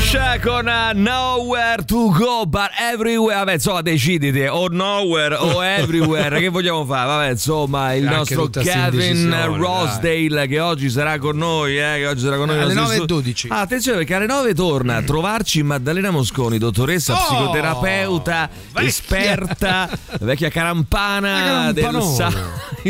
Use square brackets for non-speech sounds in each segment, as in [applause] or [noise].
Pusha con uh, Nowhere to Go, but Everywhere. Vabbè, insomma, deciditi o Nowhere o [laughs] Everywhere. che vogliamo fare? Vabbè, insomma, il Anche nostro Kevin Rosedale che oggi sarà con noi, eh, che oggi sarà con noi. Alle nel nostro 9.12. stu- Ah, attenzione perché alle 9 torna a trovarci Maddalena Mosconi, dottoressa Oh, psicoterapeuta, vecchia. esperta, [laughs] vecchia carampana del sa- [laughs]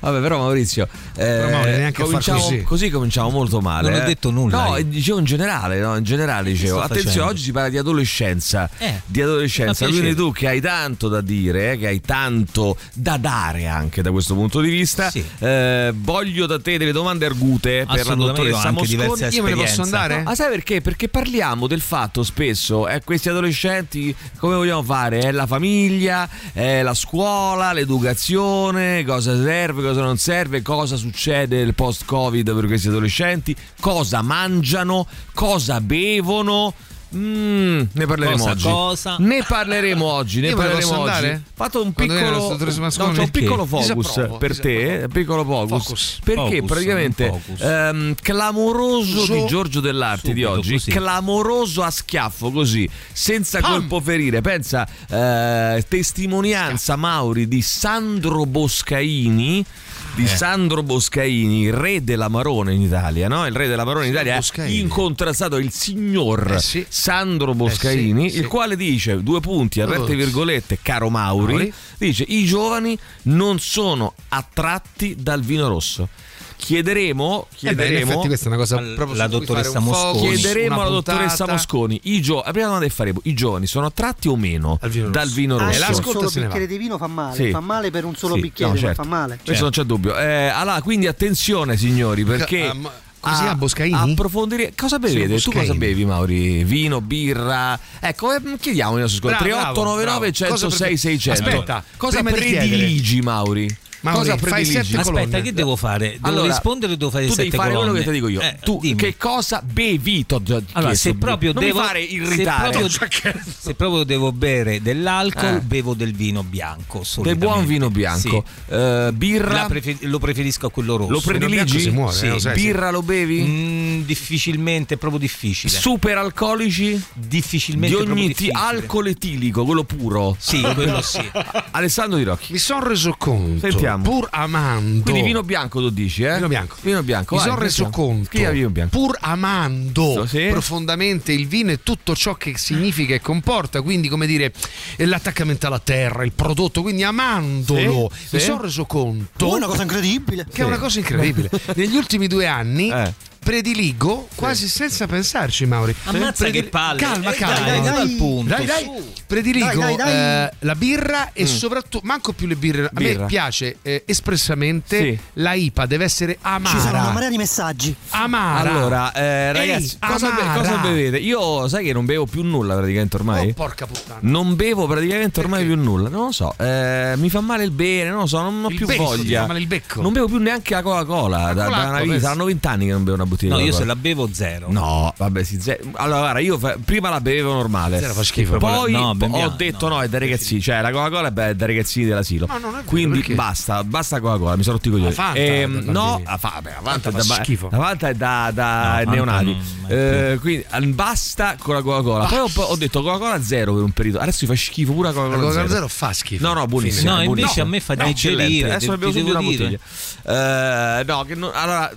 Vabbè, però Maurizio, eh, Però, neanche far cominciamo, così. cominciamo molto male. Non ho eh. detto nulla No, io. dicevo in generale, no, in generale dicevo. Attenzione, facendo? oggi si parla di adolescenza. Eh, di adolescenza. Quindi tu che hai tanto da dire, eh, che hai tanto da dare anche da questo punto di vista, Sì. eh, voglio da te delle domande argute per la dottoressa Mosconi. Io me ne posso andare? Ma sai perché? Perché parliamo del fatto spesso, eh, questi adolescenti come vogliamo fare? È la famiglia, è la scuola, l'educazione, cosa serve, cosa non serve, cosa succede nel post-Covid per questi adolescenti, cosa mangiano, cosa bevono. Mm, ne parleremo Cosa, oggi. cosa? Ne parleremo oggi. Ne Io parleremo oggi. andare? Fatto un piccolo. No, un piccolo focus Disapprovo, per te. disapprovo. un Piccolo focus. Focus. Perché Focus, praticamente focus. ehm, clamoroso Su- di Giorgio Dell'Arte di oggi, così. clamoroso a schiaffo così, senza Pam! colpo ferire. Pensa, eh, testimonianza Mauri di Sandro Boscaini. Di Eh. Sandro Boscaini, re dell'Amarone in Italia, no? Il re dell'Amarone in Italia Boscaini. incontrastato il signor Eh sì. Sandro Boscaini, Eh sì, il quale dice, due punti, aperte virgolette, caro Mauri, Mauri. dice i giovani non sono attratti dal vino rosso. Chiederemo, Eh beh, in chiederemo, questa è una cosa Al- proprio la dottoressa Mosconi. focus, chiederemo alla dottoressa. Mosconi, i gio- la prima domanda che faremo, i giovani sono attratti o meno vino rosso. dal vino Ah, rosso? e un l'ascolta solo se bicchiere di vino fa male, Sì. fa male per un solo Sì, bicchiere, no, ma certo. fa male. Questo non c'è dubbio. Eh, allora, quindi attenzione signori, perché... Ah, ma- come si chiama, Boscaini? Approfondire. Cosa bevete? Sì, tu cosa bevi, Mauri? Vino, birra? Ecco, eh, chiediamo ai nostri ascoltatori. Bravo, 3899 bravo. Cosa 106 prefer- 600. Aspetta, cosa prediligi, Mauri? Mauri, cosa fai prediligi? sette Aspetta, che devo fare? Devo Allora, rispondere o devo fare tu sette devi fare quello che ti dico io. Eh, tu dimmi. che cosa bevi? Allora, se proprio non devo fare se irritare. proprio, [laughs] [laughs] se proprio devo bere dell'alcol, Eh. bevo del vino bianco. Del buon vino bianco. Sì. Eh, birra? La prefe- lo preferisco a quello rosso. lo prediligi? si muore, Sì. eh, lo sai, sì. birra lo bevi? Mm, difficilmente, proprio difficile. Super alcolici? difficilmente Di ogni tipo, difficile. alcol etilico, quello puro. Sì, quello sì. [laughs] Alessandro Di Rocchi. Mi sono reso conto, Sentiamo. Pur amando Quindi vino bianco tu dici, eh? Vino bianco. Vino bianco. Mi vai, sono reso conto, Scrivi vino bianco. pur amando Sì. profondamente il vino e tutto ciò che significa e comporta, quindi come dire l'attaccamento alla terra, il prodotto, quindi amandolo, Sì, mi sì. sono reso conto Oh, è una cosa incredibile. che è una cosa incredibile. [laughs] Negli ultimi due anni Eh. Prediligo quasi senza pensarci, Mauri. Ammazza Predili- che palle. Calma, Eh, calma. dai, dai, dai. punto. Dai, dai, prediligo Dai, dai, dai. eh, la birra e soprattutto, manco più le birre. A Mm. Birra. me piace eh, espressamente Sì. la IPA, deve essere Ci sono una amara. marea di messaggi. Amara. Allora, eh, ragazzi, Ehi, cosa, be- amara. cosa bevete? Io sai che non bevo più nulla praticamente ormai. Oh, porca puttana. Non bevo praticamente ormai più nulla, non lo so. eh, mi fa male il bene, non lo so, non ho Il più becco, voglia. fa male il becco? Non bevo più neanche la Coca-Cola. Da, da una vita, saranno vent'anni che non bevo una bottiglia No, di io se Coca-Cola. la bevo zero. No, vabbè, sì, ze- allora guarda, io fa- prima la bevevo normale. Zero fa schifo. Poi No, ben ho detto no. no, è da ragazzini, cioè la Coca-Cola è da ragazzini dell'asilo. Ma non è vero, Quindi perché? basta, basta Coca-Cola, mi sono rotto i coglioni. Da no, fa- vabbè, la Fanta, Fanta è da, fa schifo. la Fanta è da, da No, neonati. Eh, quindi basta con la Coca-Cola. Poi ho, ho detto Coca-Cola zero per un periodo. Adesso mi fa schifo pure la La Coca-Cola, Coca-Cola zero. zero fa schifo. No, no, buonissimo. No, invece a me fa No, digerire. Adesso ti subito una bottiglia. Eh, no, che allora,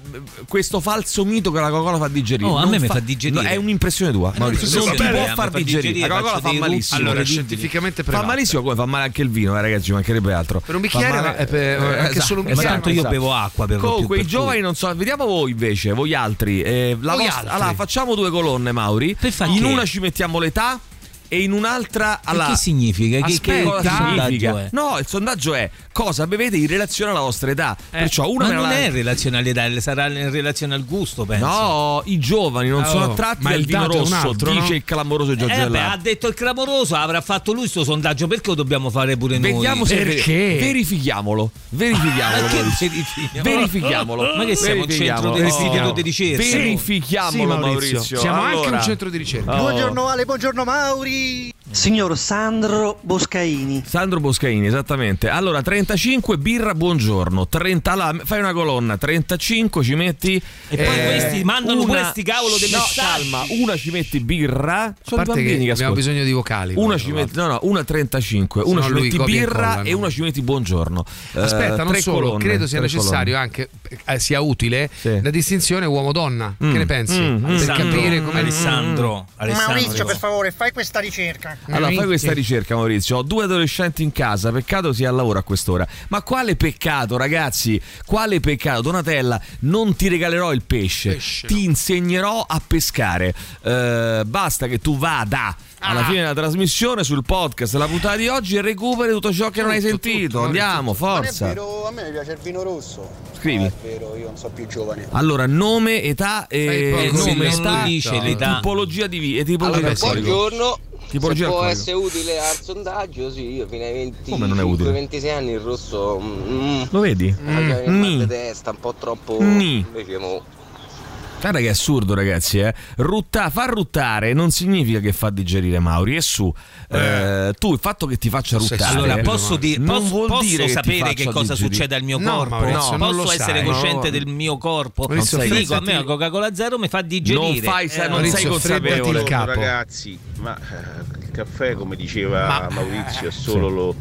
questo falso mito che la Coca-Cola fa digerire. Oh, a me mi fa digerire. no, è un'impressione tua, Maurizio. non ti può far fa digerire. La Coca-Cola fa malissimo. Allora, scientificamente Fa malissimo come fa male anche il vino, eh, ragazzi, ci mancherebbe altro. Per un bicchiere, male- eh, per- anche esatto, solo un Ma bicchiere. tanto io esatto. bevo acqua per lo più, Comunque, per i giovani non so. Vediamo voi invece, voi altri. eh. Allora, facciamo due colonne, Mauri. In una ci mettiamo l'età. E in un'altra. E Allora, che significa? Che, che, che sondaggio significa? è? No, il sondaggio è cosa bevete in relazione alla vostra età. Perciò una Ma non la- è in relazione all'età, sarà in relazione al gusto, penso. No, i giovani non Oh, sono attratti ma dal il vino rosso, altro, dice no? il clamoroso Giorgio Eh, beh, ha detto il clamoroso, avrà fatto lui sto sondaggio, perché lo dobbiamo fare pure noi? Vediamo se Perché? verifichiamolo. Verifichiamolo. Ma che Maurizio. verifichiamo? Verifichiamolo. Ma che siamo un Verifichiamolo. centro di Oh. istituto di ricerca? Verifichiamolo, Sì, Maurizio. Maurizio. Siamo anche Allora. un centro di ricerca. Oh. Buongiorno Ale, buongiorno Mauri. Bye. Signor Sandro Boscaini. Sandro Boscaini, esattamente. Allora, 35 birra, buongiorno. 30, allora, fai una colonna, 35 ci metti. E poi questi mandano pure sti cavolo dei no, calma, una ci metti birra. A Sono i parte bambini che abbiamo bisogno di vocali. Una ci metti, no, no, una 35, una no ci metti birra incolla, e no. una ci metti buongiorno. Eh, Aspetta, non tre solo, colonne, credo sia necessario colonne. anche eh, sia utile Sì. la distinzione uomo-donna. Mm, Che ne pensi? mm, per Alessandro, capire come Alessandro, Alessandro. Maurizio, per favore, fai questa ricerca. Allora, fai questa ricerca, Maurizio. Ho due adolescenti in casa, peccato sia al lavoro a quest'ora. Ma quale peccato, ragazzi? Quale peccato? Donatella, non ti regalerò il pesce, Pesce, ti insegnerò a pescare. Eh, basta che tu vada alla Ah. fine della trasmissione sul podcast la puntata di oggi e recuperi tutto ciò che non hai Tutto, sentito. tutto, Andiamo, è forza. vero, a me piace il vino rosso. Scrivi. No, è vero, io non so più giovane. Allora, nome, età e poco, nome, sì, non età, lo dice l'età. tipologia di vi- e tipologia Allora, buongiorno. Tipologia Se può alcolico. essere utile al sondaggio, sì, io fino ai Come non è utile? 25-26 anni il rosso. Mm, Lo vedi? Mm. di testa, un po' troppo. Ni. Invece mo. Guarda che è assurdo, ragazzi. Eh? Rutta- far ruttare non significa che fa digerire Mauri. E su, eh, tu il fatto che ti faccia Sì, ruttare. Allora, Eh, posso, di- non posso- vuol posso dire sapere che cosa digerire. succede al mio No, corpo? Maurizio, non lo posso essere sai. cosciente No. del mio corpo? Maurizio, dico, a me la Coca-Cola Zero mi fa digerire. Non fai- sai- Eh, non Maurizio, sei consapevole. il capo. Ragazzi, ma eh, il caffè, come diceva Ma- Maurizio, è solo lo,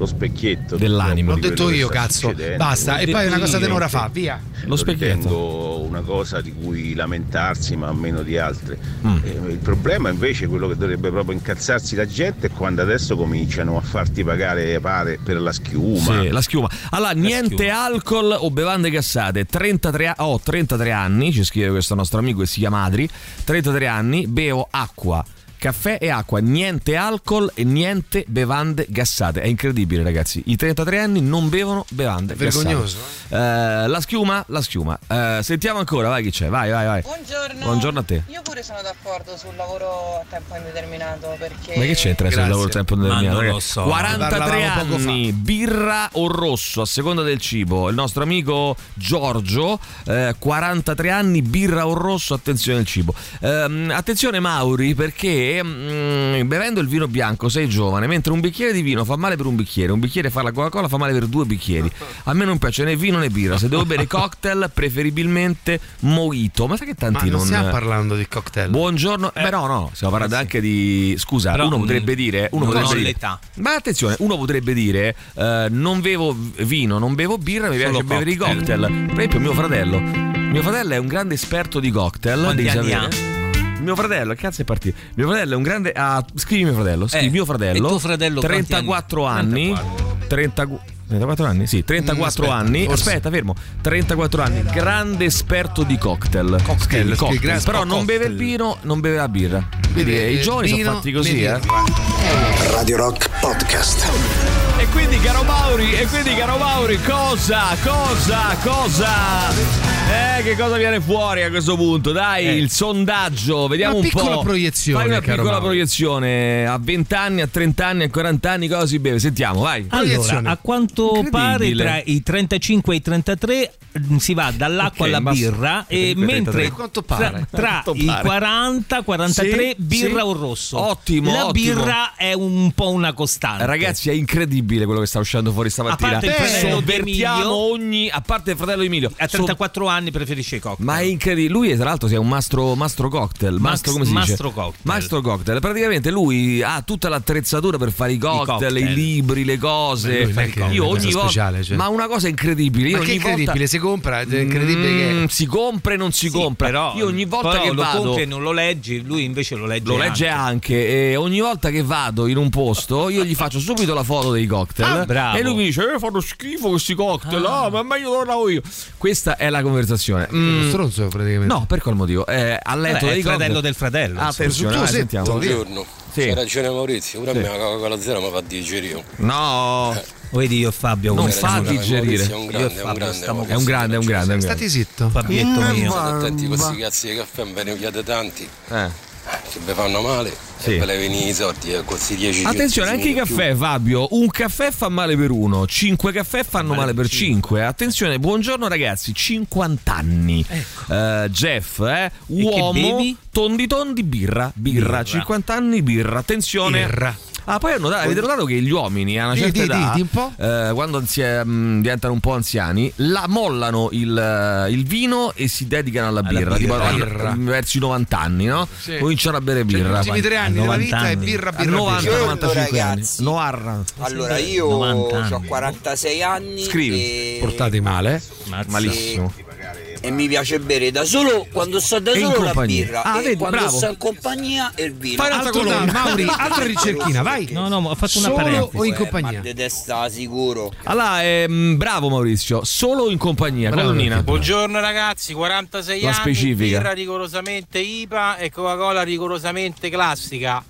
lo specchietto Dell'animo. purtroppo, L'ho detto io, cazzo. Basta. E poi una cosa tenora fa, via. Lo specchietto. una cosa di cui lamentarsi, ma meno di altre. Mm. Eh, il problema invece, quello che dovrebbe proprio incazzarsi la gente, è quando adesso cominciano a farti pagare pare per la schiuma. Sì, la schiuma. Allora, niente schiuma. alcol o bevande gassate. 33 a- ho 33 anni, ci scrive questo nostro amico che si chiama Adri. 33 anni, bevo acqua. Caffè e acqua, niente alcol e niente bevande gassate. È incredibile, ragazzi. I 33 anni non bevono bevande Vergognoso, gassate. Eh, la schiuma, la schiuma. Eh, sentiamo ancora, vai chi c'è, vai, vai, vai. Buongiorno. Buongiorno a te. Io pure sono d'accordo sul lavoro a tempo indeterminato perché Ma che c'entra se Grazie. lavoro a tempo indeterminato? Ma non lo so. 43 Parlavamo poco anni, birra o rosso a seconda del cibo. Il nostro amico Giorgio, eh, 43 anni, birra o rosso, attenzione al cibo. Ehm, attenzione Mauri perché mm, bevendo il vino bianco sei giovane, mentre un bicchiere di vino fa male per un bicchiere, un bicchiere fa la Coca-Cola fa male per due bicchieri. A me non piace né vino né birra, se devo bere cocktail preferibilmente mojito. Ma sai che Ma tanti non non... stiamo parlando di cocktail. Buongiorno, beh no, no, stiamo parlando anche di. Scusa, Però, uno potrebbe dire. Uno non potrebbe ho dire l'età. Ma attenzione, uno potrebbe dire: eh, non bevo vino, non bevo birra, mi piace Solo bere i cocktail. cocktail. Per esempio, mio fratello. Mio fratello è un grande esperto di cocktail. Quanti devi anni sapere. Mio fratello, che cazzo è partito? Mio fratello è un grande. ah, scrivi mio fratello, scrivi Eh, mio fratello. e tuo fratello quanti 34 anni? anni. 30 34 anni? Sì, 34 Mm, anni. forse. Aspetta, fermo. 34 anni, grande esperto di cocktail. Cocktail, cocktail. grande Però non beve il cocktail. vino, non beve la birra. Quindi eh, i giovani sono fatti così, eh. Radio Rock Podcast. E quindi caro Mauri, e quindi caro Mauri, cosa, cosa, cosa? Eh, che cosa viene fuori a questo punto? Dai, Eh. il sondaggio, vediamo Una un po'. piccola proiezione, Fai una caro piccola Mauri. proiezione. A 20 anni, a 30 anni, a 40 anni, cosa si beve? Sentiamo, vai. Allora, a quanto pare Incredibile. tra i 35 e i 33 mm, si va dall'acqua Ok, alla birra e 35, mentre 33. Quanto tra, pare? tra Quanto i pare. 40 43 Sì, birra sì. o rosso. Ottimo, La ottimo. birra è un po' una costante. Ragazzi, è incredibile quello che sta uscendo fuori stamattina. A parte il fratello di Sovvertiamo Emilio. ogni. A parte il fratello Emilio. a 34 anni preferisce i cocktail. Ma è incredibile, lui tra l'altro è un mastro, mastro cocktail, Max- mastro come si dice? mastro cocktail. Mastro cocktail. Praticamente lui ha tutta l'attrezzatura per fare i cocktail, i, cocktail. libri, le cose. Beh, è è Io ogni cosa volta speciale, cioè. Ma una cosa incredibile, io Ma che incredibile, volta si compra, è incredibile Mm, che si compra e non si Sì, compra. però, io ogni volta però che lo vado compri e non lo leggi, lui invece lo legge lo legge anche e ogni volta che vado in un posto io gli faccio subito la foto dei cocktail Ah, bravo. e lui mi dice eh, fanno schifo questi cocktail ah. ma è meglio lo io questa è la conversazione Mm, stronzo praticamente. no per qual motivo eh, ha letto Beh, è dei il fratello del fratello. insomma. attenzione setto, sentiamo. Buongiorno. Sì. C'ha ragione Maurizio, pure Sì. a me la Coca-Cola Zero mi fa digerire. no Vedi io e Fabio Non fa digerire. È un grande, Io è un Fabio grande. stiamo- è un grande è un grande, è un grande. Stati zitto. Fabietto Mm, mio. ma- Attenti questi cazzi di caffè, ve ne pigliate tanti Eh. che vi fanno male. Sì. Per venire i sorti, eh, questi 10 Attenzione, anche i caffè, Fabio. Un caffè fa male per uno, cinque caffè fanno male per cinque. Attenzione, buongiorno ragazzi, 50 anni. Eh, Jeff, eh, uomo, tondi tondi, birra, birra, Birra. 50 anni, birra. Attenzione. Birra. Ah, poi hanno- avete notato che gli uomini a una certa di- età, di- di un po'? eh, quando anzi- mh, diventano un po' anziani, la mollano il, eh, il vino e si dedicano alla birra, tipo birra. alla- Birra. verso i 90 anni, no? Sì. Cominciano a bere Cioè, gli birra. ultimi tre anni della 90 vita è anni. birra, A birra, 90, birra. Buongiorno, 95 anni. ragazzi. Noarra. Allora, io 90 ho anni. 46 anni Scrivi. e... Portati male. Malissimo. e mi piace bere da solo quando sto da E in solo la compagnia. birra Ah, e vedi, quando bravo. sto in compagnia il vino. Fai Altro colonna. da Mauri, [laughs] altra ricerchina, vai. No, no, ma ho fatto una Solo parentesi. o in Eh, compagnia? Ma di testa sicuro. Allora, ehm, bravo Maurizio, solo in compagnia. Bravo, Colonnina. Buongiorno ragazzi, 46 La anni, specifica. birra rigorosamente IPA e Coca-Cola rigorosamente classica.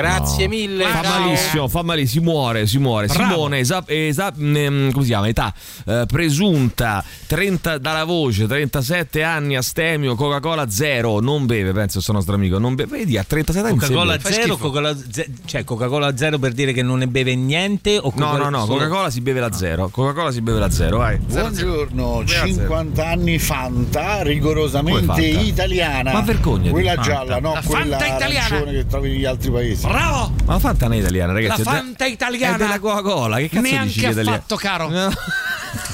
Grazie No. mille. Fa ciao. malissimo, fa malissimo, si muore, si muore. Bravo. Simone, esa- esa- ehm, come si chiama? Età eh, presunta, 30 dalla voce, 37 anni, astemio, Coca-Cola zero, non beve, penso sto nostro amico, non beve. Vedi, a 37 anni Coca-Cola zero, Coca-Cola ze- cioè Coca-Cola zero per dire che non ne beve niente o No, Coca-Cola no, no, Coca-Cola si beve la zero. Coca-Cola si beve la zero, vai. Buongiorno, Zero, zero. 50 anni Fanta, rigorosamente Fanta? italiana. Ma vergognati, Quella Fanta. gialla, no La quella Fanta italiana. arancione che trovi negli altri paesi. Bravo! Ma la Fanta non è italiana, ragazzi. La è Fanta È italiana. della Coca-Cola, che cazzo dici Neanche che è italiana? affatto, caro. No. [laughs]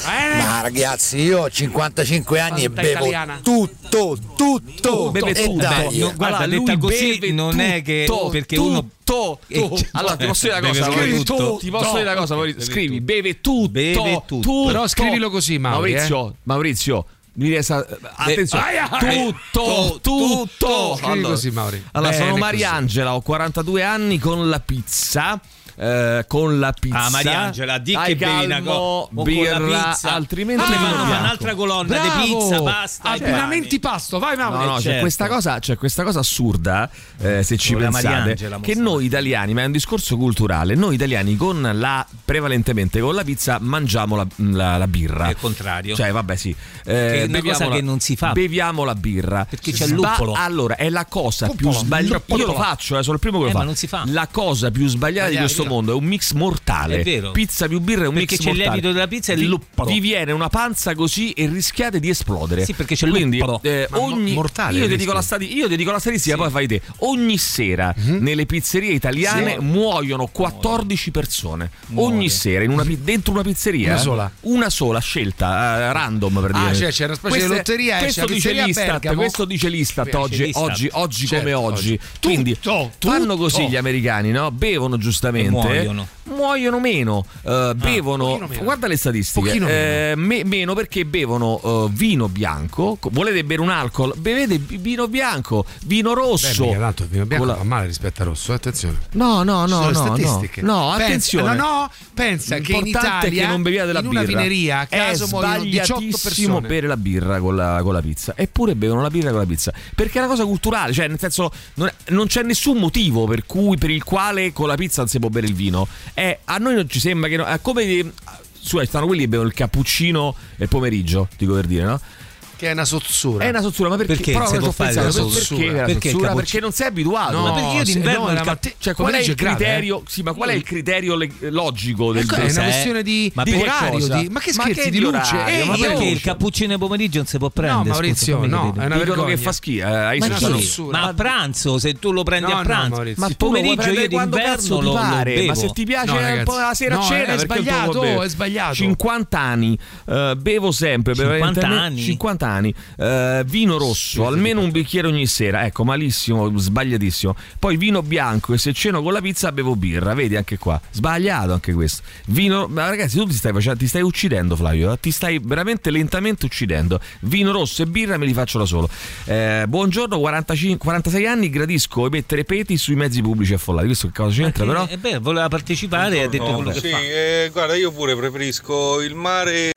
Eh? Ma ragazzi, io ho 55 anni Fanta e bevo italiana. tutto, tutto. Beve e tutto. dai, No, guarda, Allora, detta lui così beve non è che tutto, perché tutto, uno tutto. Eh, Allora, ti posso dire una beve cosa, Maurizio? tutto. Ti posso dire una cosa, Maurizio? Beve Scrivi, tutto. beve tutto, Beve tutto. Però scrivilo così, Mauri, Maurizio, Maurizio. Mi riesa- Attenzione, Aia! tutto, tutto. tutto. Scrivi così, Mauri. Allora, Bene sono così. Mariangela, ho 42 anni con la pizza. Eh, con la pizza Ah, Mariangela, di che calmo, co- o con birra, la pizza. altrimenti Ah, bianco. un'altra colonna Bravo! di pizza, pasta, Abbinamenti pasto, vai Mauri. No, no, c'è, certo. questa cosa, c'è questa cosa assurda, eh, se ci Con pensate, che noi italiani, ma è un discorso culturale, noi italiani con la, prevalentemente con la pizza mangiamo la, la- la birra. È il contrario. Cioè, vabbè sì. Che è cosa la- che non si fa. Beviamo la birra. Perché c'è il luppolo. Allora, è la cosa più Luppolo, sbagliata. Io lo faccio, eh, sono il primo che Eh, lo fa. ma non si fa. La cosa più sbagliata di Sbagliato, questo mondo è un mix mortale. È vero. Pizza più birra è un Perché mix c'è il mortale. lievito della pizza e il Vi- luppolo. Vi viene una panza così e rischiate di esplodere. Sì, perché c'è il Quindi, eh, ogni, mortale io, il ti dico rischio. la stati- io ti dico la statistica, poi fai te. Ogni sera nelle pizzerie italiane Sì. muoiono 14 persone. Muore. Ogni sera in una dentro una pizzeria. Una eh. sola? Una sola scelta, eh, random per dire. Ah, cioè c'è una specie di lotteria, Questo dice l'Istat, questo dice l'Istat oggi, oggi Certo, come oggi. oggi. Quindi Tutto, fanno così gli americani, no? Bevono giustamente. Muoiono. Muoiono meno, eh, bevono. pochino meno. Guarda le statistiche. Eh, me- meno perché bevono eh, vino bianco. Co- Volete bere un alcol? Bevete vino bianco, vino Beh, rosso. mica tanto il vino bianco la- va male rispetto al rosso, attenzione. No, no, no, no, no. No, Pensa- attenzione. No, no, pensa che in Italia che non beviate la in una vineria a caso è muoiono 18 sbagliatissimo persone. bere la birra con la, con la pizza. Eppure bevono la birra con la pizza. Perché è una cosa culturale, cioè nel senso non, è- non c'è nessun motivo per, cui, per il quale con la pizza non si può bere il vino. È- a noi non ci sembra che... no- è come... Su, stanno quelli che bevono il cappuccino il pomeriggio, dico per dire, no? Che è una sozzura. È una sozzura, ma perché? Perché Però si sto può fare la perché sozzura? è una Perché sozzura? Perché non sei abituato. No, Ma perché io d'inverno no, era cap- matte- Cioè, qual è il è grave, criterio? eh? Sì, ma qual è il criterio le- logico del Ecco, è una eh? questione di, Ma di che orario. Di, ma che Ma scherzi che di di luce? orario? Ehi, Ma Ma perché il cappuccino pomeriggio non si può prendere? No, Maurizio, scusa, no, è una vergogna. che fa schifo. eh, hai Ma Ma, sì, sozzura. ma a pranzo, se tu lo prendi a pranzo. Ma il pomeriggio io d'inverno lo, bevo. ma se ti piace un po' la sera a cena è sbagliato, è sbagliato. 50 anni, eh, bevo sempre 50 prevalentemente- anni? 50 anni, eh, vino rosso, almeno un bicchiere ogni sera. Ecco, malissimo, sbagliatissimo. Poi vino bianco e se ceno con la pizza bevo birra, vedi anche qua. Sbagliato anche questo. Vino, ma ragazzi, tu ti stai facendo ti stai uccidendo Flavio, eh? ti stai veramente lentamente uccidendo. Vino rosso e birra me li faccio da solo. Eh, buongiorno, 45 46 anni, gradisco mettere peti sui mezzi pubblici affollati. Questo che cosa c'entra però? E beh, voleva partecipare e ha detto quello che sì, fa. eh, guarda, io pure preferisco il mare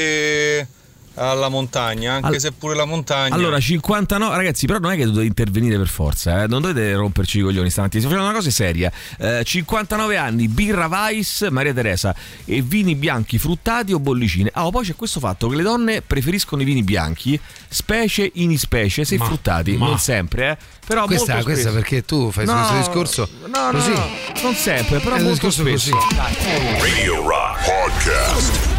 alla montagna, anche All- se pure la montagna. Allora, 59, ragazzi, però non è che dovete intervenire per forza, eh? non dovete romperci i coglioni stamattina. Stiamo facendo una cosa seria. Eh, 59 anni, birra Weiss, Maria Teresa, e vini bianchi fruttati o bollicine. Ah, oh, poi c'è questo fatto che le donne preferiscono i vini bianchi, specie in specie, se Ma- fruttati, ma- non sempre, eh? Però Questa, molto questa spesso. perché tu fai No, questo discorso no, no, così. no, non sempre, però È molto discorso così. spesso. Radio Rock Podcast.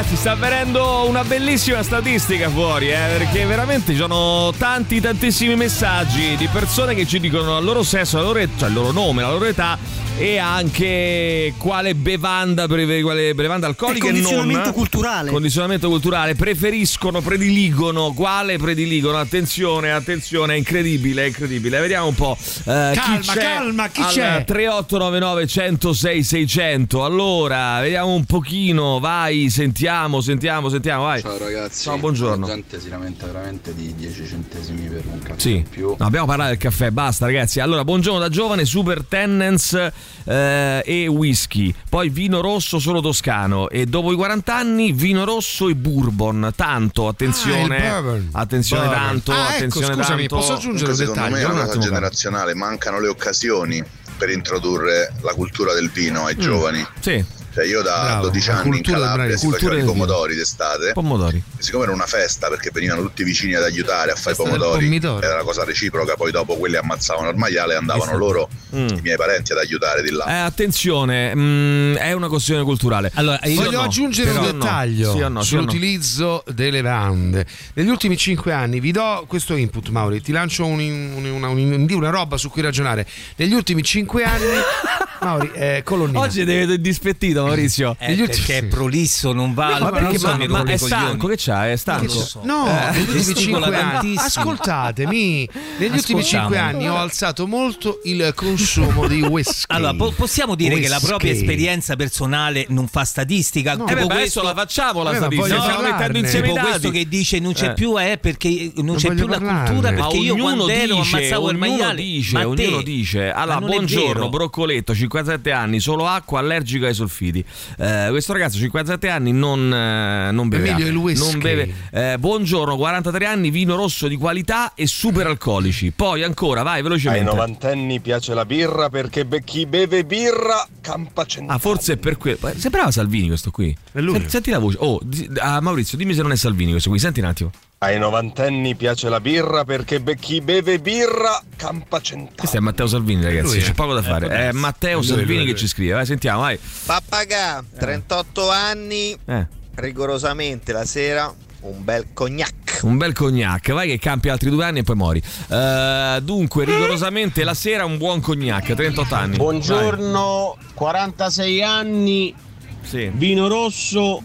Ragazzi, sta avvenendo una bellissima statistica fuori, eh, perché veramente ci sono tanti, tantissimi messaggi di persone che ci dicono il loro sesso, la loro cioè il loro nome, la loro età e anche quale bevanda, quale bevanda alcolica E condizionamento non. culturale. Condizionamento culturale, preferiscono, prediligono, quale prediligono? Attenzione, attenzione, è incredibile, è incredibile. Vediamo un po'. eh, Calma, chi c'è calma, chi c'è? 3899 106 600. Allora, vediamo un pochino, vai, sentiamo, sentiamo, sentiamo, vai. Ciao ragazzi. Ciao, buongiorno. La gente si lamenta veramente di 10 centesimi per un caffè Sì, in più. no, abbiamo parlato del caffè, basta ragazzi. Allora, buongiorno da giovane, super tenants eh, e whisky, poi vino rosso solo toscano e dopo i 40 anni vino rosso e bourbon. Tanto, attenzione, Ah, bourbon. attenzione Bourbon. tanto, Ah, ecco, attenzione scusami, tanto. posso aggiungere un Secondo me dettaglio? è un una cosa generazionale, mancano le occasioni per introdurre la cultura del vino ai giovani. Sì, Cioè io da Bravo, 12 la anni in Calabria si facevano i pomodori d'estate. pomodori. Siccome era una festa perché venivano tutti vicini ad aiutare a fare i pomodori, era una cosa reciproca, poi dopo quelli ammazzavano il maiale e andavano Esatto. loro, Mm. i miei parenti, ad aiutare di là. Eh, attenzione, mm, è una questione culturale. Allora, io Sì Voglio no? aggiungere un no. dettaglio Sì no? Sì no? sull'utilizzo delle bevande. Negli ultimi cinque anni vi do questo input, Mauri. Ti lancio un- un- una, un- una roba su cui ragionare. Negli ultimi cinque anni, [laughs] Mauri, eh, colonnina. Oggi deve dispettito, Maurizio. Eh, ultimi- perché è prolisso, non va. Ma, perché, non so, ma- mi ma è stanco, che c'ha? È stanco. So. No, Eh, negli ultimi gesticola cinque anni. tantissimo. [laughs] Ascoltatemi, negli ultimi cinque anni ho alzato molto il consumo di whisky. Allora, po- possiamo dire che la Whisky. propria esperienza personale non fa statistica? No. Eh beh, ma adesso questo- la facciamo la Eh, statistica, voglio stiamo mettendo insieme tipo questo che dice non c'è Eh. più è perché non Non c'è più la cultura perché io ognuno quando ero dice, ammazzavo il ognuno maiale dice, ognuno dice. Allora, buongiorno. Broccoletto, 57 anni, solo acqua, allergico ai solfiti. Eh, questo ragazzo, 57 anni, non, eh, non beve. Emilio, il whisky. Non beve. Eh, buongiorno, 43 anni, vino rosso di qualità e super alcolici. Poi ancora, vai Ai velocemente. novantenni piace la birra perché be- chi beve birra campa cent'anni. Ah, forse è per quello. Eh, Sembrava Salvini questo qui. È lui. Sen- Senti la voce. Oh, di- ah, Maurizio, dimmi se non è Salvini questo qui. Senti un attimo. Ai novantenni piace la birra perché be- chi beve birra campa cent'anni. Questo è Matteo Salvini, ragazzi. C'è poco da fare. può È. Matteo Lui, Salvini lui, che lui. ci scrive. Vai, sentiamo, vai. Pappagà, 38 anni, Eh. rigorosamente la sera, un bel cognac. Un bel cognac, vai che campi altri due anni e poi muori. Eh, dunque, rigorosamente la sera un buon cognac, 38 anni. Buongiorno, 46 anni, Vai. Sì. vino rosso,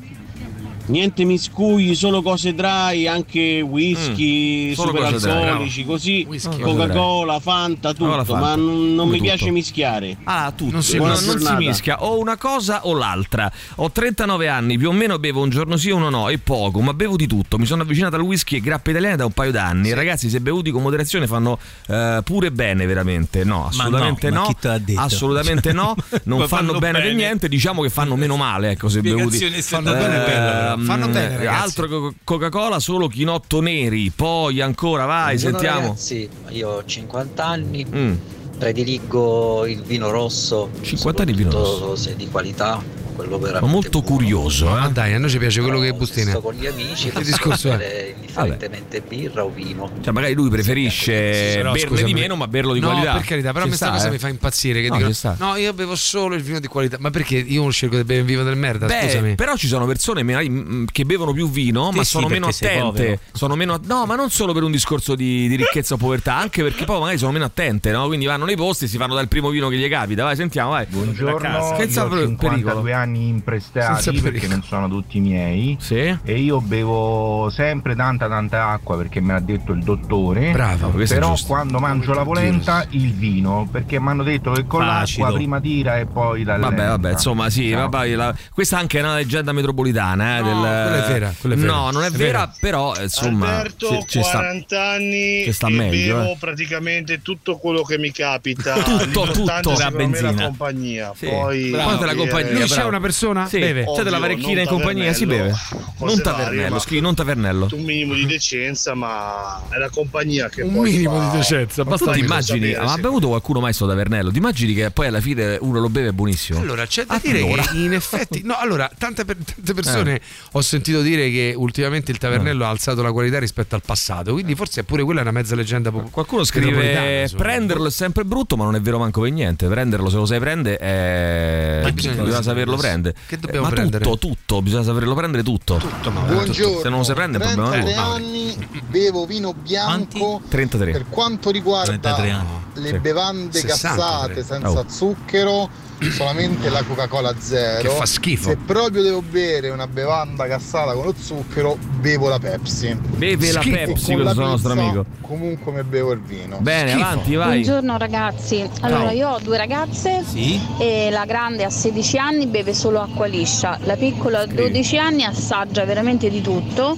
niente miscugli, solo cose dry, anche whisky, Mm, solo super cose dry, alcolici, così Whisky, Coca-Cola, Fanta, tutto, Coca-Cola, Fanta. ma non, non mi tutto. piace mischiare. Ah, tutto. Non si non, mischia. non si mischia o una cosa o l'altra. Ho 39 anni, più o meno bevo un giorno sì e uno no, e poco, ma bevo di tutto. Mi sono avvicinato al whisky e grappe italiane da un paio d'anni. Ragazzi, se bevuti con moderazione fanno eh, pure bene, veramente. No, assolutamente no, ma no. chi te l'ha detto? Assolutamente no. [laughs] Non Ma fanno, fanno bene, per bene. niente. Diciamo che fanno meno male, ecco, se bevuti. Fanno bene, bello, Ehm, Fanno bene, ragazzi. Altro co- Coca-Cola, solo chinotto neri. Poi ancora, vai, Buongiorno, sentiamo. Ragazzi, io ho 50 anni, Mm. prediligo il vino rosso, 50 anni di vino rosso. se di qualità, quello veramente Ma molto buono. curioso, Ma eh. dai, a noi ci piace quello che Però se bustina. sto con gli amici, Che discorso è? indifferentemente birra o vino. Cioè, magari lui preferisce Però, berne scusami. di meno, ma berlo di no, qualità. per carità, però Ci a me sta sta, cosa eh. mi fa impazzire. Che No, dicono, no, io bevo solo il vino di qualità. Ma perché io non scelgo di bere il vino del merda? Beh, scusami. però ci sono persone magari, mm, che bevono più vino, Sì, ma sì, sono meno attente. Sono meno, no, ma non solo per un discorso di, di ricchezza o povertà, anche perché poi magari sono meno attente, no? Quindi vanno nei posti e si fanno dal primo vino che gli capita. Vai, sentiamo, vai. Buongiorno, Senza io ho per- 52 pericolo. anni imprestati Senza perché non sono tutti miei Sì. e io bevo sempre tanta tanta acqua perché me l'ha detto il dottore. Bravo, Però quando mangio la polenta il vino perché mi hanno detto che con Acido. l'acqua prima tira e poi la Vabbè, vabbè, insomma, sì, Ciao. vabbè, la- questa anche è una leggenda metropolitana. Eh, No, del- quella è vera, quella è vera. No, non è, È vera, vera. però insomma, Alberto, ci, ci sta. 40 anni ci sta e meglio, bevo eh. praticamente tutto quello che mi capita. Tutto, tutto. La la benzina. compagnia. Sì. Poi Bravo. La bere- compagnia? Lui c'è bravo. Una persona? Sì, Beve. c'è della Ovvio, varecchina in compagnia, si beve. Non tavernello, ma scrivi non tavernello. Un minimo di decenza, ma è la compagnia che Un poi minimo fa- di decenza, Ma tu abbastanza. ti immagini, sapere, ma ha bevuto qualcuno mai sto tavernello? Ti immagini che poi alla fine uno lo beve buonissimo? Allora, c'è da dire Allora. che in effetti, no, allora, tante, per- tante persone ho sentito dire che ultimamente il tavernello ha alzato la qualità rispetto al passato, quindi forse pure quella è una mezza leggenda pop- Qualcuno scrive prenderlo è sempre brutto, ma non è vero manco per niente. Prenderlo se lo sai prendere è... Ma bisogna, bisogna saperlo prendere. Che dobbiamo ma prendere? tutto, tutto, bisogna saperlo prendere tutto. Tutto, ma- Buongiorno, Se non lo un problema 33 tuo. anni, bevo vino bianco 33. per quanto riguarda 33 anni. le Sì. bevande 60, gassate senza Oh. zucchero solamente la Coca-Cola zero Che fa schifo. se proprio devo bere una bevanda gassata con lo zucchero bevo la Pepsi Beve la Schifo. Pepsi, Con la questo nostro pizza, amico. comunque mi bevo il vino Bene, Schifo. avanti, vai. Buongiorno ragazzi, allora io ho due ragazze Sì. e la grande a 16 anni beve solo acqua liscia, la piccola a 12 anni assaggia veramente di tutto,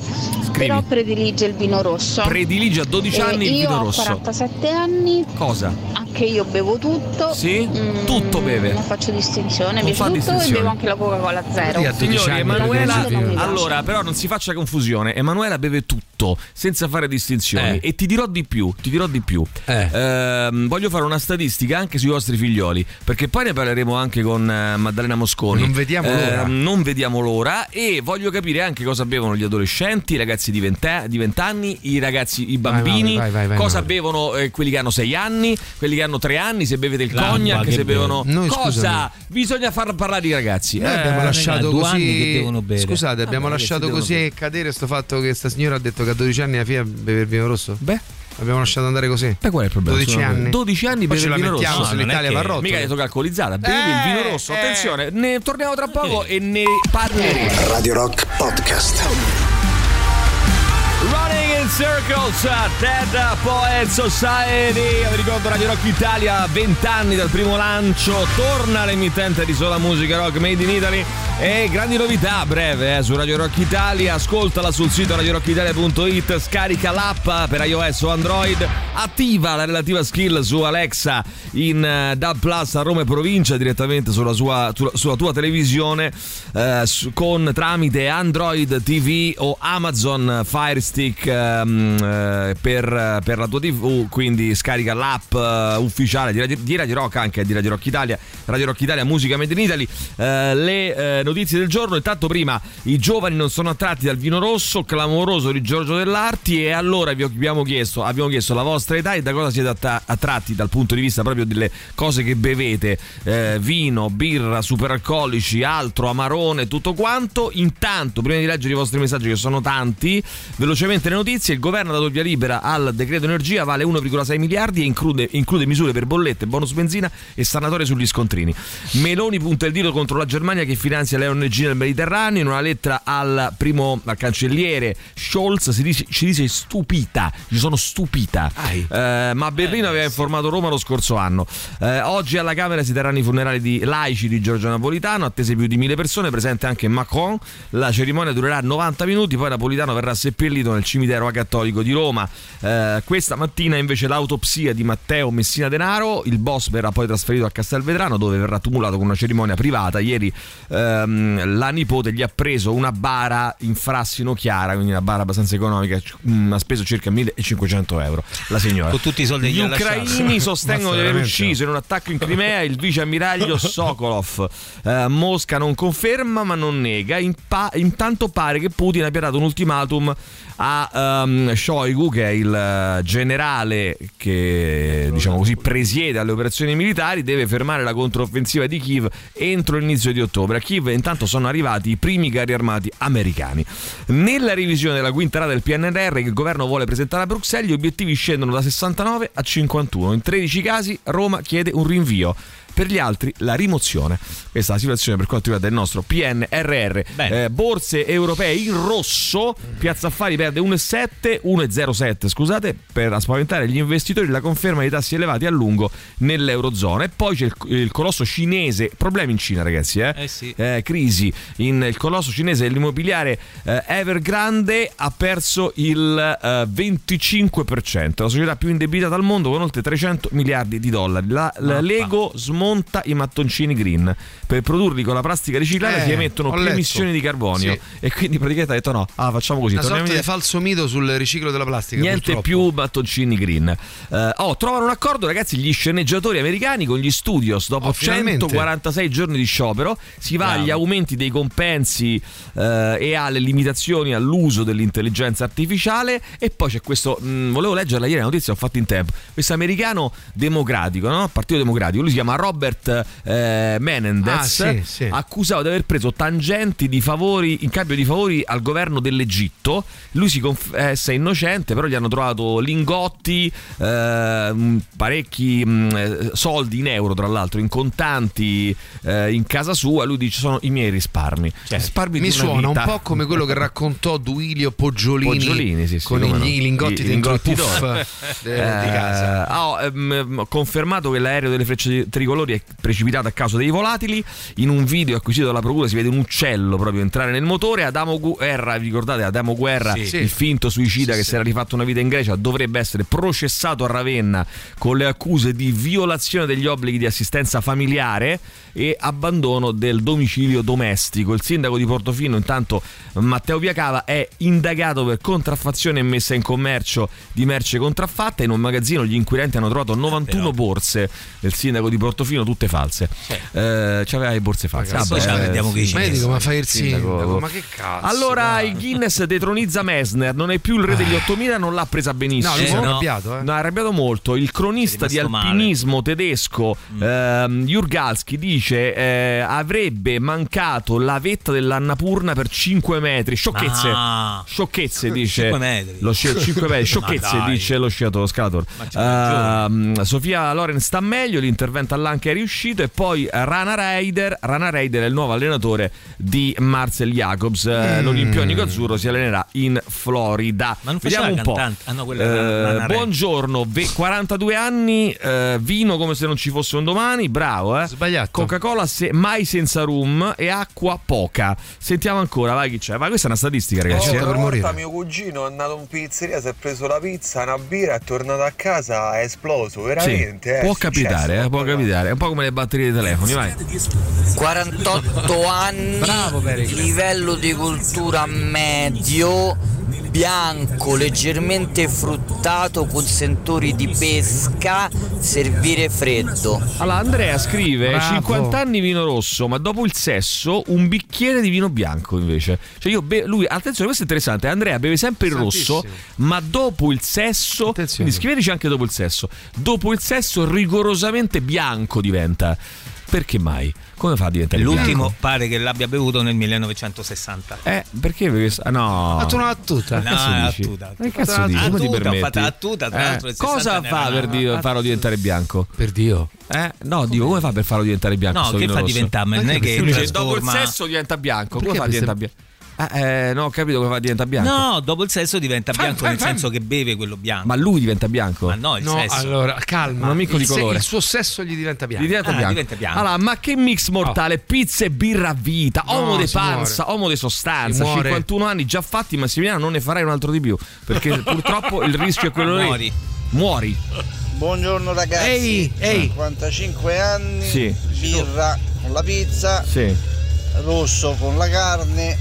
però predilige il vino rosso. Predilige a 12 E anni il io vino ho rosso. 47 anni, Cosa? Anche io bevo tutto. Sì? Mm, Tutto beve. Non faccio distinzione, Non mi fa tutto e bevo anche la Coca-Cola zero. Sì, a 12 Signori, anni Emanuela, allora, però non si faccia confusione. Emanuela beve tutto senza fare distinzioni. Eh. E ti dirò di più, ti dirò di più. Eh. Ehm, voglio fare una statistica anche sui vostri figlioli, perché poi ne parleremo anche con eh, Maddalena Mosconi. Non vediamo l'ora. Ehm, non vediamo l'ora e voglio capire anche cosa bevono gli adolescenti, i ragazzi di 20, di 20 anni, i ragazzi, i bambini, vai, vai, vai, cosa bevono eh, quelli che hanno 6 anni, quelli che hanno 3 anni, se bevete il cognac, che se bevono. Noi, cosa? scusami. Bisogna far parlare i ragazzi. Noi Eh, abbiamo lasciato due così. anni che devono bere. Scusate, abbiamo Vabbè, lasciato che così devono cadere sto fatto che sta signora ha detto che a 12 anni la figlia beve il vino rosso? Beh, L'abbiamo lasciato andare così. Beh, qual è il problema? 12 Scusa, anni. 12 anni beve ce il vino rosso. se No, è l'Italia che- va rotto. Mica hai detto calcolizzata, bevi Eh, il vino rosso. eh. Attenzione, ne torniamo tra poco e ne parleremo. Radio Rock Podcast. Running in Circles, Dead Poet Society. Vi ricordo Radio Rock Italia, 20 anni dal primo lancio. Torna l'emittente di sola musica rock made in Italy. E grandi novità a breve eh, su Radio Rock Italia. Ascoltala sul sito radiorockitalia.it. Scarica l'app per iOS o Android. Attiva la relativa skill su Alexa in eh, DAB Plus a Roma e provincia direttamente sulla, sua, sulla tua televisione eh, con tramite Android TV o Amazon Fire Stick ehm, eh, per, per la tua TV. Quindi scarica l'app eh, ufficiale di Radio, di Radio Rock, anche di Radio Rock Italia, Radio Rock Italia Musica Made in Italy. Eh, le eh, notizie del giorno. Intanto, prima i giovani non sono attratti dal vino rosso, clamoroso di Giorgio Dell'Arti. E allora vi abbiamo chiesto, abbiamo chiesto la vostra età e da cosa siete atta- attratti dal punto di vista proprio delle cose che bevete: vino, birra, superalcolici, altro, amarone, tutto quanto. Intanto, prima di leggere i vostri messaggi, che sono tanti, velocemente le notizie: il governo ha dato il via libera al decreto energia, vale 1,6 miliardi e include, include misure per bollette, bonus benzina e sanatorie sugli scontrini. Meloni punta il dito contro la Germania che finanzia le ONG nel Mediterraneo. In una lettera al primo al cancelliere Scholz si dice, ci dice stupita. Ci sono stupita. Eh, ma Berlino aveva informato Roma lo scorso anno. Eh, oggi alla Camera si terranno i funerali di laici di Giorgio Napolitano, attese più di mille persone, presente anche Macron. La cerimonia durerà 90 minuti, poi Napolitano verrà seppellito nel cimitero acattolico di Roma. Eh, questa mattina invece l'autopsia di Matteo Messina Denaro, il boss verrà poi trasferito a Castelvetrano dove verrà tumulato con una cerimonia privata. Ieri ehm, la nipote gli ha preso una bara in Frassino Chiara, quindi una bara abbastanza economica, c- mm, ha speso circa 1500 euro la signora. Con tutti i soldi Gli ucraini [laughs] sostengono di aver ucciso in un attacco in Crimea il vice ammiraglio [laughs] Sokolov. Eh, Mosca non conferma ma non nega. In pa- intanto pare che Putin abbia dato un ultimatum a ehm, Shoigu, che è il eh, generale che diciamo così presiede alle operazioni militari, deve fermare la controffensiva di Kiev entro l'inizio di ottobre. A Kiev intanto sono arrivati i primi carri armati americani. Nella revisione della quinta rata del PNRR che il governo vuole presentare a Bruxelles, gli obiettivi scendono da 69 a 51. In 13 casi Roma chiede un rinvio. Per gli altri la rimozione. Questa è la situazione per quanto riguarda il nostro PNRR. Eh, borse europee in rosso, Piazza Affari perde 1,7, 1,07 scusate, per spaventare gli investitori la conferma di tassi elevati a lungo nell'Eurozona. E poi c'è il, il colosso cinese, problemi in Cina ragazzi, eh? Eh sì. Eh, crisi in il colosso cinese dell'immobiliare eh, Evergrande ha perso il eh, 25%, la società più indebitata al mondo con oltre 300 miliardi di dollari. La, la Lego Small smonta i mattoncini green. Per produrli con la plastica riciclata Eh, si emettono più emissioni di carbonio. Sì. E quindi praticamente ha detto no, ah, facciamo così. Una sorta di falso mito sul riciclo della plastica. Niente purtroppo. più mattoncini green. Eh, oh, trovano un accordo, ragazzi. Gli sceneggiatori americani con gli studios dopo Oh, finalmente. 146 giorni di sciopero. Si va Bravo. agli aumenti dei compensi eh, e alle limitazioni all'uso dell'intelligenza artificiale. E poi c'è questo. mh, volevo leggerla ieri la notizia, ho fatto in tempo. Questo americano democratico, no? Partito Democratico. Lui si chiama Robert eh, Menendez. Ah, sì, sì. Accusato di aver preso tangenti di favori in cambio di favori al governo dell'Egitto. Lui si confessa innocente, però gli hanno trovato lingotti, eh, mh, parecchi mh, eh, soldi in euro, tra l'altro, in contanti eh, in casa sua. Lui dice: Sono i miei risparmi. risparmi Mi di una suona vita. un po' come quello che raccontò Duilio Poggiolini, Poggiolini, sì, con no. i lingotti I dentro lingotti puff [laughs] Eh, di casa. ah, ho ehm, confermato che l'aereo delle frecce tricolori è precipitato a causa dei volatili. In un video acquisito dalla procura si vede un uccello proprio entrare nel motore. Adamo Guerra, vi ricordate Adamo Guerra, Sì. il finto suicida che si era rifatto una vita in Grecia, dovrebbe essere processato a Ravenna con le accuse di violazione degli obblighi di assistenza familiare e abbandono del domicilio domestico. Il sindaco di Portofino, intanto Matteo Piacava, è indagato per contraffazione e messa in commercio di merce contraffatta. In un magazzino gli inquirenti hanno trovato 91 borse del sindaco di Portofino, tutte false. Eh, c'aveva le borse false. Ragazzi, poi ce la mettiamo coi Ma ma fai il sindaco- sindaco, ma che cazzo? Allora dai. il Guinness detronizza Mesner, non è più il re degli 8000, non l'ha presa benissimo. No, lui si è no. arrabbiato, eh. No, è arrabbiato molto. Il cronista di alpinismo tedesco Mm. ehm, Jurgalski dice eh, avrebbe mancato la vetta dell'Annapurna per 5 metri. Sciocchezze. Ah. Sciocchezze dice. 5 metri. Lo sci- 5 metri. [laughs] Ma Sciocchezze dice lo sciatore. Ma c'ha Ehm, Sofia Loren sta meglio, l'intervento all'anca è riuscito e poi Rana Raider, Rana Raider è il nuovo allenatore di Marcel Jacobs. Eh, Mm. L'Olimpionico Azzurro si allenerà in Florida. Ma non Vediamo un po'. cantante? Ah, no, quella Eh, buongiorno, ve- 42 anni, eh, vino come se non ci fosse un domani, bravo, eh. Sbagliato. Coca-Cola se- mai senza rum e acqua poca. Sentiamo ancora, vai chi c'è. Ma questa è una statistica, ragazzi. Eh. per morire. mio cugino è andato in pizzeria, si è preso la pizza, una birra, è tornato a casa, è esploso, Sì, veramente. eh, può capitare, eh, può qualcosa. Capitare. È un po' come le batterie dei telefoni, vai. 48 anni, Bravo, livello di cultura medio, bianco, leggermente fruttato con sentori di pesca, servire freddo. Allora, Andrea scrive: Bravo. 50 anni vino rosso, ma dopo il sesso un bicchiere di vino bianco invece. Cioè, io be- lui, attenzione, questo è interessante. Andrea beve sempre il rosso, ma dopo il sesso. Attenzione. Quindi scriveteci anche dopo il sesso. Dopo il sesso, rigorosamente bianco diventa. Perché mai? Come fa a diventare L'ultimo bianco? pare che l'abbia bevuto nel 1960. Eh, perché? Perché- ah, no. Ha fatto una battuta. No, è dici? attuta. Ma che cazzo dici? Come ti permetti? fatto attuta, tra Eh, l'altro, il 60 Cosa fa per una- di- farlo diventare bianco? Per Dio. Eh? No, dico, come fa per farlo diventare bianco? No, che fa diventare? Non è che dopo il sesso diventa bianco. Come fa a diventare bianco? Eh, eh, no, ho capito come fa a diventare bianco. No, dopo il sesso diventa bianco fam, nel fam. senso che beve quello bianco. Ma lui diventa bianco. Ma no, il No, sesso. allora, calma. Un amico il di se- colore. il suo sesso gli diventa bianco. Gli diventa, Ah, bianco. diventa bianco. Allora, ma che mix mortale? Pizza e birra a vita, No, uomo di si panza, muore. uomo di sostanza, Si muore. 51 anni già fatti, Massimiliano non ne farai un altro di più, perché [laughs] purtroppo il rischio è quello lì. Muori. Muori. Buongiorno ragazzi. Ehi, ehi. 55 anni. Sì. Birra con la pizza, Sì. rosso con la carne,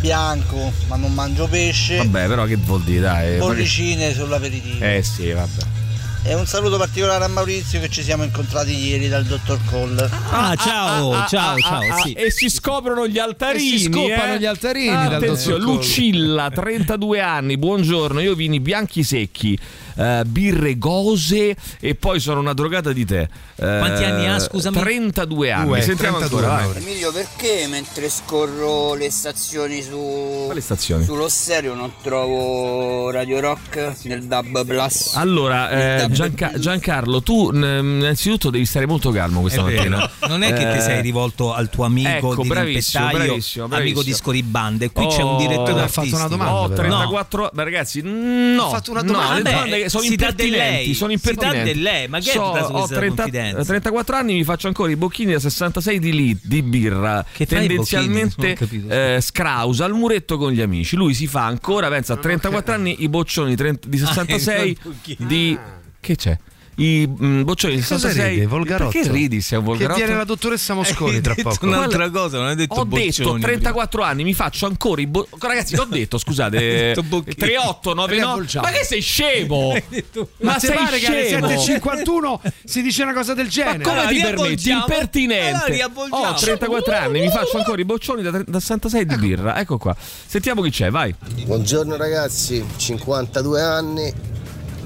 bianco ma non mangio pesce, Vabbè, però che vuol dire, dai? bollicine sull'aperitivo. Eh sì, vabbè. E un saluto particolare a Maurizio che ci siamo incontrati ieri dal dottor Cole. Ah, ciao, ciao, ciao. Ah, sì. E si scoprono gli altarini. E si scoppano eh? gli altarini dal Attenzione. Lucilla, 32 anni. Buongiorno, io vini bianchi secchi, eh, birre gose e poi sono una drogata di te. Eh, Quanti anni ha, scusami? 32 anni. Due, Sentiamo 32 ancora. Emilio, perché mentre scorro le stazioni su Quali stazioni? sullo stereo non trovo Radio Rock nel DAB Plus? Allora, eh, Gianca- Giancarlo, tu innanzitutto devi stare molto calmo questa È vero. mattina. Non è che ti Eh, sei rivolto al tuo amico ecco, di bravissimo, Rimpettaio, bravissimo, amico bravissimo. di Scoribande. Qui c'è un Oh, direttore ha fatto una domanda, Ho però. 34 ma ragazzi, no. Ha fatto una no, domanda. le Vabbè, domande sono si impertinenti, sono si dà impertinenti. del lei, ma che è So- tutta ho questa 30 confidenza? 34 anni, mi faccio ancora i bocchini da 66 di, lit- di birra, Che tendenzialmente eh, scrausa al muretto con gli amici. Lui si fa ancora, pensa a 34 anni i boccioni 30 di 66 [laughs] i bocchini. di che c'è? I mm, boccioni di Cosa 66 ride, volgarotto? Perché ridi se è un Che volgarotto? viene la dottoressa Mosconi tra [laughs] detto poco. un'altra cosa, non hai detto ho detto boccioni 34 anni, mi faccio ancora i bo- Ragazzi, l'ho detto, scusate. [laughs] detto bocchini. 38, 99. Riavvolgiamo. Ma che sei scemo? [laughs] Ma, Ma sei pare che scemo? alle 7.51 si dice una cosa del genere? Ma come Allora, ti permetti? Allora, Impertinente. Ho 34 anni, mi faccio ancora i boccioni da, tre- da 66 di birra. Ecco qua. Sentiamo chi c'è, vai. Buongiorno ragazzi, 52 anni,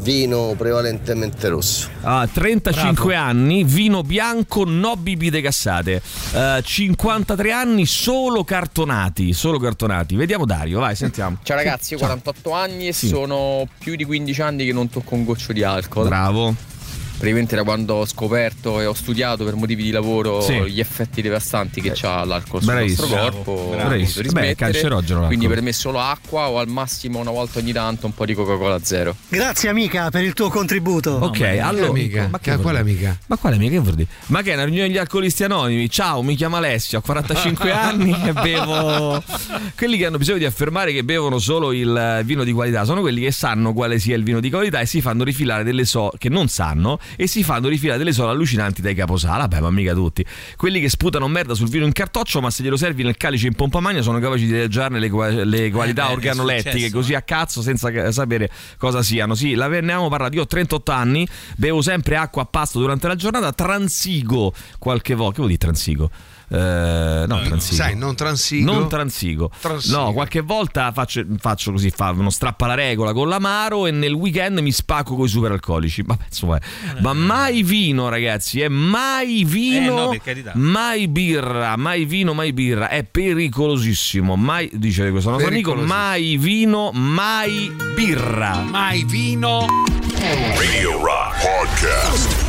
vino prevalentemente rosso. Ah, 35 anni, vino bianco, no bibite gassate. Eh, 53 anni, solo cartonati. Solo cartonati. Vediamo Dario, vai, sentiamo. Ciao ragazzi, io ho 48 anni e Sì. sono più di 15 anni che non tocco un goccio di alcol. Bravo. Praticamente da quando ho scoperto e ho studiato per motivi di lavoro Sì. gli effetti devastanti che ha l'alcol sul Bravissimo. nostro corpo, Bravissimo. Beh, cancerogeno Quindi per me solo acqua o al massimo una volta ogni tanto un po' di Coca-Cola zero. Grazie amica per il tuo contributo. Ok, allora. amica? Ma Che- quale amica? Ma quale amica? Che vuol dire? Ma che è una riunione degli alcolisti anonimi? Ciao, mi chiamo Alessio, ho [laughs] 45 anni e bevo. Quelli che hanno bisogno di affermare che bevono solo il vino di qualità sono quelli che sanno quale sia il vino di qualità e si fanno rifilare delle so che non sanno e si fanno rifilare delle sole allucinanti dai caposala. Beh, ma mica tutti. Quelli che sputano merda sul vino in cartoccio, ma se glielo servi nel calice in pompa magna sono capaci di leggiarne le, qua- le qualità beh, è organolettiche così a cazzo senza sapere cosa siano. Sì, la ne avevamo parlato. Io ho 38 anni, bevo sempre acqua a pasto durante la giornata, transigo qualche volta. Che vuol dire transigo? Eh, no, transigo. Sai, non transigo. Non transigo. Transigo. No, qualche volta faccio, faccio così, fa uno strappa la regola con l'amaro e nel weekend mi spacco con i superalcolici. Vabbè, insomma, ma mai vino, ragazzi, è mai vino, Eh, no, per carità. mai birra, mai vino, mai birra. È pericolosissimo. Mai, dice questo nostro amico, mai vino, mai birra. Mai vino. Radio Rock Podcast.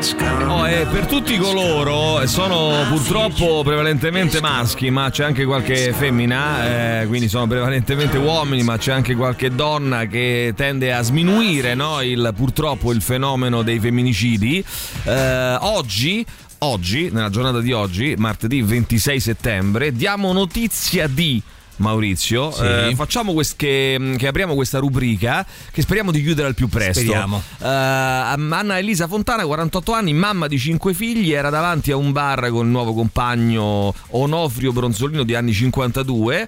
Oh, e per tutti coloro, sono purtroppo prevalentemente maschi, ma c'è anche qualche femmina, eh, quindi sono prevalentemente uomini, ma c'è anche qualche donna che tende a sminuire no, il, purtroppo il fenomeno dei femminicidi. Eh, oggi. Oggi, nella giornata di oggi, martedì 26 settembre, diamo notizia di Maurizio, Sì. eh, facciamo quest- che, che apriamo questa rubrica che speriamo di chiudere al più presto. Speriamo. Eh, Anna Elisa Fontana, 48 anni, mamma di 5 figli, era davanti a un bar con il nuovo compagno Onofrio Bronzolino di anni 52.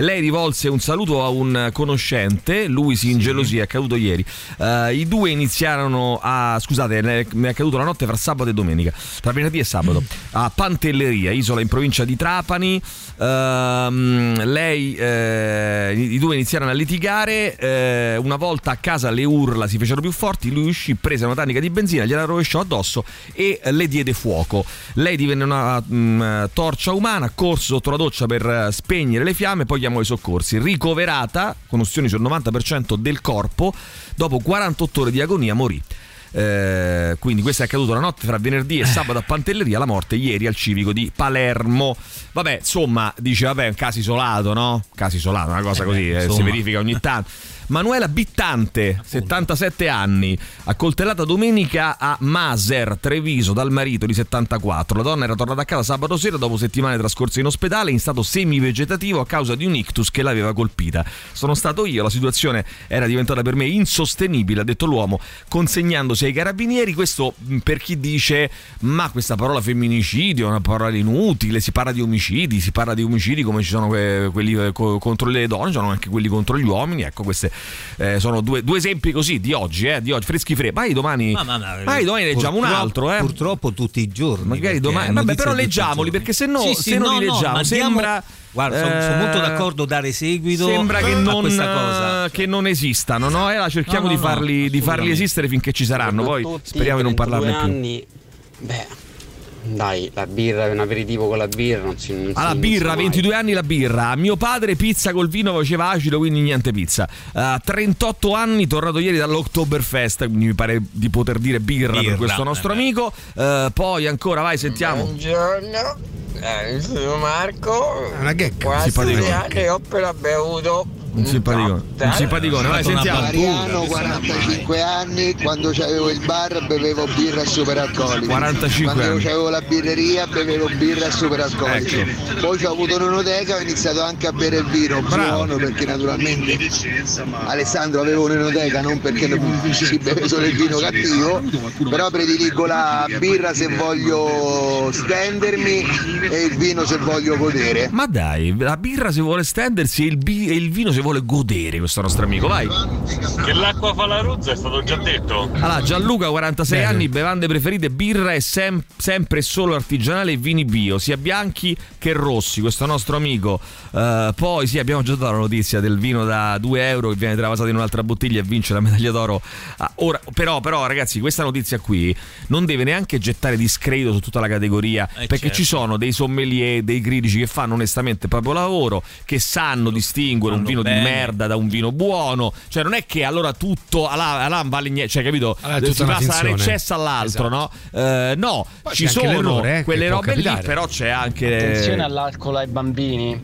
Lei rivolse un saluto a un conoscente, lui si ingelosì, è accaduto ieri. Eh, I due iniziarono a. Scusate, mi è accaduto la notte fra sabato e domenica, tra venerdì e sabato, a Pantelleria, isola in provincia di Trapani. Ehm, lei, eh, i due iniziarono a litigare. eh, una volta a casa le urla si fecero più forti. Lui uscì, prese una tanica di benzina, gliela rovesciò addosso e le diede fuoco. Lei divenne una mm, torcia umana, corse sotto la doccia per spegnere le fiamme, poi chiamò i soccorsi. Ricoverata con ustioni sul 90% del corpo, dopo 48 ore di agonia morì. Eh, quindi questo è accaduto la notte fra venerdì e sabato a Pantelleria, la morte ieri al civico di Palermo. Vabbè, insomma, dice, vabbè, è un caso isolato, no? Caso isolato, una cosa Eh così, beh, eh, si verifica ogni tanto. Manuela Bittante, 77 anni, accoltellata domenica a Maser, Treviso, dal marito di 74. La donna era tornata a casa sabato sera dopo settimane trascorse in ospedale in stato semivegetativo a causa di un ictus che l'aveva colpita. Sono stato io, la situazione era diventata per me insostenibile, ha detto l'uomo, consegnandosi ai carabinieri. Questo mh, per chi dice, ma questa parola femminicidio è una parola inutile, si parla di omicidi, si parla di omicidi come ci sono que- quelli eh, co- contro le donne, ci sono anche quelli contro gli uomini. Ecco, queste eh, sono due, due esempi così di oggi, eh, di oggi, freschi freschi. Magari domani, Ma- ma- ma- domani leggiamo un altro, eh. Purtroppo tutti i giorni. Magari domani, vabbè, però leggiamoli perché se no, Sì, se sì, non no, li no, leggiamo ma diamo- sembra. Guarda, sono, sono molto eh, d'accordo dare seguito Sembra che a non, questa cosa. che non esistano, no? E allora cerchiamo No, no, di, farli, no, di farli esistere finché ci saranno. Poi speriamo di non parlarne più. anni, beh, dai, la birra è un aperitivo con la birra, non si non Alla si- birra, si mai. 22 anni la birra. Mio padre pizza col vino faceva acido, quindi niente pizza. A 38 anni, tornato ieri dall'Oktoberfest, quindi mi pare di poter dire birra, Birra, per questo nostro eh amico. Eh, poi ancora, vai, sentiamo. Buongiorno, eh, sono Marco. È una ghecca. Quasi anni ho appena bevuto Un simpaticone. Un simpaticone, vai, sentiamo. Mariano, 45 anni, quando avevo il bar bevevo birra superalcolica. 45 quando anni. avevo la birreria bevevo birra superalcolica. Ecco. Poi ho avuto un'enoteca ho iniziato anche a bere il vino, buono perché naturalmente Alessandro aveva un'enoteca, non perché non si beve solo il vino cattivo, però prediligo la birra se voglio stendermi e il vino se voglio godere. Ma dai, la birra se vuole stendersi e il, bi- e il vino se vuole godere, questo nostro amico, vai. Che l'acqua fa la rozza è stato già detto. Allora, Gianluca, 46 Bene. anni, bevande preferite, birra e sem- sempre solo artigianale e vini bio, sia bianchi che rossi, questo nostro amico. Eh, poi sì, abbiamo già dato la notizia del vino da 2 euro che viene travasato in un'altra bottiglia e vince la medaglia d'oro. Ah, ora, però, però, ragazzi, questa notizia qui non deve neanche gettare discredito su tutta la categoria, perché certo. ci sono dei sommelier, dei critici che fanno onestamente il proprio lavoro, che sanno distinguere un vino di bene. merda da un vino buono. Cioè, non è che allora tutto alla, alla vale niente, cioè, capito? Allora si passa da un eccesso all'altro, no? Eh, no, Poi ci sono eh, quelle robe lì, però c'è anche. Attenzione all'alcol ai bambini,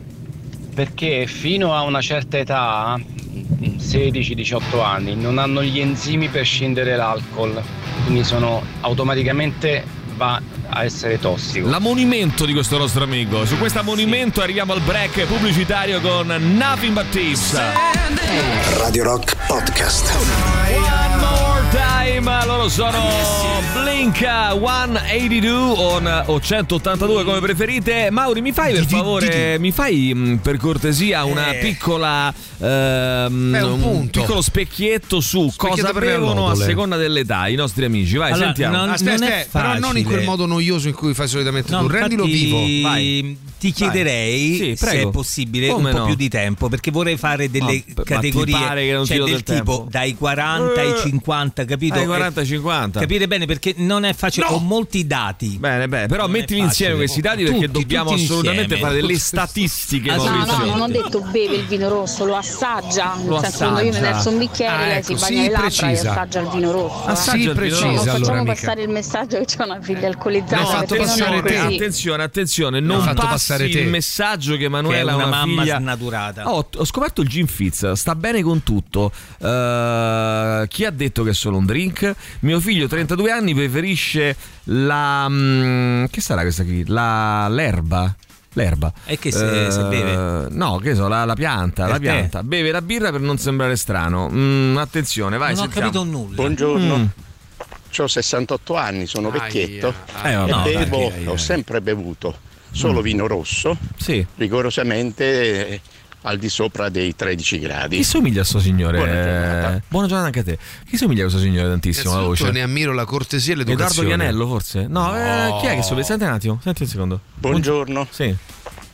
perché fino a una certa età, 16-18 anni, non hanno gli enzimi per scindere l'alcol, quindi sono automaticamente va a essere tossico. L'ammonimento di questo nostro amico. Su questo ammonimento arriviamo al break pubblicitario con But Tips. Radio Rock Podcast. One more time, loro sono Blink 182 on- o 182 come preferite. Mauri, mi fai per favore, mi fai mh, per cortesia una piccola ehm, Eh, un punto. piccolo specchietto su Specchietto cosa bevono a seconda dell'età i nostri amici. Vai, Allora, sentiamo. non- Aspetta, non è aspetta, però non in quel modo noioso in cui fai solitamente No, tu. Rendilo infatti, vivo. Vai. Ti chiederei Sì, se è possibile Come un po' no? più di tempo perché vorrei fare delle Ma- ma categorie pare che non cioè del del tipo dai 40 ai Eh, 50, capito? dai Eh, 40 ai 50. Capire bene perché non è facile, ho molti dati. Bene, bene, però Non facile. insieme questi dati perché Tutti, dobbiamo tutti assolutamente insieme. fare delle [laughs] statistiche. Ah, No, Maurizio. no, non ho detto beve il vino rosso, lo assaggia. Nel Lo senso, quando io mi assaggia. verso un bicchiere, Ah, lei ecco, si bagna sì, le labbra e assaggia il vino rosso. eh. Assaggia il vino No, rosso. facciamo passare il messaggio che c'è una figlia alcolizzata No, perché. Attenzione, attenzione, non passi passare te. il messaggio che Emanuela Che è ha una una mamma figlia snaturata. Oh, ho scoperto il gin fizz, sta bene con tutto. Eh, chi ha detto che è solo un drink? Mio figlio, 32 anni, preferisce la mm, che sarà questa qui? La l'erba. L'erba. E che se- se beve? No, che so, la, la pianta, Per la te? pianta. Beve la birra per non sembrare strano. Mm, attenzione, vai, non ho sentiamo. capito nulla. Buongiorno. Mm. Ho 68 anni, sono Aia, vecchietto Eh, e no, bevo, dai, ho sempre bevuto solo Mm. vino rosso, Sì. rigorosamente eh, al di sopra dei 13 gradi. Chi somiglia a sto signore? Buona giornata. Eh, Buona giornata anche a te. Chi somiglia a questo signore tantissimo la voce? ne ammiro la cortesia e Edoardo l'educazione. Vianello, forse? No, eh, chi è che somiglia? Senti un attimo, senti un secondo. Buongiorno. Sì.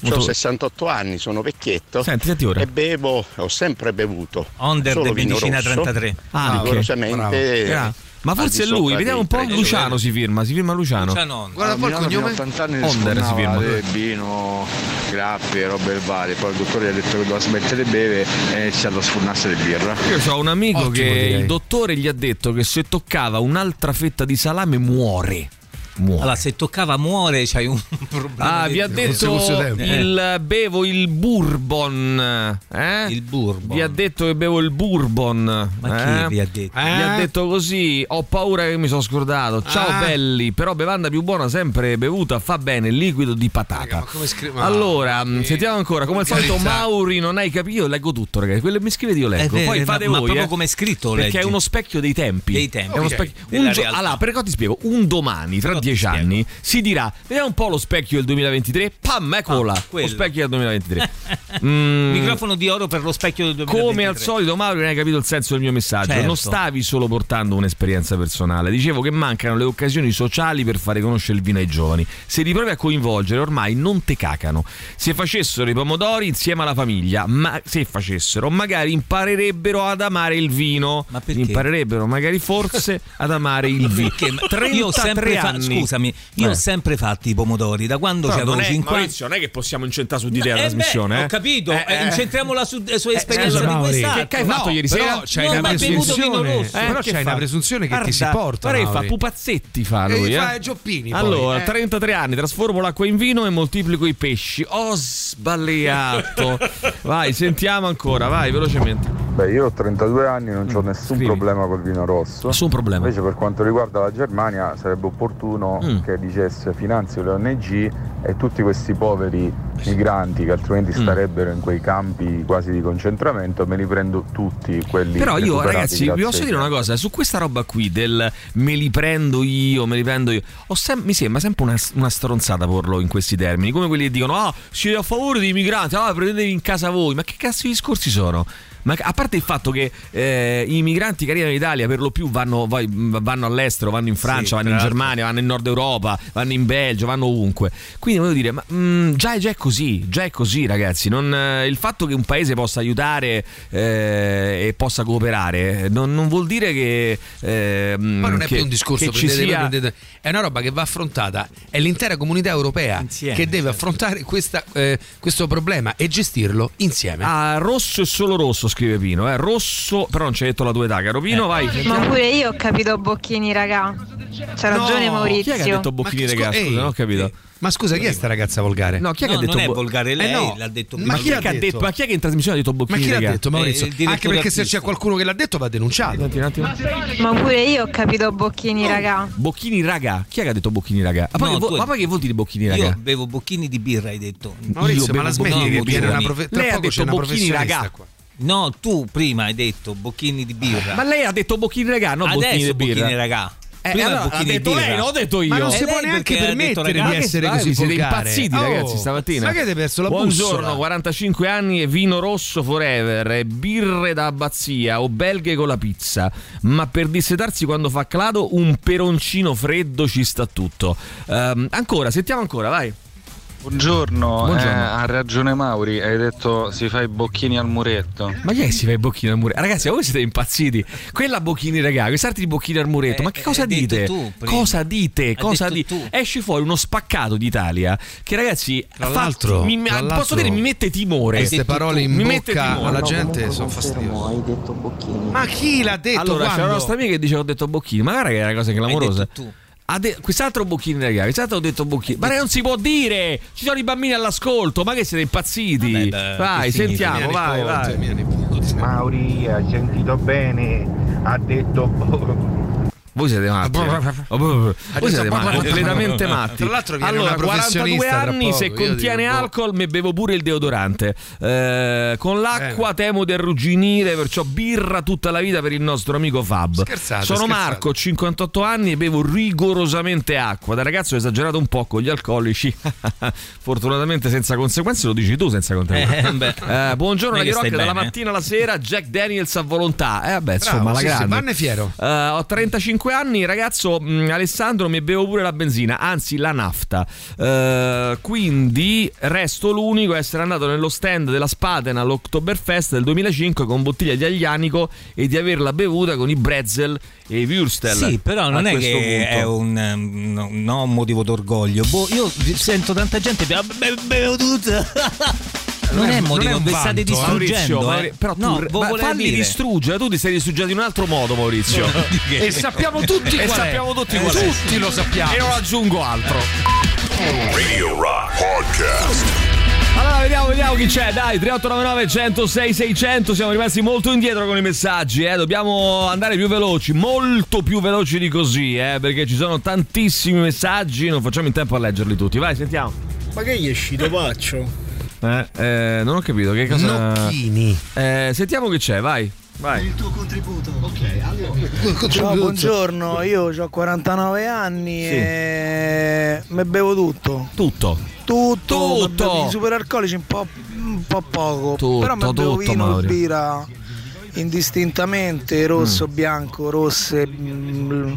Ho Molto- 68 anni, sono vecchietto Senti, senti ora. e bevo, ho sempre bevuto Under solo de vino Medicina rosso, 33. Ah, ok. rigorosamente Bravo. Ma al forse è lui, vediamo un po'. 13 Luciano si firma, si firma Luciano. Luciano. Guarda poi il cognome. 80 anni Onder si firma. vino, grappi e robe varie. Poi il dottore gli ha detto che doveva smettere di bere e ha iniziato a sfurnarsi di birra. Io ho un amico Ottimo, che direi. il dottore gli ha detto che se toccava un'altra fetta di salame muore. Muore. Allora, se toccava muore, c'hai un [laughs] problema. Ah, vi ha detto il bevo il bourbon. Eh? il bourbon. Vi ha detto che bevo il bourbon. Ma eh? chi vi ha detto? Vi ha Eh? detto così, ho paura che mi sono scordato. Ciao Ah. belli, però bevanda più buona sempre bevuta, fa bene, liquido di Raga, patata. ma come scri- ma- Allora, mh, che- sentiamo ancora, come al solito. Mauri non hai capito, io leggo tutto ragazzi, quello che mi scrivete io leggo, Eh, poi eh, fate ma- ma voi. proprio eh. come è scritto Perché leggi? è uno specchio dei tempi. Dei tempi, È uno ok. specchio- gio- allora, però ti spiego, un domani, tra dieci anni, si dirà, vediamo un po' lo specchio del 2023, pam, eccolo là, lo specchio del 2023. [laughs] Mm, Microfono di oro per lo specchio del 2023. come al solito, Mauro, non hai capito il senso del mio messaggio. Certo. Non stavi solo portando un'esperienza personale. Dicevo che mancano le occasioni sociali per fare conoscere il vino ai giovani. Se li provi a coinvolgere, ormai non te cacano. Se facessero i pomodori insieme alla famiglia, ma se facessero, magari imparerebbero ad amare il vino. Ma perché? Imparerebbero, magari forse, [laughs] ad amare il vino. Perché? Ma 33 io ho sempre fa- anni. scusami, io Eh. ho sempre fatto i pomodori da quando Però avevo non è, 50 Maurizio, non è che possiamo incentrare su di te la Eh beh, trasmissione. eh. Ho capito, Eh, eh, eh. incentriamola su, eh, su esperienza scusa, di quest'altro. che hai fatto ieri però sera? c'hai No, una presunzione, però c'hai una presunzione che ti si porta. Guarda fa pupazzetti fa Eh, lui. fa eh. Gioppini poi, Allora, eh. 33 anni, trasformo l'acqua in vino e moltiplico i pesci. Ho sbagliato. [laughs] vai, sentiamo ancora, vai, velocemente. Beh, io ho 32 anni e non ho nessun problema col vino rosso. Nessun problema. Invece per quanto riguarda la Germania sarebbe opportuno Mm. che dicesse finanzio le ONG e tutti questi poveri migranti che altrimenti Mm. starebbero in quei campi quasi di concentramento, me li prendo tutti quelli Però io, ragazzi, vi posso dire una cosa: su questa roba qui del me li prendo io, me li prendo io, sem- mi sembra sempre una, una stronzata porlo in questi termini. Come quelli che dicono: Ah, siete a favore dei migranti, ah, prendetevi in casa voi. Ma che cazzo di discorsi sono? Ma a parte il fatto che eh, i migranti che arrivano in Italia per lo più vanno, vai- vanno all'estero, vanno in Francia, Sì, vanno in l'altro. Germania, vanno in Nord Europa, vanno in Belgio, vanno ovunque. Quindi voglio dire, ma, mm, già, già è così, già è così, ragazzi. Non, eh, il fatto che un paese possa aiutare eh, e possa cooperare non, non vuol dire che. eh, Poi non è che- più un discorso prendete sia. prendete- è una roba che va affrontata, è l'intera comunità europea Insieme, che deve affrontare questa, eh, questo problema e gestirlo insieme. Ah, rosso e solo rosso, scrive Pino. Eh. Rosso, però non ci hai detto la tua età, caro Pino. Vai. Ma pure io ho capito Bocchini, raga. C'ha ragione No, Maurizio. Chi è che ha detto Bocchini, Ma che raga? scu- Scusa, ehi, non ho capito. Ma scusa, chi è sta ragazza volgare? No, chi è che No, ha detto non è Bo- volgare, lei Eh no. l'ha detto Ma Ma chi, è che ha detto, ma chi è che in trasmissione ha detto Ma Bocchini? chi l'ha raga? detto Maurizio? Eh, Anche perché se artistico. c'è qualcuno che l'ha detto va denunciato. Senti un attimo. Ma pure io ho capito Bocchini, raga. Bocchini raga. Chi è che ha detto Bocchini raga? Poi No, che vo- ma poi che vuol dire Bocchini raga? Io bevo bocchini di birra, hai detto. Maurizio, Io ma la smetti bocchini che di viene una profe- tra Lei ha detto una Bocchini raga. No, tu prima hai detto bocchini di birra. Ma lei ha detto Bocchini raga, Bocchini Adesso di birra. bocchini raga. Eh, Prima allora, ha detto lei, non ho detto io. Ma non Eh, si può neanche detto, permettere raga, di essere Dai, così siete volgare. impazziti, Oh, ragazzi, stamattina. Ma che avete perso la Buongiorno, bussola? 45 anni e vino rosso forever, birre da abbazia o belghe con la pizza. Ma per dissetarsi quando fa clado, un peroncino freddo ci sta tutto. Ehm, ancora, sentiamo ancora, vai. Buongiorno, Buongiorno. eh, ha ragione Mauri, hai detto si fa i bocchini al muretto. Ma chi è che si fa i bocchini al muretto? Ragazzi, ma voi siete impazziti. Quella bocchini, raga, quest'altro di bocchini al muretto. Eh, ma che cosa hai dite? tu cosa dite? Hai Cosa dite? tu. Esce fuori uno spaccato d'Italia che, ragazzi, Tra fa- l'altro- mi- mi- tra posso l'altro- dire, mi mette timore. Queste parole in mi bocca alla gente sono fastidiose. Hai detto Bocchini. Ma chi l'ha detto Allora, c'è quando? una nostra amica che dice che ho detto Bocchini, ma guarda che è una cosa clamorosa. detto tu. De- quest'altro Bocchini, ragazzi, quest'altro ho detto Bocchini. Ma non si può dire! Ci sono i bambini all'ascolto, ma che siete impazziti? Vabbè, beh, vai, sentiamo, vai, nipote, vai. Mauri, hai sentito bene? Ha detto boh. Voi siete matti. eh. Voi siete matti, completamente matti. Tra l'altro viene allora, una 42 professionista tra anni, poco, se contiene boh. alcol, mi bevo pure il deodorante. Eh, con l'acqua temo di arrugginire, perciò birra tutta la vita per il nostro amico Fab. Scherzate, Sono scherzate. Marco, 58 anni e bevo rigorosamente acqua. Da ragazzo ho esagerato un po' con gli alcolici. [laughs] Fortunatamente senza conseguenze, lo dici tu senza conseguenze. Eh, beh. Eh, buongiorno Radio Rock, dalla bene. mattina alla sera Jack Daniels a volontà. Eh vabbè, Bravo, insomma, la sì, sì, grande. vanne fiero. Eh, ho 35 anni, ragazzo mh, Alessandro, mi bevo pure la benzina, anzi la nafta. Eh, quindi resto l'unico a essere andato nello stand della Spaten all'Oktoberfest del 2005 con bottiglia di aglianico e di averla bevuta con i Brezel e i Würstel. Sì, però non è questo che punto. è un, ehm, no, no, motivo d'orgoglio. Boh, io sento tanta gente che be- bevo tutto. [laughs] Non è motivo, un vi state distruggendo. Maurizio, eh. Mauri- però tu no, ma dire. distruggere, tu ti sei distruggendo in un altro modo, Maurizio. [laughs] E sappiamo tutti e è. sappiamo tutti qual è. Tutti lo sappiamo. E non aggiungo altro. Radio Rock Podcast. Allora vediamo, vediamo chi c'è. Dai, 3899 106 600. Siamo rimasti molto indietro con i messaggi, eh. Dobbiamo andare più veloci, molto più veloci di così, eh, perché ci sono tantissimi messaggi, non facciamo in tempo a leggerli tutti. Vai, sentiamo. Ma che gli è uscito paccio? Eh, eh, non ho capito che cosa Nocchini. Eh, sentiamo che c'è, vai. Vai. Il tuo contributo. Ok, allora. Ciao, buongiorno, io ho 49 anni e mi bevo tutto. Tutto. Tutto, Tutto. I superalcolici un po', un po' poco. Tutto, però mi bevo tutto, vino, Mauri. birra. Indistintamente rosso, Mm. bianco, rosse, mm,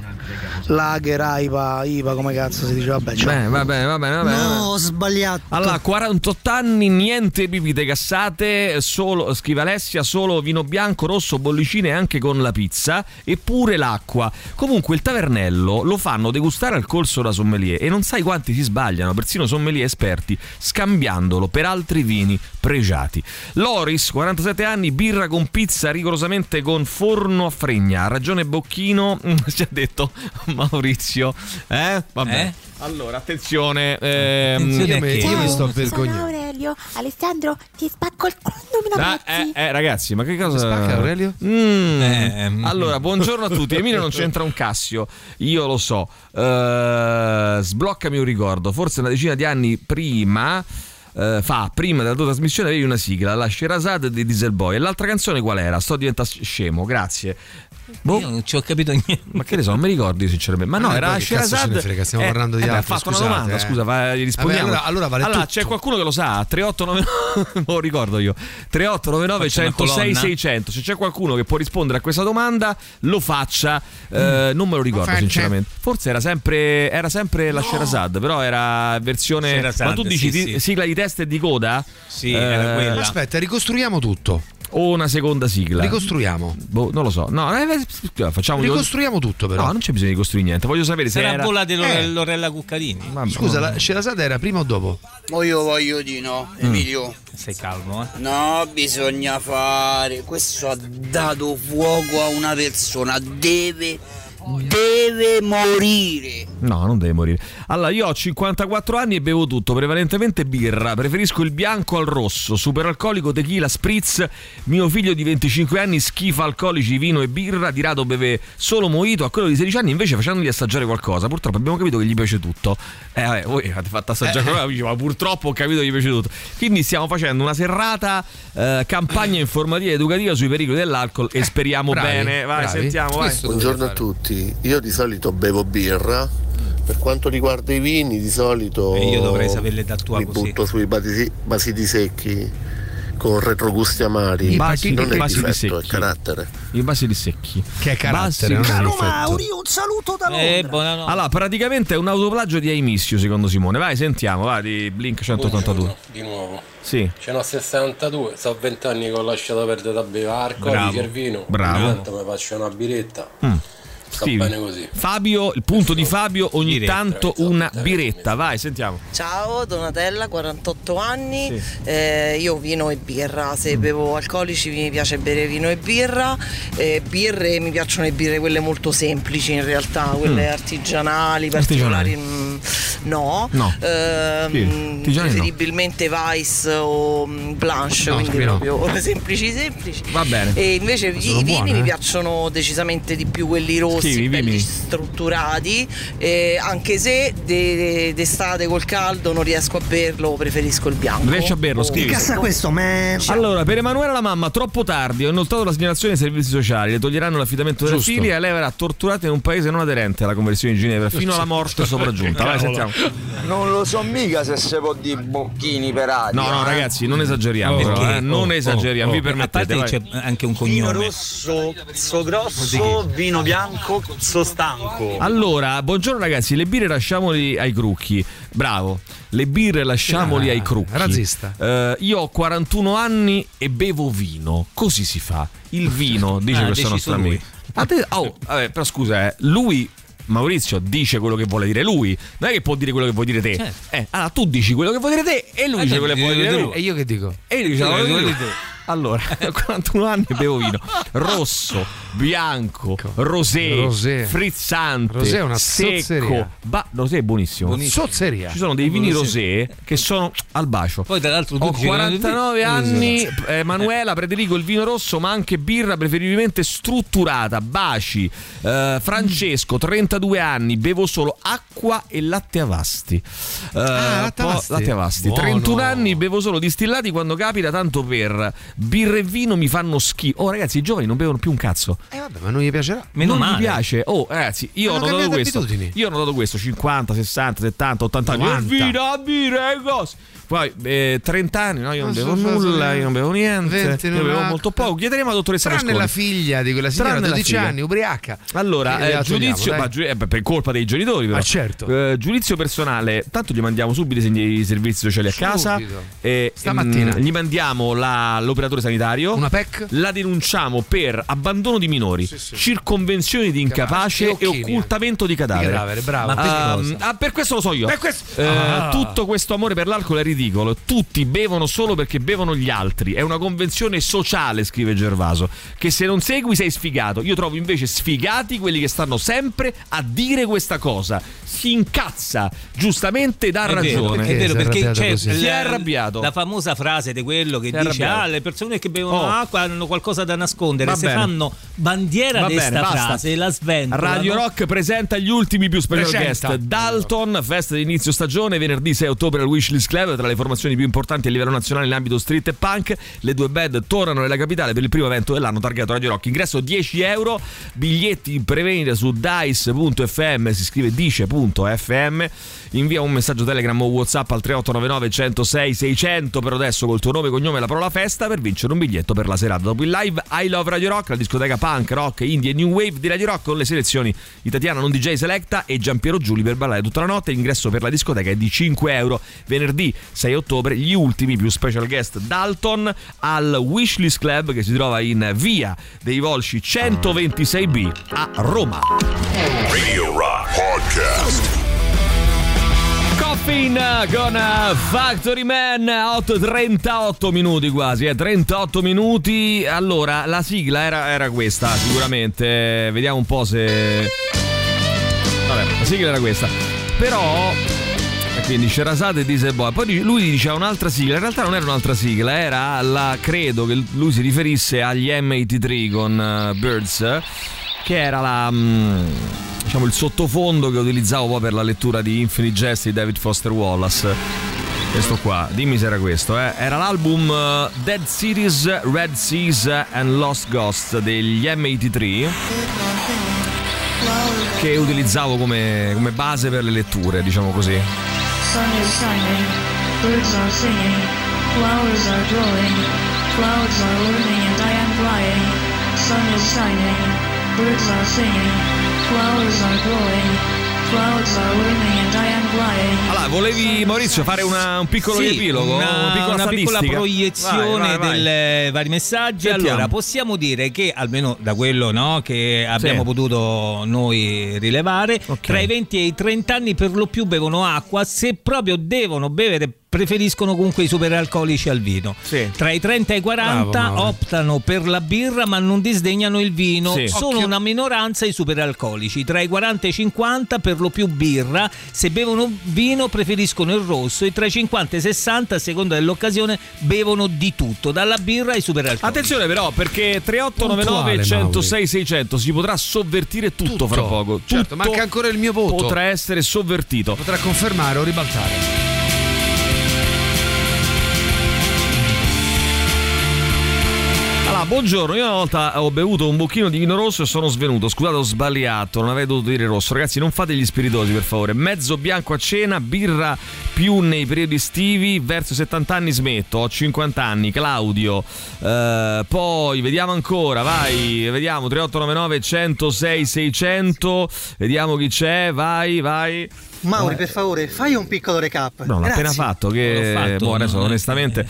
lager, IVA, IVA, come cazzo si dice, vabbè, ciao. Bene, va bene, va bene, va bene. bene. ho sbagliato. Allora, 48 anni, niente bibite gassate, solo, scrive Alessia, solo vino bianco, rosso, bollicine anche con la pizza e pure l'acqua. Comunque il tavernello lo fanno degustare al corso da sommelier e non sai quanti si sbagliano, persino sommelier esperti, scambiandolo per altri vini pregiati. Loris, 47 anni, birra con pizza rigorosamente con forno a fregna. Ha ragione Bocchino, [laughs] ci ha detto Maurizio. Eh? Vabbè. Eh? Allora, attenzione. ehm, Io mi, io mi sto vergognando. Aurelio, Alessandro, ti spacco il culo, mi Ah, eh, eh, ragazzi, ma che cosa. spacca, Aurelio? Mm. Eh, Allora, buongiorno a tutti. Emilio non c'entra un cassio, io lo so. Eh, sbloccami un ricordo. Forse una decina di anni prima. Eh, fa prima della tua trasmissione avevi una sigla la Sherazade di Dieselboy e l'altra canzone qual era? sto diventando scemo grazie Boh. Io non ci ho capito niente. Ma che ne so, non mi ricordo io sinceramente. Ma no, Eh, era ne frega, stiamo eh, parlando di eh altro, Ha fatto scusate, una domanda, eh. scusa, gli rispondiamo. Vabbè, allora- allora vale tutto. c'è qualcuno che lo sa, 3899 [laughs] non lo ricordo io. 3899 Faccio una 106 colonna. 600. Se c'è qualcuno che può rispondere a questa domanda, lo faccia. Eh, non me lo ricordo faccia. sinceramente. Forse era sempre era sempre la Sherazade, però era versione Sherazade, Ma tu dici sì, ti- sì. sigla di testa e di coda? Sì, era Eh, quella. Aspetta, ricostruiamo tutto. O una seconda sigla? Ricostruiamo. Boh, non lo so. No, eh, facciamo Ricostruiamo tutto, però. No, non c'è bisogno di costruire niente. Voglio sapere se era volate Lore- Eh. Lorella Cuccarini. Vabbè, Scusa, no. la Sherazade era prima o dopo? Ma io voglio di no, Emilio. Sei calmo, eh? No, bisogna fare. Questo ha dato fuoco a una persona. Deve. Deve morire. No, non deve morire. Allora, io ho 54 anni e bevo tutto, prevalentemente birra. Preferisco il bianco al rosso, superalcolico, tequila, spritz. Mio figlio di 25 anni schifa alcolici, vino e birra. Di rado beve solo mojito. A quello di 16 anni, invece, facendogli assaggiare qualcosa. Purtroppo abbiamo capito che gli piace tutto. Eh, vabbè, voi avete fatto assaggiare qualcosa, dice, ma purtroppo ho capito che gli piace tutto. Quindi stiamo facendo una serrata eh, campagna informativa e educativa sui pericoli dell'alcol e speriamo bravi, bene. Vai, bravi. sentiamo, vai. Buongiorno a fare. Tutti, io di solito bevo birra, per quanto riguarda i vini di solito E io dovrei saperle da tua mi così. butto sui basiti, basiti secchi con retrogusti amari, I basi- non i è basili difetto, è secchi. carattere. I basili secchi. Che è carattere, è secchi. difetto. un saluto da Eh, buonanotte. Allora, praticamente è un autoplagio di Aimissio, secondo Simone. Vai, sentiamo, vai, di Blink 182. Di nuovo. Sì. Ce n'ho 62, so 20 anni che ho lasciato perdere da bere alcolici Bravo. il vino. Bravo. Ogni tanto mi faccio una biretta. Mm. Così. Fabio, il punto di Fabio, ogni Biretta, tanto una biretta. Vai, sentiamo. Ciao, Donatella, 48 anni. Sì. Eh, io vino e birra. Se bevo alcolici mi piace bere vino e birra. Eh, birre mi piacciono le birre quelle molto semplici in realtà, quelle Mm. artigianali, Artigianali. particolari. mm, no. No. Ehm, Sì, artigianali no. preferibilmente Vice o mm, Blanche, No, quindi scusi, no. proprio [laughs] semplici semplici. Va bene. E invece i vini buone, mi eh? piacciono decisamente di più quelli rossi, Scrivi, belli strutturati, eh, anche se de- d'estate col caldo non riesco a berlo, preferisco il bianco. Riesci a berlo, Oh. scrivi. Che cazzo è questo, man? Allora, per Emanuela la mamma, troppo tardi, ho inoltrato la segnalazione ai servizi sociali, le toglieranno l'affidamento della Giusto. figlia e lei verrà torturata in un paese non aderente alla conversione di Ginevra, fino alla morte sopraggiunta. [laughs] Vai, sentiamo. Non lo so mica se si può di bocchini per aria. No, no, ragazzi, non esageriamo, però, eh, non Oh, esageriamo, oh, vi oh. permettete. A vai. parte c'è anche un Vino cognome. rosso, so grosso, vino bianco, so stanco. Allora, buongiorno ragazzi, le birre lasciamoli ai crucchi. Bravo, le birre lasciamoli Ah, ai crucchi. razzista. Eh, io ho 41 anni e bevo vino. Così si fa. Il vino, [laughs] dice Ah, questo nostro lui. amico. A te- oh, vabbè, però scusa, eh, lui. Maurizio dice quello che vuole dire lui, non è che può dire quello che vuoi dire te. Certo. Eh, allora tu dici quello che vuoi dire te e lui Eh, dice quello che vuoi dire lui. E io che dico? E io dicevo, Quello che "Quello vuoi dire dire". Allora, [laughs] ho 41 anni bevo vino rosso, bianco, rosé, Rosé. frizzante, Rosé è una secco. zozzeria. Ba- rosé è buonissimo. Buonissimo. Sozzeria. Ci sono dei vini Rosé. che sono al bacio. Poi tra l'altro tu Ho dici che non- 49 anni, eh, Manuela, prediligo il vino rosso, ma anche birra preferibilmente strutturata. Baci. Eh, Francesco, 32 anni, bevo solo acqua e latte avasti. Eh, Ah, latte Avasti. latte avasti. Buono. 31 anni, bevo solo distillati quando capita, tanto per birra e vino mi fanno schifo. Oh, ragazzi, i giovani non bevono più un cazzo. Eh vabbè, ma non gli piacerà. Meno non male. gli piace. Oh, ragazzi, io ho notato questo. abitudini. Io ho notato questo: 50, 60, 70, 80 anni. 90. Il vino, birra, e cose. Poi eh, 30 anni, no? Io non Non bevo so nulla, io non bevo niente. 20 io bevo molto poco. Chiederemo alla dottoressa Tranne Mosconi. la figlia di quella signora, Tranne la 12 figlia. anni, ubriaca. Allora, eh, togliamo, giudizio, ma giu- eh, per colpa dei genitori, però. Ma certo. Eh, giudizio personale, tanto gli mandiamo subito i servizi sociali a casa. E, Stamattina. mm, gli mandiamo la- l'operatore sanitario. Una PEC? La denunciamo per abbandono di minori, circonvenzione di incapace E e, occultamento di cadavere. Di cadavere, bravo. Ma per ah, cosa? ah, per questo lo so io. Per questo- Eh, Ah. Tutto questo amore per l'alcol è ridicolo. Tutti bevono solo perché bevono gli altri. È una convenzione sociale, scrive Gervaso. Che se non segui sei sfigato. Io trovo invece sfigati quelli che stanno sempre a dire questa cosa. Si incazza, giustamente dà È vero, ragione. è vero Si è perché arrabbiato c'è così. Si è la- arrabbiato. La famosa frase di quello che Si dice. Ah, le persone che bevono Oh. acqua hanno qualcosa da nascondere. Va Se bene. fanno bandiera di bene, sta basta. frase la sventolano. Radio Rock presenta gli ultimi più special Presenta. guest. Dalton, festa di inizio stagione, venerdì 6 ottobre al Wishlist Club, tra le formazioni più importanti a livello nazionale in ambito street e punk. Le due band tornano nella capitale per il primo evento dell'anno targato Radio Rock. Ingresso 10 euro, biglietti in prevendita su dice.fm, si scrive dice.fm. Invia un messaggio Telegram o WhatsApp al 3899 106 600 per adesso col tuo nome, cognome e la parola festa per vincere un biglietto per la serata. Dopo il live I Love Radio Rock, la discoteca punk, rock, indie e new wave di Radio Rock con le selezioni di Tatiana Non DJ Selecta e Giampiero Giuli per ballare tutta la notte. L'ingresso per la discoteca è di 5 euro. Venerdì 6 ottobre gli ultimi più special guest Dalton al Wishlist Club che si trova in via dei Volsci 126B a Roma. Radio Rock Podcast. Coffin con Factory Man 8.38 minuti quasi, eh, 38 minuti. Allora, la sigla era, era questa, sicuramente. Vediamo un po' se. Vabbè, la sigla era questa. Però. Quindi Sherazade e Diesel Boy. Poi lui diceva un'altra sigla. In realtà non era un'altra sigla, era la. Credo che lui si riferisse agli M83 con eh, Birds. Che era la. mm, diciamo il sottofondo che utilizzavo poi per la lettura di Infinite Jest di David Foster Wallace. Questo qua, dimmi se era questo, eh. Era l'album eh, Dead Cities, Red Seas and Lost Ghosts degli M83 che utilizzavo come, come base per le letture, diciamo così. Sun is shining, birds are singing, flowers are glowing, clouds are learning and I am flying. Sun is shining, birds are singing, flowers are flying. Allora, volevi Maurizio fare una- un piccolo Sì, riepilogo? una, piccola una piccola proiezione dei vari messaggi. Sentiamo. Allora, possiamo dire che almeno da quello no, che abbiamo Sì. potuto noi rilevare, tra i 20 e i 30 anni per lo più bevono acqua, se proprio devono bevere preferiscono comunque i superalcolici al vino. Tra i 30 e i 40 Bravo, optano per la birra ma non disdegnano il vino. Sì. Sono Occhio. una minoranza i superalcolici. Tra i 40 e i 50 per lo più birra, se bevono vino preferiscono il rosso e tra i 50 e i 60 a seconda dell'occasione bevono di tutto, dalla birra ai superalcolici. Attenzione però perché 3899 Puntuale, 106 600 si potrà sovvertire tutto, fra poco. Certo, Tutto manca ancora il mio voto. Potrà essere sovvertito. Potrà confermare o ribaltare. Buongiorno. Io una volta ho bevuto un bocchino di vino rosso e sono svenuto. Scusate, ho sbagliato. Non avrei dovuto dire rosso. Ragazzi, non fate gli spiritosi, per favore. Mezzo bianco a cena, birra più nei periodi estivi. Verso 70 anni smetto. Ho 50 anni. Claudio. Eh, poi vediamo ancora. Vai, vediamo. 3899 106 600. Vediamo chi c'è. Vai, vai. Mauri, Eh. per favore, fai un piccolo recap. No, l'ho appena fatto. Che L'ho fatto, boh, adesso no, eh. onestamente. eh,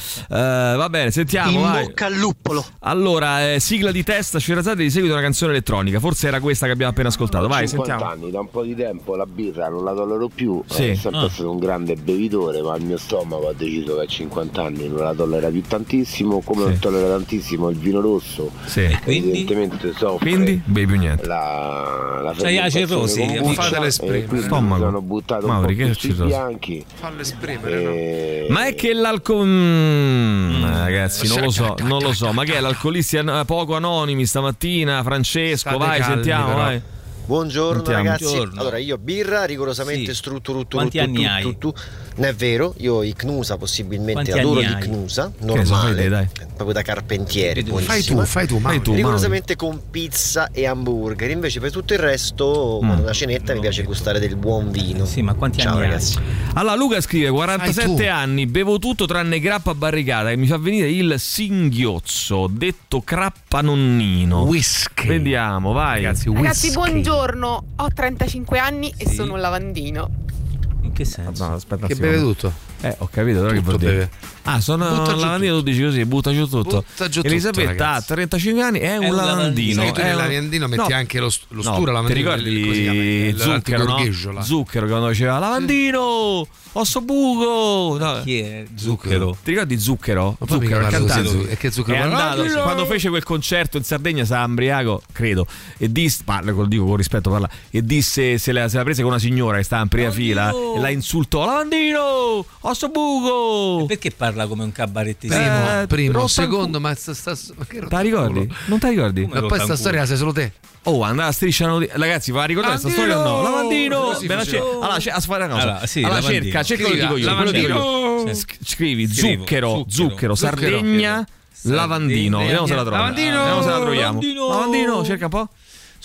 va bene, sentiamo. In vai. bocca al luppolo. Allora, eh, sigla di testa, Sherazade di seguito una canzone elettronica. Forse era questa che abbiamo appena ascoltato. Vai, 50 sentiamo. anni, da un po' di tempo la birra non la tollero più. Sì. È sempre Ah. stato un grande bevitore, ma il mio stomaco ha deciso che a 50 anni non la tollera più tantissimo. Come non tollera tantissimo il vino rosso, Sì. evidentemente soffre Quindi, bevi più niente. la, la C'hai la fermentazione cirrosi, kombucha, amico. Fatele e esprimere. quindi Stomaco. Buttato Mauri, un che po' cirrosi? bianchi. Fallo esprimere, no? E... Ma è che l'alcol. Mm, ragazzi, non lo so, non lo so. Ma che è l'alcolisti poco anonimi stamattina? Francesco, State vai, calmi, sentiamo, però. vai. Buongiorno Sentiamo. ragazzi. Buongiorno. Allora, io birra rigorosamente Sì. stru tru tru Quanti tru anni tru hai? tru tru. Non è vero, io icnusa possibilmente Quanti adoro hai? l'icnusa, so, normale, te, dai. proprio da carpentiere, Fai tu, fai tu. Fai tu, rigorosamente con pizza e hamburger. Invece per tutto il resto, Mm. una cenetta mi piace gustare del buon vino. Sì, ma quanti Ciao anni hai? ragazzi. Allora, Luca scrive: Fai 47 tu. anni, bevo tutto tranne grappa barricata e mi fa venire il singhiozzo, detto crappanonnino. Whisky. Vediamo, vai. Ragazzi, Ragazzi, whisky. buongiorno. Ho 35 anni e sono un lavandino. Che senso? No, aspetta Che secondo. Tutto? Eh, ho capito, però che Tutto vuol dire? Ah, sono Butta giù lavandino, tu dici così, butta giù tutto. Butta giù tutto, Elisabetta ha ragazzi. 35 anni, è, un lavandino. Sai che tu è nel un- lavandino metti No. anche lo, lo No, stura Ti lavandino. ricordi come si chiama? Il- Zucchero, no? Zucchero quando diceva lavandino, osso buco. No. Chi è Zucchero? Ti ricordi Zucchero? Ma Zucchero, così, cantante. E che Zucchero È andato, quando fece quel concerto in Sardegna, sarà ambriaco, credo, e disse, parla, lo dico con rispetto, parla, e disse se la, se la prese con una signora che stava in prima fila e la insultò, lavandino, osso buco. Perché parla come un cabarettista? Eh, Primo, primo, rotta- secondo, ma sta, sta, ma che Te la ricordi? Non te la ricordi? Come Ma poi sta storia la sai solo te. Oh, andava a striscia la notizia. Ragazzi, va a ricordare questa storia o no? Lavandino! Ce- allora, ce- a fare una cosa. Allora, sì, allora cerca, cerca quello Scrivi, dico io. quello dico io. lavandino. Sc- Scrivi Scrivo, zucchero, zucchero, zucchero. Sardegna, Sardegna. lavandino. Vediamo se la troviamo. Lavandino. Vediamo se la troviamo. Lavandino. Lavandino, cerca un po'.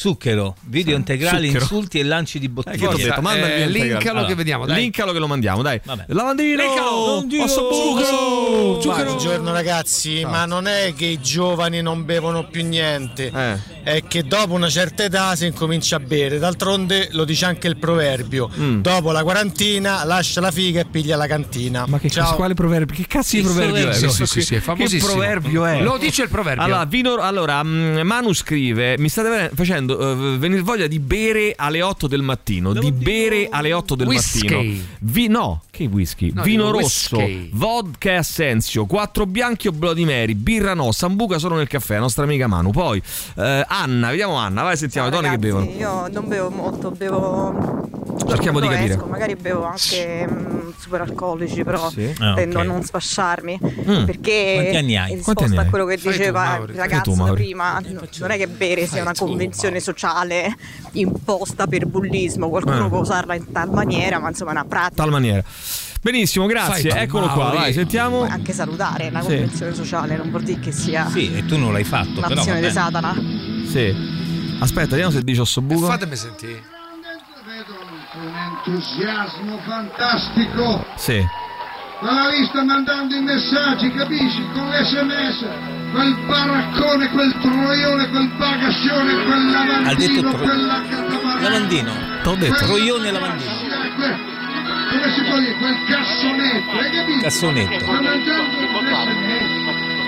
Zucchero, video integrali, Zucchero. insulti e lanci di Eh, che ti ho bottiglie. detto, manda Eh, linkalo integrale. che vediamo, dai. Linkalo che lo mandiamo, dai. Vabbè. Lavandino! Lavandino, Osso buco! Buongiorno ragazzi, ma non è che i giovani non bevono più niente, Eh. È che dopo una certa età si incomincia a bere. D'altronde lo dice anche il proverbio: Mm. dopo la quarantina lascia la figa e piglia la cantina. Ma che Ciao. cazzo, quale proverbio? Che cazzo di Che proverbio è? Sì, sì, qui? sì, è Che famosissimo. proverbio è? Lo dice il proverbio. Allora, vino- allora, mm, Manu scrive: Mi state facendo eh, venire voglia di bere alle 8 del mattino. Di bere alle 8 del Whisky. mattino. Vi- no, che whisky? No, Vino rosso, whisky. vodka e assenzio, quattro bianchi o Bloody Mary, birra no, sambuca solo nel caffè, la nostra amica Manu. Poi eh, Anna, vediamo Anna, vai sentiamo le donne che bevono. Io non bevo molto, bevo. Cerchiamo di capire. esco, magari bevo anche mm, super alcolici, però Sì. Ah, tendo ok. a non sfasciarmi. Mm. Perché Quanti anni hai? in Quanti anni risposta a quello che Fai tu, diceva Mauri. il tu, ragazzo da Mauri. prima, no- non è che bere sia una convenzione sociale imposta per bullismo, qualcuno Eh. può usarla in tal maniera, ma insomma è una pratica. Tal maniera. Benissimo, grazie. Fai tu, Eccolo qua, Mauri. vai, sentiamo. Anche salutare, è una Sì. convenzione sociale, non vuol dire che sia Sì, e tu non l'hai fatto, però. un'azione va di. Satana. Sì. Aspetta, vediamo se dice Ossobuco. Fatemi sentire. Un entusiasmo fantastico. Sì. Ma lì sta mandando i messaggi, capisci? Con l'SMS. Quel baraccone, quel troione, quel bagascione, quel Ha detto lavandino, tro- quella catamarana. Lavandino. T'ho detto. Troione e lavandino. Come si può dire? Quel cassonetto, hai capito? Cassonetto. Sta mandando l'SMS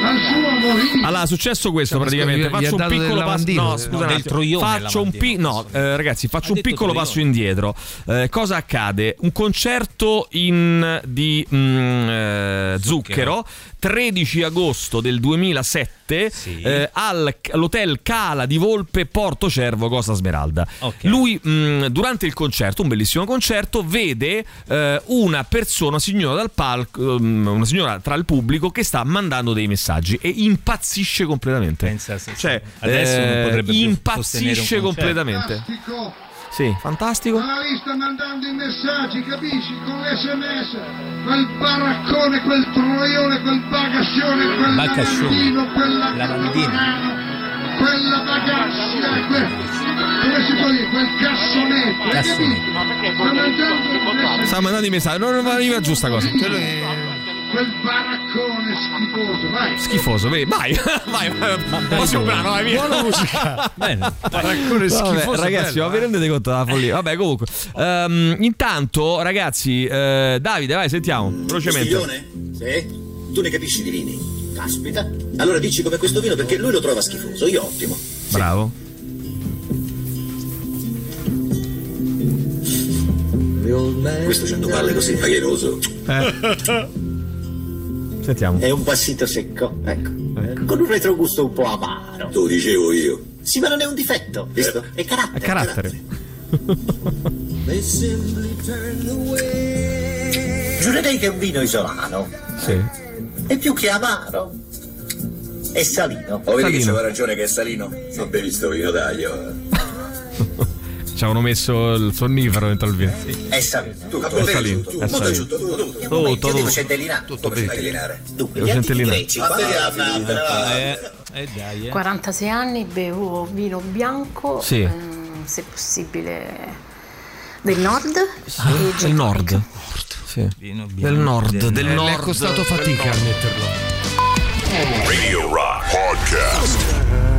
al suo amorino. Allora, è successo questo Cioè, praticamente. Faccio un piccolo passo. No, No, scusa, troione Faccio un pi-. No, eh, ragazzi, faccio un piccolo passo indietro. Eh, cosa accade? Un concerto in, di mm, eh, Zucchero, 13 agosto del 2007, Sì. eh, al- all'hotel Cala di Volpe, Porto Cervo, Costa Smeralda. Ok. Lui, mm, durante il concerto, un bellissimo concerto, vede eh, una persona, una signora dal palco, mm, una signora tra il pubblico che sta mandando dei messaggi e impazzisce completamente. Pensa se- Cioè, adesso non eh, potrebbe più sostenere un impazzisce completamente. Fantastico. Sì, fantastico. Ma lì sta mandando i messaggi, capisci? Con l'SMS. Quel baraccone, quel troione, quel bagascione, quel lavandino, quella Lavandino. quella bagaglia, quel, come si può dire? Quel cassonetto, Cassonetto. Sta mandando l'SMS. Sta mandando i messaggi. Non arriva giù sta cosa. Quel baraccone schifoso, vai. Schifoso, vedi? Vai, [laughs] vai, vai. Prossimo brano, vai via. Buona musica. [laughs] Bene. Vabbè, Baraccone schifoso. ragazzi, bello, ma vi eh. rendete conto della follia? Vabbè, comunque. Ehm, intanto, ragazzi, eh, Davide, vai, sentiamo. Velocemente. Castiglione? Sì? Tu ne capisci di vini? Caspita. Allora dici come questo vino perché lui lo trova schifoso, io ottimo. Bravo. Questo cento palle così fagheroso. Eh. [laughs] Sentiamo. È un passito secco, ecco. Con un retrogusto un po' amaro. Lo dicevo io. Sì, ma non è un difetto, visto? È carattere. A carattere. Giurerei che è un vino isolano. Sì. È più che amaro. È salino. vedi che c'aveva ragione che è salino? Non bevi sto vino, dai. [laughs] ci avevano messo il sonnifero dentro il vino. È salito. Tutto. Salito, è Molto salito. giusto, tutto, tutto. Tutto, Io devo tutto. centellinare. Tutto centellinare. Dunque, gli centellinare. greci. Quanti anni? Eh, eh dai, eh. 46 anni, bevo vino bianco, Sì. ehm, se possibile del nord. E del nord. tonic. Sì. Vino Del nord, del del Eh, nord. le è costato fatica a metterlo. Radio Rock Podcast.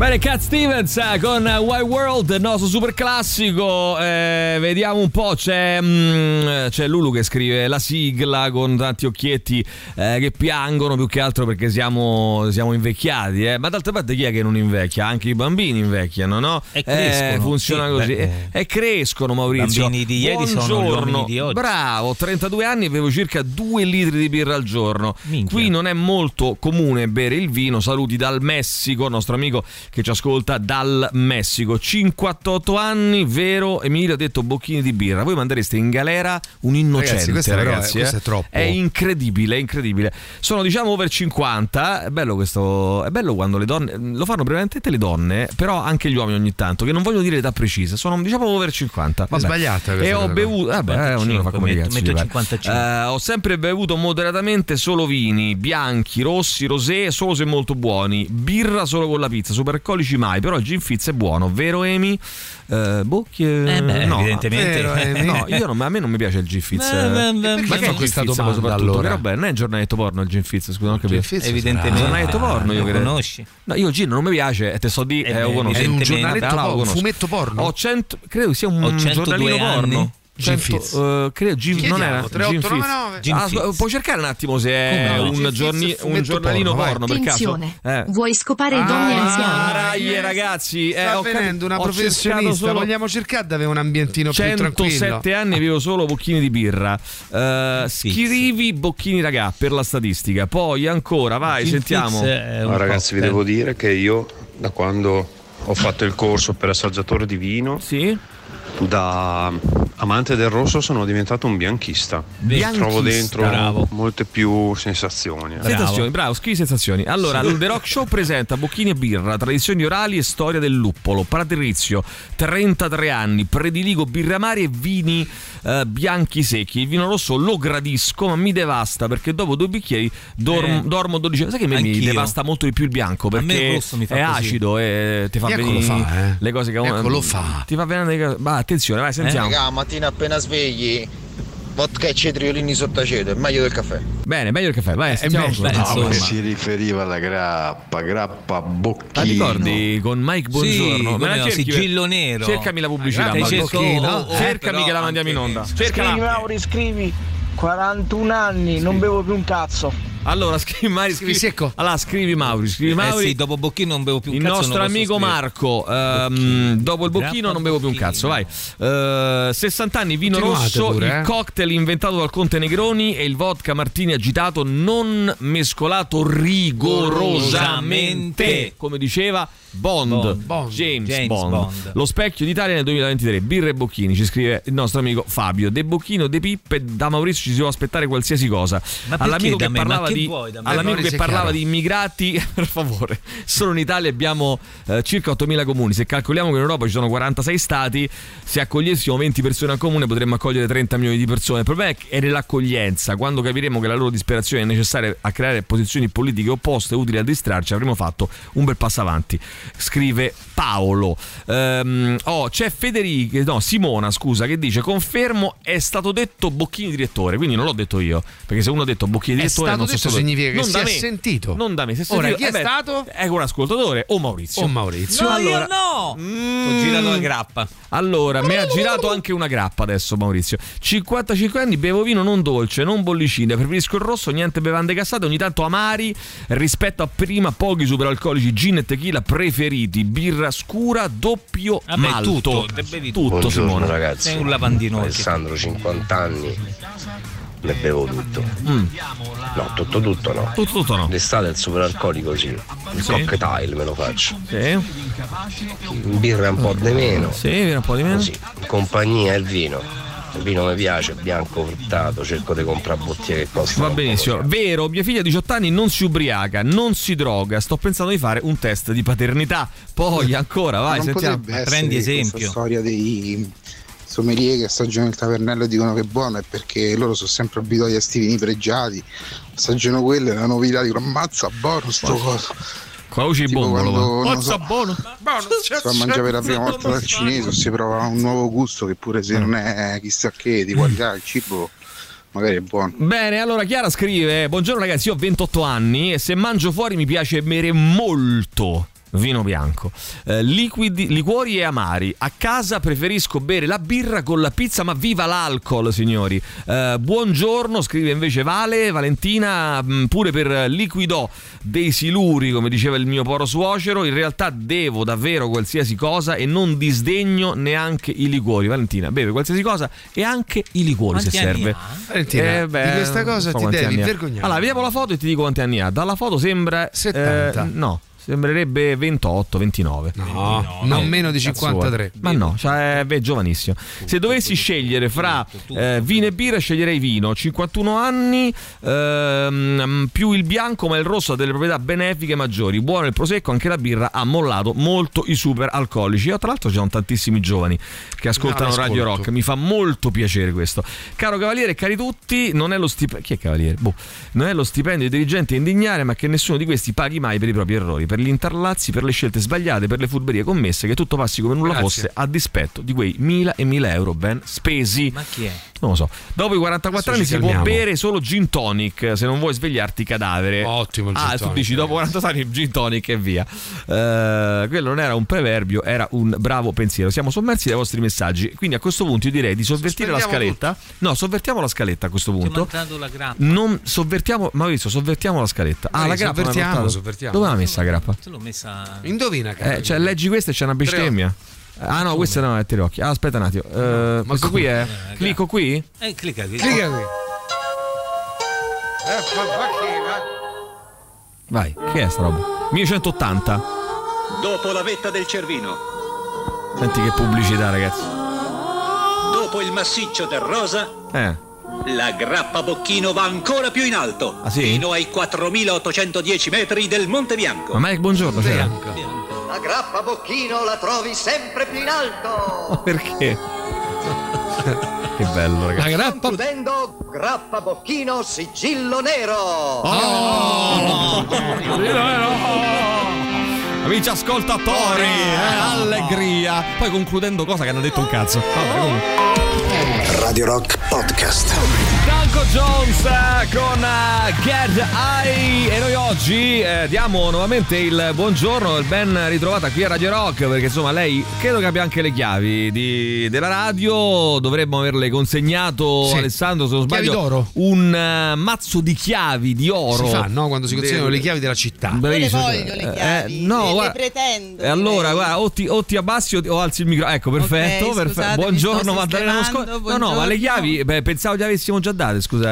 Bene, Cat Stevens con Wild World, il nostro super classico. Eh, vediamo un po'. C'è, mm, c'è Lulu che scrive la sigla con tanti occhietti eh, che piangono più che altro perché siamo, siamo invecchiati. eh. Ma d'altra parte, chi è che non invecchia? Anche i bambini invecchiano, no? E crescono, Eh, funziona sì, così. beh, E, crescono, Maurizio. I bambini di ieri sono gli Buongiorno. uomini di oggi. Bravo, ho 32 anni e bevo circa 2 litri di birra al giorno. Minchia. Qui non è molto comune bere il vino. Saluti dal Messico, nostro amico che ci ascolta dal Messico. 58 anni, vero? Emilio ha detto bocchini di birra. Voi mandereste in galera un innocente, Ragazzi, però è- ragazzi. questo eh. è troppo. È incredibile, è incredibile. Sono diciamo over 50. È bello questo. È bello quando le donne. Lo fanno prevalentemente le donne, però anche gli uomini ogni tanto, che non vogliono dire l'età precisa. Sono diciamo over 50. Vabbè. sbagliata questa E ho bevuto. Vabbè, eh, ognuno fa come metto- metto pare. 55. Eh, ho sempre bevuto moderatamente solo vini, bianchi, rossi, rosé, solo se molto buoni. Birra solo con la pizza, superalcolici mai. Però il gin fizz è buono, vero Emi? Eh, chi è- Eh beh, no, evidentemente. vero, no, io non, a me non mi piace il gin fizz. Beh, Ma che è il questa domanda, soprattutto? allora? Che roba è? Non è giornaletto porno il gin fizz, scusa, non capito. Fizz Evidentemente. Giornaletto porno, io Lo credo. conosci? No, io il gin non mi piace e te so di, Eh eh, lo conosco. È un giornaletto lo porno, fumetto porno? Ho 100, credo sia un Ho 102 giornalino anni. porno. 100, Fizz. eh, credo Gin, non era 3899. Gin Fizz. Ah, puoi cercare un attimo se è no? un, giorni- un giornalino porno, vai. porno, per caso. Eh. vuoi scopare donne Ah, anziane? dai, ragazzi, eh, Sta ho venendo una professionista, solo- vogliamo cercare di avere un ambientino più tranquillo. 107 anni bevo solo bocchini di birra. Fizz. scrivi bocchini ragà per la statistica. Poi ancora, vai, Gin sentiamo. Ma ragazzi, vi devo dire che io da quando ho fatto il corso per assaggiatore di vino, Sì? Da amante del rosso sono diventato un bianchista. Bianchista. Trovo dentro Bravo. molte più sensazioni. eh. Sensazioni, bravo, scrivi sensazioni. Allora, il The Rock Show presenta Bocchini e birra, tradizioni orali e storia del luppolo. Patrizio, 33 anni, prediligo birre amari e vini eh, bianchi secchi. Il vino rosso lo gradisco, ma mi devasta perché dopo due bicchieri dormo, Eh. dormo 12 ore. Sai che a me mi devasta molto di più il bianco il perché rosso mi fa è così. acido e ti fa Ecco venire lo fa, eh. le cose che Ecco lo fa. Ti fa venire le cose- attenzione, vai, sentiamo. Raga, mattina appena svegli, vodka e cetriolini sottaceto, è meglio del caffè. Bene, meglio il caffè, vai, sentiamo. meglio. Beh, Beh, insomma. si riferiva alla grappa, grappa Ma bocchino. ricordi con Mike Buongiorno? Sì, Me la no, cerchi? sigillo nero. Cercami la pubblicità. Mike. cerco- Bocchino. oh, oh, Cercami che la mandiamo in onda. Cercala. Mauri, scrivi. 41 anni, non bevo più un cazzo. Allora, scrivi, Mauri, Scrivi scrivi- secco. Allora, scrivi Mauri, scrivi Eh Mauri. sì, dopo Bocchino non bevo più un il cazzo. nostro non posso amico scrivere. Marco, ehm, dopo il bocchino Grappa non bevo più un cazzo, vai. Eh, 60 anni, vino Continuate rosso, pure, il eh. cocktail inventato dal Conte Negroni e il vodka martini agitato non mescolato rigorosamente, come diceva Bond, Bond. Bond. James, James Bond. Bond. Lo specchio d'Italia nel 2023, birre e bocchini, ci scrive il nostro amico Fabio. De Bocchino, De Pippe, da Maurizio ci si può aspettare qualsiasi cosa. Ma all'amico che parlava che di vuoi all'amico che parlava di immigrati, [laughs] per favore, solo in Italia abbiamo eh, circa 8.000 comuni. Se calcoliamo che in Europa ci sono 46 stati, se accogliessimo 20 persone al comune potremmo accogliere 30 milioni di persone. Il problema è che è nell'accoglienza. Quando capiremo che la loro disperazione è necessaria a creare posizioni politiche opposte utili a distrarci, avremo fatto un bel passo avanti. Scrive Paolo. Ehm, oh, c'è Federica, no, Simona, scusa, che dice: Confermo, è stato detto Bocchini direttore. Quindi non l'ho detto io. Perché se uno ha detto Bocchini È direttore, stato non so detto stato- significa che non si da è me. sentito. Non da me, è Ora, sentito. chi è Eh beh, stato? È un ascoltatore o Maurizio. O Maurizio. No, allora, io no! Mm. Ho girato la grappa. allora, mi ha girato anche una grappa adesso Maurizio. 55 anni, bevo vino non dolce, non bollicine, preferisco il rosso, niente bevande gassate, ogni tanto amari, rispetto a prima pochi superalcolici, gin e tequila preferiti, birra scura, doppio Vabbè, malto. tutto, bevi tutto. tutto Buongiorno Simone. ragazzi. Sei un lavandino. Alessandro, 50 anni. Ne bevo tutto. Mm. No, tutto tutto no. Tutto, tutto no. L'estate il superalcolico sì. Il Sì. cocktail me lo faccio. Sì, Birra un po' di meno. sì, viene un po' di meno. Così. Compagnia il vino. Il vino mi piace, bianco fruttato, cerco di comprare bottiglie che costano. Va benissimo. Vero, mia figlia di 18 anni non si ubriaca, non si droga. Sto pensando di fare un test di paternità. Poi ancora, vai, non sentiamo. potrebbe essere questa storia dei sommelier che assaggiano il tavernello e dicono che è buono è perché loro sono sempre abituati a sti vini pregiati assaggiano quello e la novità dicono ammazza buono sto coso Qua usi Tipo bombolo. so, buono. si va a mangiare per la prima volta dal cinese si prova un nuovo gusto che pure se non è chissà che di qualità il cibo magari è buono Bene, allora Chiara scrive: Buongiorno ragazzi, io ho 28 anni e se mangio fuori mi piace bere molto. Vino bianco, Eh, liquidi, liquori e amari. A casa preferisco bere la birra con la pizza, ma viva l'alcol, signori. Eh, buongiorno, scrive invece Vale, Valentina, mh, pure per liquidò dei siluri, come diceva il mio poro suocero. In realtà devo davvero qualsiasi cosa e non disdegno neanche i liquori. Valentina, beve qualsiasi cosa e anche i liquori Quanti se anni serve. ha? Valentina, di questa cosa so ti devi vergognare. Allora, vediamo la foto e ti dico quanti anni ha. Dalla foto sembra. 70. eh, no. Sembrerebbe 28, 29. No, non meno di 53. Ma no, cioè, è giovanissimo. Se dovessi scegliere fra eh, vino e birra, sceglierei vino. 51 anni, ehm, più il bianco, ma il rosso ha delle proprietà benefiche maggiori. Buono il prosecco, anche la birra ha mollato molto i super alcolici. Io, tra l'altro, ci sono tantissimi giovani che ascoltano No, Radio. Rock. Mi fa molto piacere questo. Caro Cavaliere, cari tutti, non è lo stipendio. Chi è Cavaliere? Boh. Non è lo stipendio di dirigente a indignare, ma che nessuno di questi paghi mai per i propri errori, per gli interlazzi, per le scelte sbagliate, per le furberie commesse, che tutto passi come nulla Grazie. fosse a dispetto di quei mila e mila euro ben spesi. Ma chi è? Non lo so. Dopo i 44 Adesso anni si può bere solo gin tonic se non vuoi svegliarti cadavere. Ottimo il gin Ah, tu tonic. dici dopo 48 anni gin tonic e via. Eh, quello non era un proverbio, era un bravo pensiero. Siamo sommersi dai vostri messaggi. Quindi a questo punto io direi di sovvertire la scaletta. No, sovvertiamo la scaletta a questo ho punto. Non sovvertiamo, Maurizio, sovvertiamo la scaletta. Ah, Sì, la grappa. sovvertiamo, sovvertiamo. Dove l'ha messa la grappa? Te l'ho messa. Indovina, caro. Eh, cioè, leggi questa e c'è una bestemmia. Ah no, questa no, è Tirocchi. Ah, aspetta un attimo. Eh, questo qui è. Clicco qui? Eh, clicca qui. Clicca qui. Vai, che è sta roba? 1180. Dopo la vetta del Cervino, Senti che pubblicità, ragazzi. dopo il massiccio del Rosa, Eh. La grappa Bocchino va ancora più in alto, Ah, sì? fino ai 4810 metri del Monte Bianco. Ma Mike, buongiorno, c'era. La grappa Bocchino la trovi sempre più in alto. Perché? [laughs] che bello, ragazzi. Concludendo, grappa Bocchino sigillo nero. Oh! Amici ascoltatori, eh, allegria. Poi concludendo cosa che hanno detto un cazzo. Vabbè, comunque. Radio Rock Podcast. Franco Jones eh, con eh, Get Eye e noi oggi eh, diamo nuovamente il buongiorno il ben ritrovata qui a Radio Rock perché insomma lei credo che abbia anche le chiavi di- della radio dovremmo averle consegnato Sì. Alessandro se non Chiavi sbaglio d'oro. un eh, mazzo di chiavi di oro Si fa, no? Quando si consegnano le chiavi della città. Bravissimo. voglio le Eh, chiavi, no, le, guarda- le pretendo. e allora, guarda, o ti, o ti abbassi o, ti- o alzi il microfono. Ecco, perfetto. Ok, perfetto. scusate, Buongiorno, Maddalena Mosconi. No, no, ma le chiavi, beh, pensavo che avessimo già date. Scusa,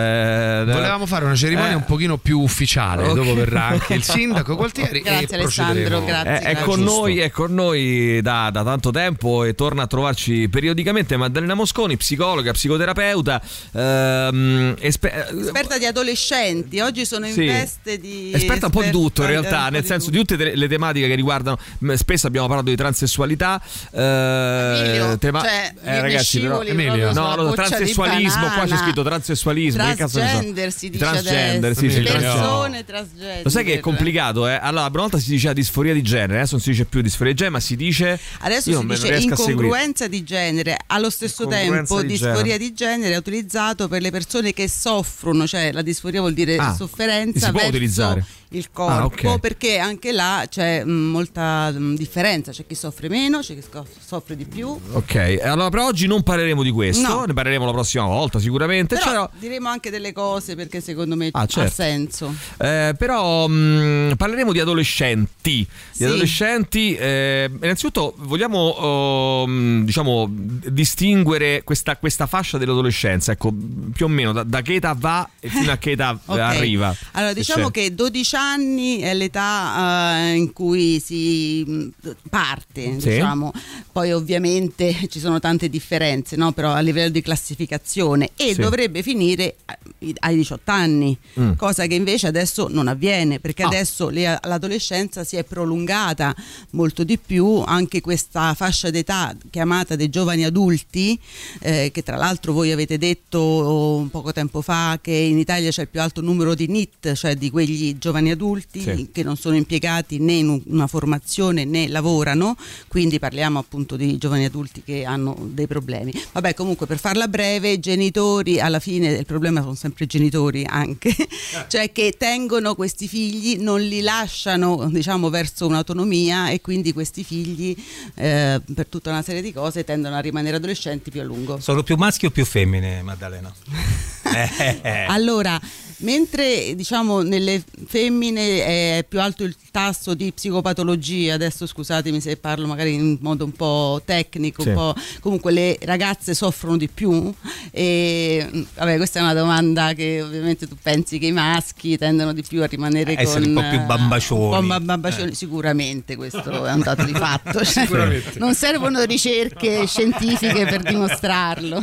eh, Volevamo fare una cerimonia eh. un pochino più ufficiale. Ok. Dopo verrà anche il sindaco Gualtieri. [laughs] Grazie, e Alessandro, grazie. È, è grazie. con noi, è con noi da, da tanto tempo e torna a trovarci periodicamente Maddalena Mosconi, psicologa, psicoterapeuta, ehm, espe- Esperta di adolescenti, oggi sono in Sì. veste di. Esperta un po' di tutto in realtà, nel senso di tutte le, le tematiche che riguardano. Spesso abbiamo parlato di transessualità. eh, Emilio, tema- cioè, eh, ragazzi, però, proprio no, no, transessualismo. Qua c'è scritto transessualismo. So? Transgender si dice Transgender, adesso. sì, sì, Persone transgender. transgender. Lo sai che è complicato, eh? Allora, una volta si diceva disforia di genere, adesso non si dice più disforia di genere, ma si dice. Adesso si dice incongruenza di genere, allo stesso tempo di disforia genere. di genere è utilizzato per le persone che soffrono, cioè la disforia vuol dire Ah, sofferenza si può utilizzare. Il corpo, Ah, ok. perché anche là c'è mh, molta mh, differenza, c'è chi soffre meno, c'è chi soffre di più. Ok, allora per oggi non parleremo di questo, No. ne parleremo la prossima volta sicuramente. Però C'era- diremo anche delle cose perché secondo me Ah, ha certo. senso. Eh, però mh, parleremo di adolescenti. Di Sì. adolescenti, eh, innanzitutto vogliamo oh, diciamo, distinguere questa, questa fascia dell'adolescenza, ecco, più o meno da, da che età va e fino a che età eh, [laughs] Ok. arriva. Allora, diciamo che 12 anni è l'età eh, in cui si mh, parte, Sì. diciamo. Poi ovviamente [laughs] ci sono tante differenze, no? però a livello di classificazione e Sì. dovrebbe finire ai- ai 18 anni, Mm. cosa che invece adesso non avviene perché Ah. adesso le- l'adolescenza si è prolungata molto di più, anche questa fascia d'età chiamata dei giovani adulti, eh, che tra l'altro voi avete detto un poco tempo fa che in Italia c'è il più alto numero di NIT, cioè di quegli giovani adulti Sì. che non sono impiegati né in un- una formazione né lavorano, quindi parliamo appunto di giovani adulti che hanno dei problemi. Vabbè, comunque per farla breve, i genitori alla fine il problema sono sempre i genitori anche, [laughs] cioè che tengono questi figli, non li lasciano diciamo verso un'autonomia e quindi questi figli eh, per tutta una serie di cose tendono a rimanere adolescenti più a lungo. Sono più maschi o più femmine, Maddalena? [laughs] Eh. Allora, mentre diciamo nelle femmine è più alto il tasso di psicopatologia, adesso scusatemi se parlo magari in modo un po' tecnico, Sì. un po', comunque le ragazze soffrono di più e vabbè questa è una domanda che ovviamente tu pensi che i maschi tendono di più a rimanere Essere con un po' più eh, bambacioni. un po' ba- bambacioni, sicuramente questo è un dato di fatto, cioè, [laughs] Sicuramente. non servono ricerche scientifiche per dimostrarlo.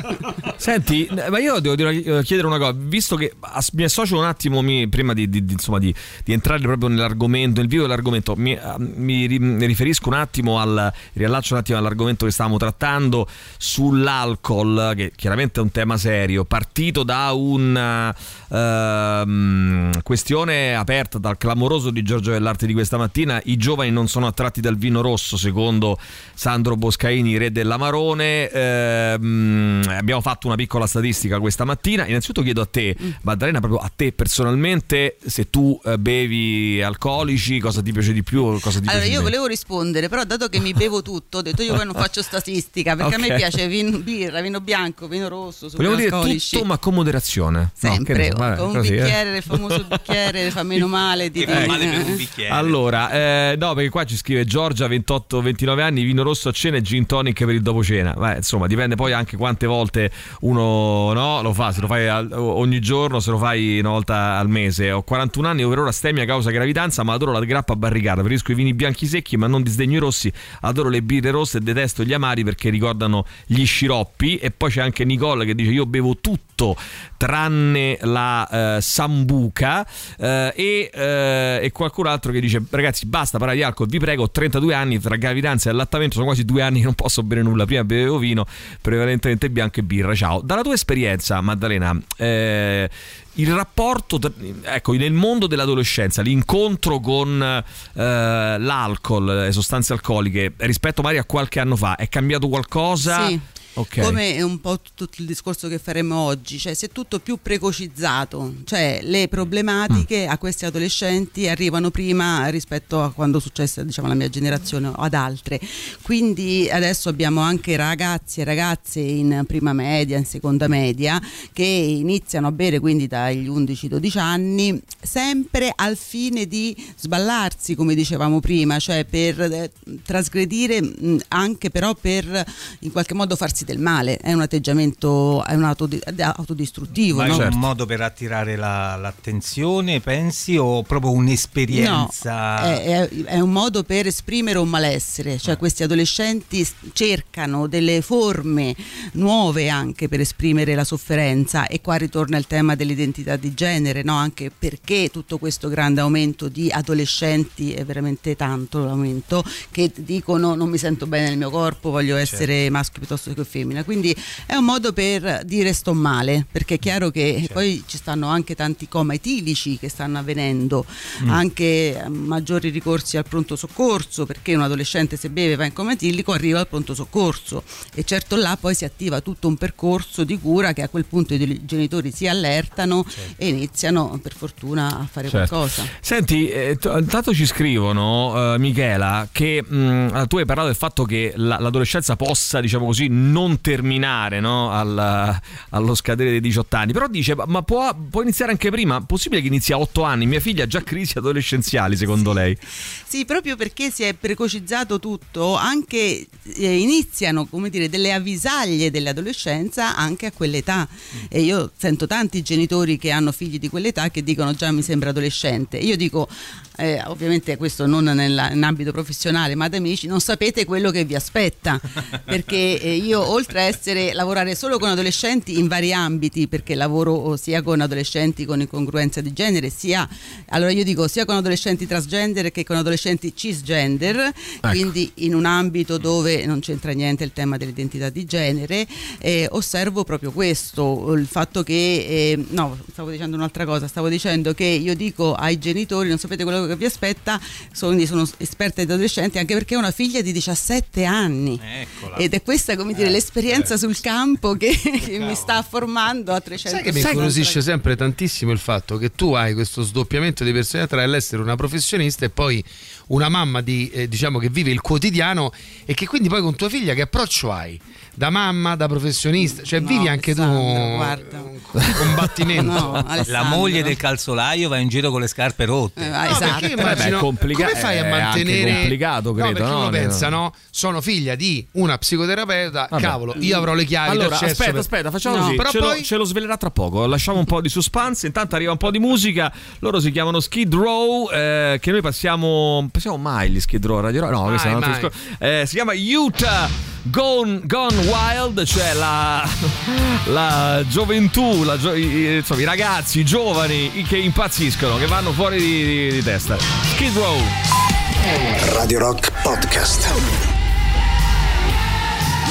Senti, ma io devo dire- eh, chiedere una cosa, visto che mi associo un attimo mi- prima di, di- insomma, di- di entrare proprio nell'argomento, nel vivo dell'argomento, mi, ah, mi ri- mi riferisco un attimo al riallaccio un attimo all'argomento che stavamo trattando sull'alcol, che chiaramente è un tema serio, partito da una ehm, questione aperta dal clamoroso di Giorgio Dell'Arte di questa mattina, i giovani non sono attratti dal vino rosso, secondo Sandro Boscaini, re dell'Amarone. Ehm, abbiamo fatto una piccola statistica questa mattina. Innanzitutto chiedo a te, Maddalena, proprio a te personalmente, se tu eh, bevi alcolici, cosa ti piace di più cosa ti Allora, piace io volevo rispondere, però dato che mi [laughs] bevo tutto, ho detto io poi non faccio statistica, perché a Ok. me piace vino, birra, vino bianco, vino rosso, Volevo dire alcolici. tutto, ma con moderazione. No, Sempre, ne so, vabbè, con un così, eh. bicchiere, il famoso [laughs] bicchiere, fa meno male di Eh. Allora, eh, no, perché qua ci scrive Giorgia, 28-29 anni, vino rosso a cena e gin tonic per il dopo cena. Beh, insomma, dipende poi anche quante volte uno no, lo fa. Se lo fai ogni giorno, se lo fai una volta al mese. Ho 41 anni, per ora stemia causa gravidanza, ma adoro la grappa barricata. Preferisco i vini bianchi secchi, ma non disdegno i rossi. Adoro le birre rosse e detesto gli amari perché ricordano gli sciroppi. E poi c'è anche Nicole che dice: Io bevo tutto tranne la eh, sambuca. Eh, e, eh, e qualcun altro che dice: Ragazzi, basta parlare di alcol, vi prego. Ho 32 anni tra gravidanza e allattamento, sono quasi due anni che non posso bere nulla. Prima bevevo vino, prevalentemente bianco e birra. Ciao. Dalla tua esperienza, Maddalena, eh, il rapporto, ecco, nel mondo dell'adolescenza, l'incontro con eh, l'alcol, le sostanze alcoliche, rispetto magari a qualche anno fa, è cambiato qualcosa? Sì. Ok. Come è un po' tutto il discorso che faremo oggi, cioè si è tutto più precocizzato, cioè le problematiche a questi adolescenti arrivano prima rispetto a quando successe diciamo alla mia generazione o ad altre. Quindi adesso abbiamo anche ragazzi e ragazze in prima media, in seconda media che iniziano a bere quindi dagli 11-12 anni sempre al fine di sballarsi, come dicevamo prima, cioè per eh, trasgredire mh, anche però per in qualche modo farsi del male, è un atteggiamento è un autodi- autodistruttivo. Ma no? è un modo per attirare la- l'attenzione, pensi, o proprio un'esperienza? No, è, è- è un modo per esprimere un malessere, cioè questi adolescenti cercano delle forme nuove anche per esprimere la sofferenza e qua ritorna il tema dell'identità di genere, no? anche perché tutto questo grande aumento di adolescenti è veramente tanto l'aumento che dicono non mi sento bene nel mio corpo, voglio essere maschio piuttosto che femmina, quindi è un modo per dire sto male, perché è chiaro che poi ci stanno anche tanti coma etilici che stanno avvenendo, Mm. anche eh, maggiori ricorsi al pronto soccorso, perché un adolescente se beve va in coma etilico arriva al pronto soccorso e certo là poi si attiva tutto un percorso di cura che a quel punto i genitori si allertano e iniziano per fortuna a fare Certo. qualcosa. Senti, eh, t- intanto ci scrivono, eh, Michela, che mh, tu hai parlato del fatto che la- l'adolescenza possa, diciamo così, non non terminare no, al- allo scadere dei 18 anni. Però dice: Ma può, può iniziare anche prima? Possibile che inizi a 8 anni? Mia figlia ha già crisi adolescenziali, secondo lei? Sì, proprio perché si è precocizzato tutto, anche eh, iniziano come dire, delle avvisaglie dell'adolescenza anche a quell'età. E io sento tanti genitori che hanno figli di quell'età che dicono già mi sembra adolescente. Io dico, eh, ovviamente questo non nella- in ambito professionale, ma ad amici, non sapete quello che vi aspetta. perché eh, io, [laughs] oltre a essere lavorare solo con adolescenti in vari ambiti, perché lavoro oh, sia con adolescenti con incongruenza di genere, sia allora io dico sia con adolescenti transgender che con adolescenti cisgender, quindi in un ambito dove non c'entra niente il tema dell'identità di genere, eh, osservo proprio questo, il fatto che, eh, no, stavo dicendo un'altra cosa, stavo dicendo che io dico ai genitori, non sapete quello che vi aspetta, sono, quindi sono esperta di adolescenti, anche perché ho una figlia di 17 anni. Ed è questa, come dire, l'esperienza sul campo che, che mi sta formando a 300 Sai che mi incuriosisce sempre tantissimo il fatto che tu hai questo sdoppiamento di personalità tra l'essere una professionista e poi una mamma di, eh, diciamo che vive il quotidiano e che quindi poi con tua figlia che approccio hai? Da mamma, da professionista, cioè vivi anche tu un combattimento. No, la moglie del calzolaio va in giro con le scarpe rotte. Eh, No, esatto. immagino, complica- come fai a è mantenere complicato, No, credo, perché no? uno pensa no sono figlia di una psicoterapeuta Vabbè. Cavolo io avrò le chiavi Allora, d'accesso aspetta, per- aspetta, facciamo No, così. però ce, poi lo, ce lo svelerà tra poco. Lasciamo un po' di suspense. Intanto arriva un po' di musica. Loro si chiamano Skid Row. eh, che noi passiamo. Passiamo mai gli Skid Row Radio Rock? No, Mai, questo è un altro. Eh, si chiama Utah Gone, Gone Wild, cioè la, [laughs] la gioventù, la gio- i, insomma, i ragazzi, i giovani che impazziscono, che vanno fuori di, di- di testa. Skid Row. Radio Rock Podcast.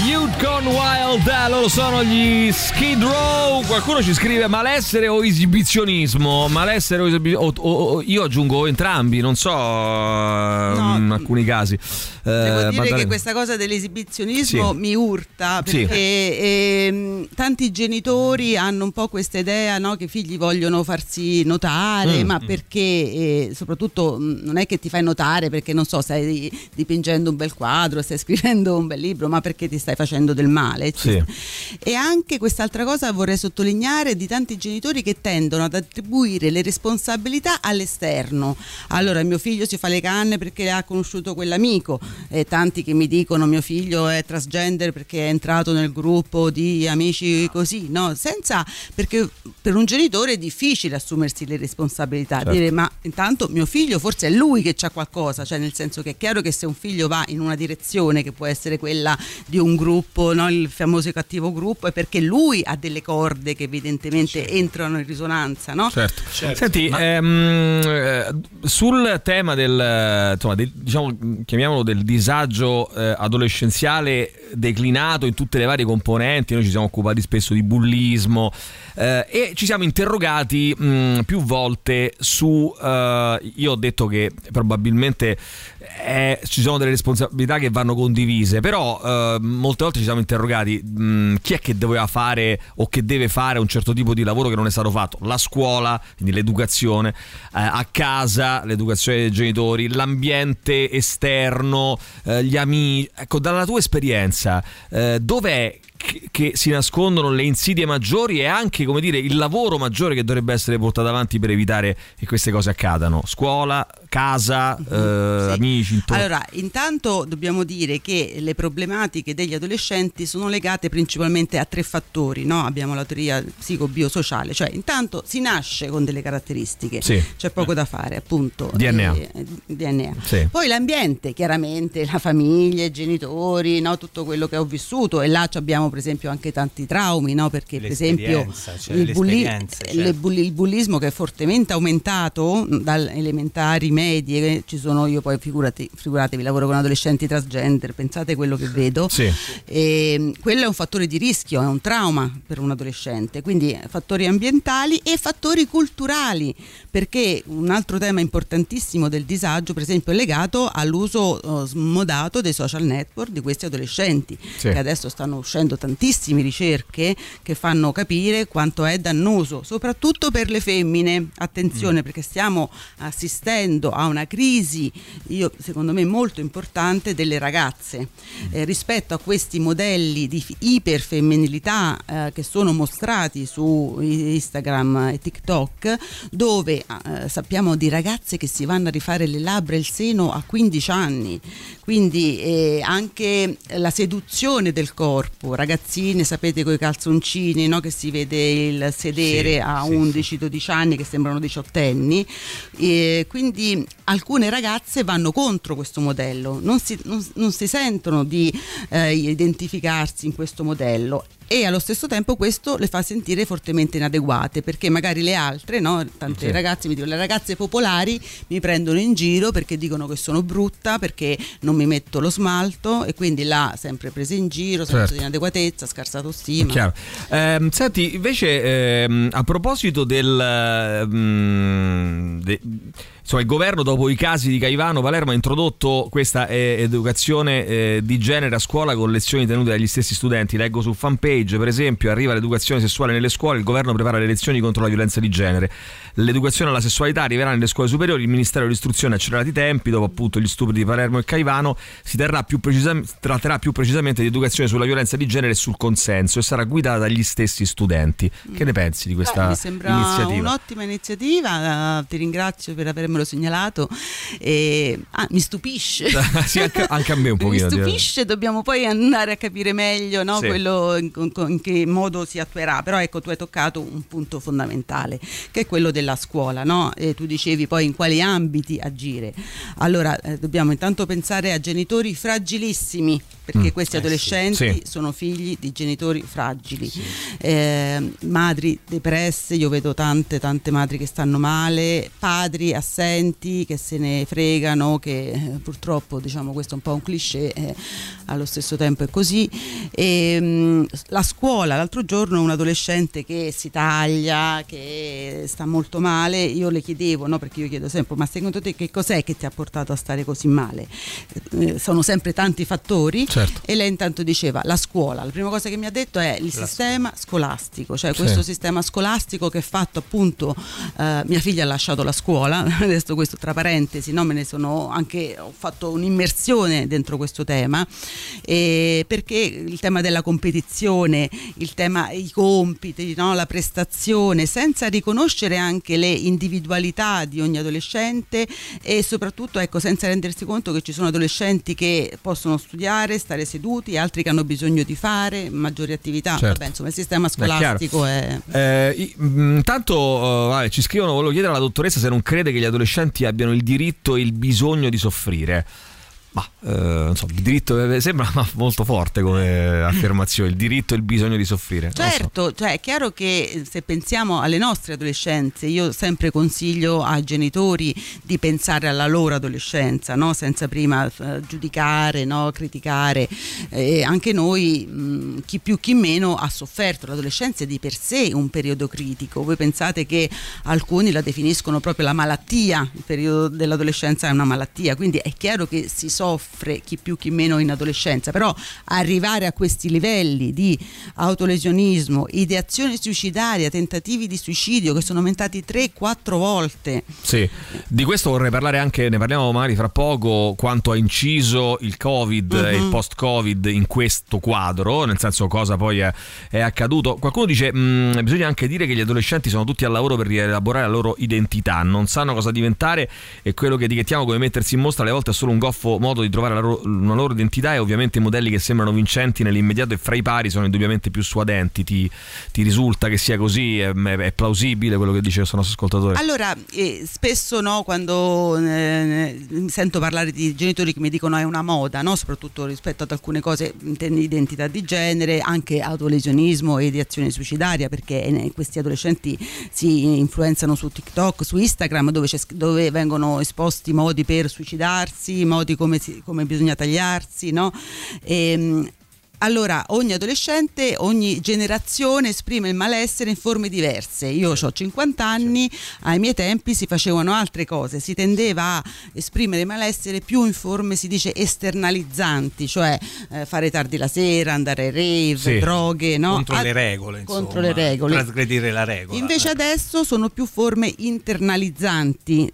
Youth Gone Wild, eh, loro sono gli Skid Row. Qualcuno ci scrive malessere o esibizionismo? Malessere o esibizionismo? io aggiungo entrambi, non so eh, in alcuni casi. Devo Eh, dire Maddalena. che questa cosa dell'esibizionismo Sì. mi urta Sì. perché ehm, tanti genitori hanno un po' questa idea no, che i figli vogliono farsi notare, Mm. ma perché eh, soprattutto mh, non è che ti fai notare perché non so, stai dipingendo un bel quadro, stai [laughs] scrivendo un bel libro, ma perché ti stai facendo del male. Sì. E anche quest'altra cosa vorrei sottolineare di tanti genitori che tendono ad attribuire le responsabilità all'esterno. Allora mio figlio si fa le canne perché ha conosciuto quell'amico, e tanti che mi dicono mio figlio è transgender perché è entrato nel gruppo di amici così, no? Senza perché per un genitore è difficile assumersi le responsabilità, Certo. dire ma intanto mio figlio forse è lui che c'ha qualcosa, cioè nel senso che è chiaro che se un figlio va in una direzione che può essere quella di un gruppo, no? il famoso cattivo gruppo, è perché lui ha delle corde che evidentemente entrano in risonanza, no? Certo. Senti, ehm, eh, sul tema del, insomma, del- diciamo, chiamiamolo del disagio eh, adolescenziale declinato in tutte le varie componenti, noi ci siamo occupati spesso di bullismo eh, e ci siamo interrogati mh, più volte su, eh, io ho detto che probabilmente eh, ci sono delle responsabilità che vanno condivise, però eh, molte volte ci siamo interrogati mh, chi è che doveva fare o che deve fare un certo tipo di lavoro che non è stato fatto, la scuola, quindi l'educazione, eh, a casa, l'educazione dei genitori, l'ambiente esterno, eh, gli amici, ecco dalla tua esperienza eh, dov'è che si nascondono le insidie maggiori e anche come dire il lavoro maggiore che dovrebbe essere portato avanti per evitare che queste cose accadano? Scuola casa eh, amici intorno Allora, intanto dobbiamo dire che le problematiche degli adolescenti sono legate principalmente a tre fattori, no? Abbiamo la teoria psico-biosociale, cioè intanto si nasce con delle caratteristiche, Sì. c'è poco da fare, appunto. DNA. eh, DNA. Sì. Poi l'ambiente, chiaramente, la famiglia, i genitori, no? tutto quello che ho vissuto e là ci abbiamo per esempio anche tanti traumi, no? perché per esempio cioè il, bulli- certo. bulli- il bullismo che è fortemente aumentato dalle elementari, medie, ci sono io poi figurati, figuratevi, lavoro con adolescenti transgender, pensate quello che vedo. Sì. E, quello è un fattore di rischio, è un trauma per un adolescente, quindi fattori ambientali e fattori culturali, perché un altro tema importantissimo del disagio, per esempio, è legato all'uso eh, smodato dei social network di questi adolescenti, Sì. che adesso stanno uscendo tantissime ricerche che fanno capire quanto è dannoso, soprattutto per le femmine. Attenzione perché stiamo assistendo a una crisi, io, secondo me molto importante, delle ragazze. Eh, rispetto a questi modelli di iperfemminilità eh, che sono mostrati su Instagram e TikTok, dove eh, sappiamo di ragazze che si vanno a rifare le labbra e il seno a 15 anni, quindi eh, anche la seduzione del corpo, ragazzine sapete con i calzoncini no? che si vede il sedere Sì, a sì, 11-12 anni che sembrano diciottenni, e quindi alcune ragazze vanno contro questo modello, non si, non- non si sentono di eh, identificarsi in questo modello e allo stesso tempo questo le fa sentire fortemente inadeguate perché magari le altre, no? tante Sì. ragazze mi dicono le ragazze popolari mi prendono in giro perché dicono che sono brutta, perché non mi metto lo smalto e quindi là sempre presa in giro, senso Certo. di inadeguatezza, scarsa autostima. Ehm, senti, invece, ehm, a proposito del. ehm, de- insomma, il governo, dopo i casi di Caivano, Palermo ha introdotto questa eh, educazione eh, di genere a scuola con lezioni tenute dagli stessi studenti. Leggo su fanpage, per esempio, arriva l'educazione sessuale nelle scuole, il governo prepara le lezioni contro la violenza di genere. L'educazione alla sessualità arriverà nelle scuole superiori, il Ministero dell'Istruzione ha accelerato i tempi, dopo appunto gli stupri di Palermo e Caivano, si terrà più precisam- tratterà più precisamente di educazione sulla violenza di genere e sul consenso e sarà guidata dagli stessi studenti. Che ne pensi di questa Eh, mi sembra iniziativa? un'ottima iniziativa, eh, ti ringrazio per avermelo segnalato. E, ah, mi stupisce. [laughs] Sì, anche- anche a me un [laughs] Mi pochino, direi. stupisce, dobbiamo poi andare a capire meglio no, Sì. quello in, in che modo si attuerà. Però ecco, tu hai toccato un punto fondamentale, che è quello della scuola. No? E tu dicevi poi in quali ambiti agire. Allora, eh, dobbiamo intanto pensare a genitori fragilissimi, perché Mm. questi Eh sì. adolescenti Sì. sono figli di genitori fragili, Eh, madri depresse, io vedo tante tante madri che stanno male, padri assenti che se ne fregano, che eh, purtroppo diciamo questo è un po' un cliché, eh, allo stesso tempo è così. E, mh, la scuola, l'altro giorno un adolescente che si taglia, che sta molto male, io le chiedevo, no, perché io chiedo sempre, ma secondo te che cos'è che ti ha portato a stare così male? Eh, sono sempre tanti fattori Certo. e lei intanto diceva la scuola, la prima cosa che mi ha detto è il La sistema scolastico, cioè Sì. questo sistema scolastico che è fatto appunto, eh, mia figlia ha lasciato la scuola, [laughs] adesso questo tra parentesi, no, me ne sono anche, ho fatto un'immersione dentro questo tema, eh, perché il tema della competizione, il tema, i compiti, no, la prestazione, senza riconoscere anche le individualità di ogni adolescente e soprattutto ecco, senza rendersi conto che ci sono adolescenti che possono studiare, stare seduti, altri che hanno bisogno di fare maggiori attività. Certo. Vabbè, insomma, il sistema scolastico è... Eh, i- mh, intanto eh, vabbè, ci scrivono, volevo chiedere alla dottoressa se non crede che gli adolescenti abbiano il diritto e il bisogno di soffrire. Ma eh, so, il diritto eh, sembra [laughs] molto forte come affermazione, il diritto e il bisogno di soffrire. Non so. Certo, cioè è chiaro che se pensiamo alle nostre adolescenze, io sempre consiglio ai genitori di pensare alla loro adolescenza, no? senza prima eh, giudicare, no? criticare. Eh, anche noi, mh, chi più chi meno, ha sofferto. L'adolescenza è di per sé un periodo critico. Voi pensate che alcuni la definiscono proprio la malattia, il periodo dell'adolescenza è una malattia, quindi è chiaro che si soffre chi più chi meno in adolescenza, però arrivare a questi livelli di autolesionismo, ideazione suicidaria, tentativi di suicidio che sono aumentati 3-4 volte. Sì, di questo vorrei parlare anche, ne parliamo magari fra poco, quanto ha inciso il Covid e il Mhm. post-Covid in questo quadro, nel senso cosa poi è, è accaduto. Qualcuno dice, "Mm, bisogna anche dire che gli adolescenti sono tutti al lavoro per rielaborare la loro identità, non sanno cosa diventare e quello che etichettiamo come mettersi in mostra alle volte è solo un goffo modo di trovare loro- una loro identità e ovviamente i modelli che sembrano vincenti nell'immediato e fra i pari sono indubbiamente più suadenti. Ti, ti risulta che sia così? È, è plausibile quello che dice questo nostro ascoltatore? Allora, eh, spesso no, quando eh, sento parlare di genitori che mi dicono è una moda, no? soprattutto rispetto ad alcune cose identità di genere, anche autolesionismo e ideazione suicidaria, perché eh, questi adolescenti si influenzano su TikTok, su Instagram, dove, dove vengono esposti modi per suicidarsi, modi come, come bisogna tagliarsi, no? Ehm, Allora, ogni adolescente, ogni generazione esprime il malessere in forme diverse. Io ho 50 anni, ai miei tempi si facevano altre cose, si tendeva a esprimere malessere più in forme, si dice, esternalizzanti, cioè eh, fare tardi la sera, andare ai rave, Sì. droghe, no? Contro A- le regole, insomma. contro le regole. Trasgredire la regola. Invece adesso sono più forme internalizzanti,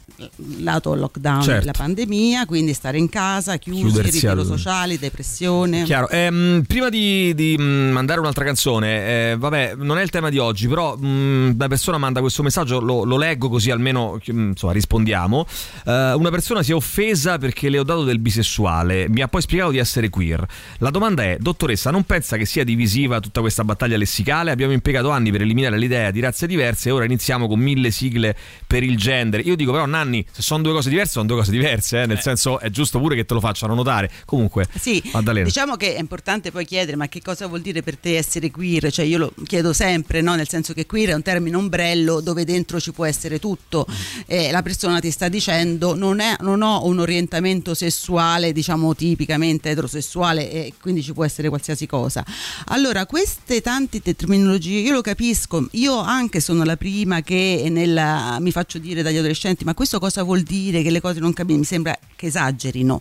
lato lockdown Certo. della pandemia, quindi stare in casa, chiusi, ritiro al- sociale, depressione. Chiaro. Ehm, prima di, di, mm, mandare un'altra canzone, eh, vabbè, non è il tema di oggi, però mm, una persona manda questo messaggio, lo, lo leggo così almeno mm, insomma, rispondiamo. Eh, una persona si è offesa perché le ho dato del bisessuale, mi ha poi spiegato di essere queer. La domanda è, dottoressa, non pensa che sia divisiva tutta questa battaglia lessicale? Abbiamo impiegato anni per eliminare l'idea di razze diverse e ora iniziamo con mille sigle per il gender. Io dico però, Nanni, se sono due cose diverse, sono due cose diverse, eh, nel senso è giusto pure che te lo facciano notare. Comunque, Sì, Maddalena. diciamo che è importante poi chiedere ma che cosa vuol dire per te essere queer, cioè io lo chiedo sempre, no? nel senso che queer è un termine ombrello dove dentro ci può essere tutto, e la persona ti sta dicendo non, è- non ho un orientamento sessuale diciamo tipicamente eterosessuale e quindi ci può essere qualsiasi cosa. Allora queste tante te- terminologie io lo capisco, io anche sono la prima che nella- mi faccio dire dagli adolescenti ma questo cosa vuol dire che le cose non capiscono, mi sembra che esagerino.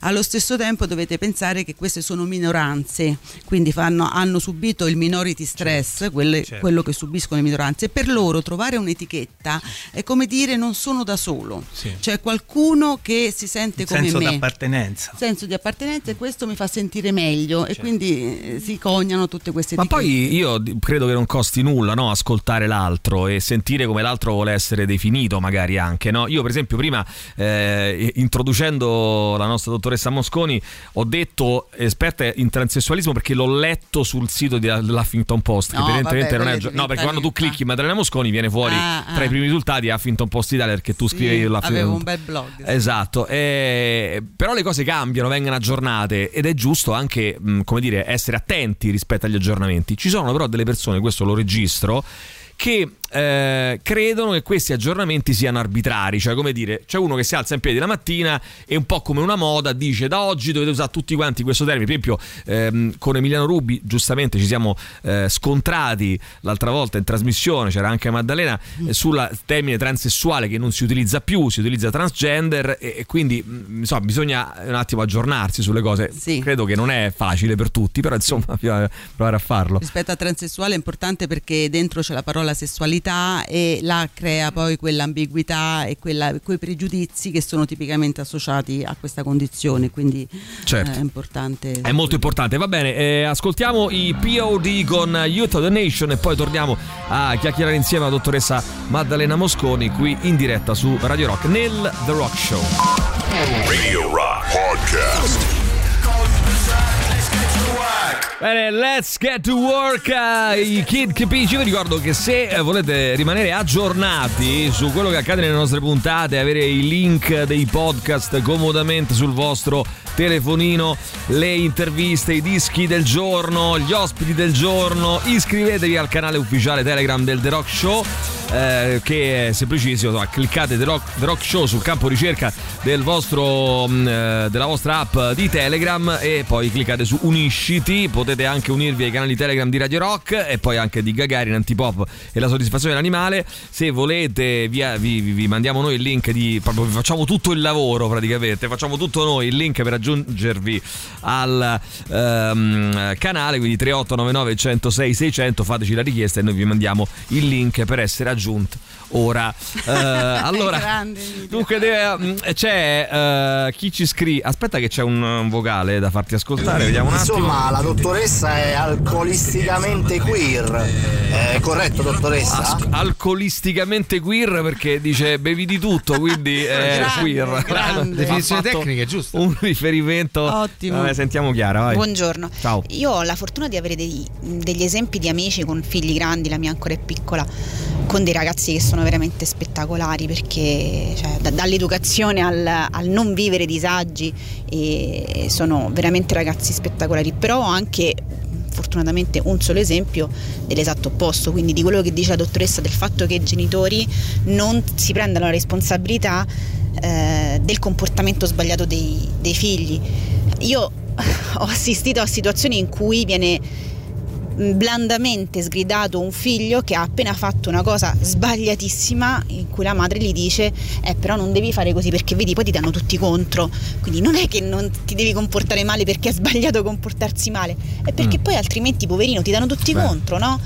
Allo stesso tempo dovete pensare che queste sono minoranze, quindi fanno- hanno subito il minority stress, quelle- certo. quello che subiscono le minoranze, e per loro trovare un'etichetta è come dire non sono da solo, Sì. c'è qualcuno che si sente Il come senso me. d'appartenenza. senso di appartenenza e questo mi fa sentire meglio Certo. e quindi eh, si coniano tutte queste Ma etichette. poi io di- credo che non costi nulla no? ascoltare l'altro e sentire come l'altro vuole essere definito, magari anche. No? Io, per esempio, prima eh, introducendo la nostra dottoressa Mosconi, ho detto esperta in transessualismo perché l'ho letto sul sito dell'Huffington Post. Che No, evidentemente non è. gio- No, perché quando tu clicchi Maddalena Mosconi viene fuori Ah, tra ah. i primi risultati Huffington Post Italia perché tu Sì, scrivi l'Huffington avevo un bel blog. sì. Esatto, eh, però le cose cambiano, vengono aggiornate ed è giusto anche, come dire, essere attenti rispetto agli aggiornamenti. Ci sono però delle persone, questo lo registro, che eh, credono che questi aggiornamenti siano arbitrari, cioè come dire, c'è uno che si alza in piedi la mattina e un po' come una moda dice da oggi dovete usare tutti quanti questo termine, per esempio ehm, con Emiliano Rubi giustamente ci siamo eh, scontrati l'altra volta in trasmissione, c'era anche Maddalena, eh, sul termine transessuale che non si utilizza più, si utilizza transgender e, e quindi mh, insomma bisogna un attimo aggiornarsi sulle cose, credo che non è facile per tutti, però insomma [laughs] provare a farlo. Rispetto a transessuale è importante perché dentro c'è la parola sessualità e là crea poi quell'ambiguità e quella- quei pregiudizi che sono tipicamente associati a questa condizione, quindi Certo. eh, è importante. È molto importante, va bene, eh, ascoltiamo i POD con Youth of the Nation e poi torniamo a chiacchierare insieme alla dottoressa Maddalena Mosconi qui in diretta su Radio Rock nel The Rock Show. Radio Rock Podcast. Bene, let's get to work. eh, I Kid Capisci, vi ricordo che se eh, volete rimanere aggiornati su quello che accade nelle nostre puntate, avere i link dei podcast comodamente sul vostro telefonino, le interviste, i dischi del giorno, gli ospiti del giorno, iscrivetevi al canale ufficiale Telegram del The Rock Show. eh, che è semplicissimo, insomma, cliccate The Rock, The Rock Show sul campo ricerca del vostro, mh, eh, della vostra app di Telegram e poi cliccate su Unisciti, potete anche unirvi ai canali Telegram di Radio Rock e poi anche di Gagarin, Antipop e la soddisfazione dell'animale. Se volete vi, vi- vi mandiamo noi il link di proprio facciamo tutto il lavoro praticamente, facciamo tutto noi il link per aggiungervi al ehm, canale, quindi 3899 106 600, fateci la richiesta e noi vi mandiamo il link per essere aggiunto ora. [laughs] Eh, allora, Grande. dunque deve- mm, c'è eh, chi ci scrive. Aspetta, che c'è un, un vocale da farti ascoltare. Vediamo un attimo. Insomma, la dottoressa è alcolisticamente queer. È corretto, dottoressa? As- alcolisticamente queer perché dice bevi di tutto, quindi è [laughs] Grande, queer. grande. Definizione tecnica, giusta. Un riferimento. Ottimo. Vabbè, sentiamo Chiara, vai. Buongiorno. Ciao. Io ho la fortuna di avere dei- degli esempi di amici con figli grandi, la mia ancora è piccola, con dei ragazzi che sono veramente spettacolari perché cioè, da- dall'educazione al, al non vivere disagi e sono veramente ragazzi spettacolari, però anche fortunatamente un solo esempio dell'esatto opposto, quindi di quello che dice la dottoressa del fatto che i genitori non si prendano la responsabilità eh, del comportamento sbagliato dei, dei figli. Io [laughs] ho assistito a situazioni in cui viene blandamente sgridato un figlio che ha appena fatto una cosa sbagliatissima in cui la madre gli dice eh però non devi fare così perché vedi poi ti danno tutti contro quindi non è che non ti devi comportare male perché è sbagliato comportarsi male è perché Mm. poi altrimenti poverino ti danno tutti Beh. contro no?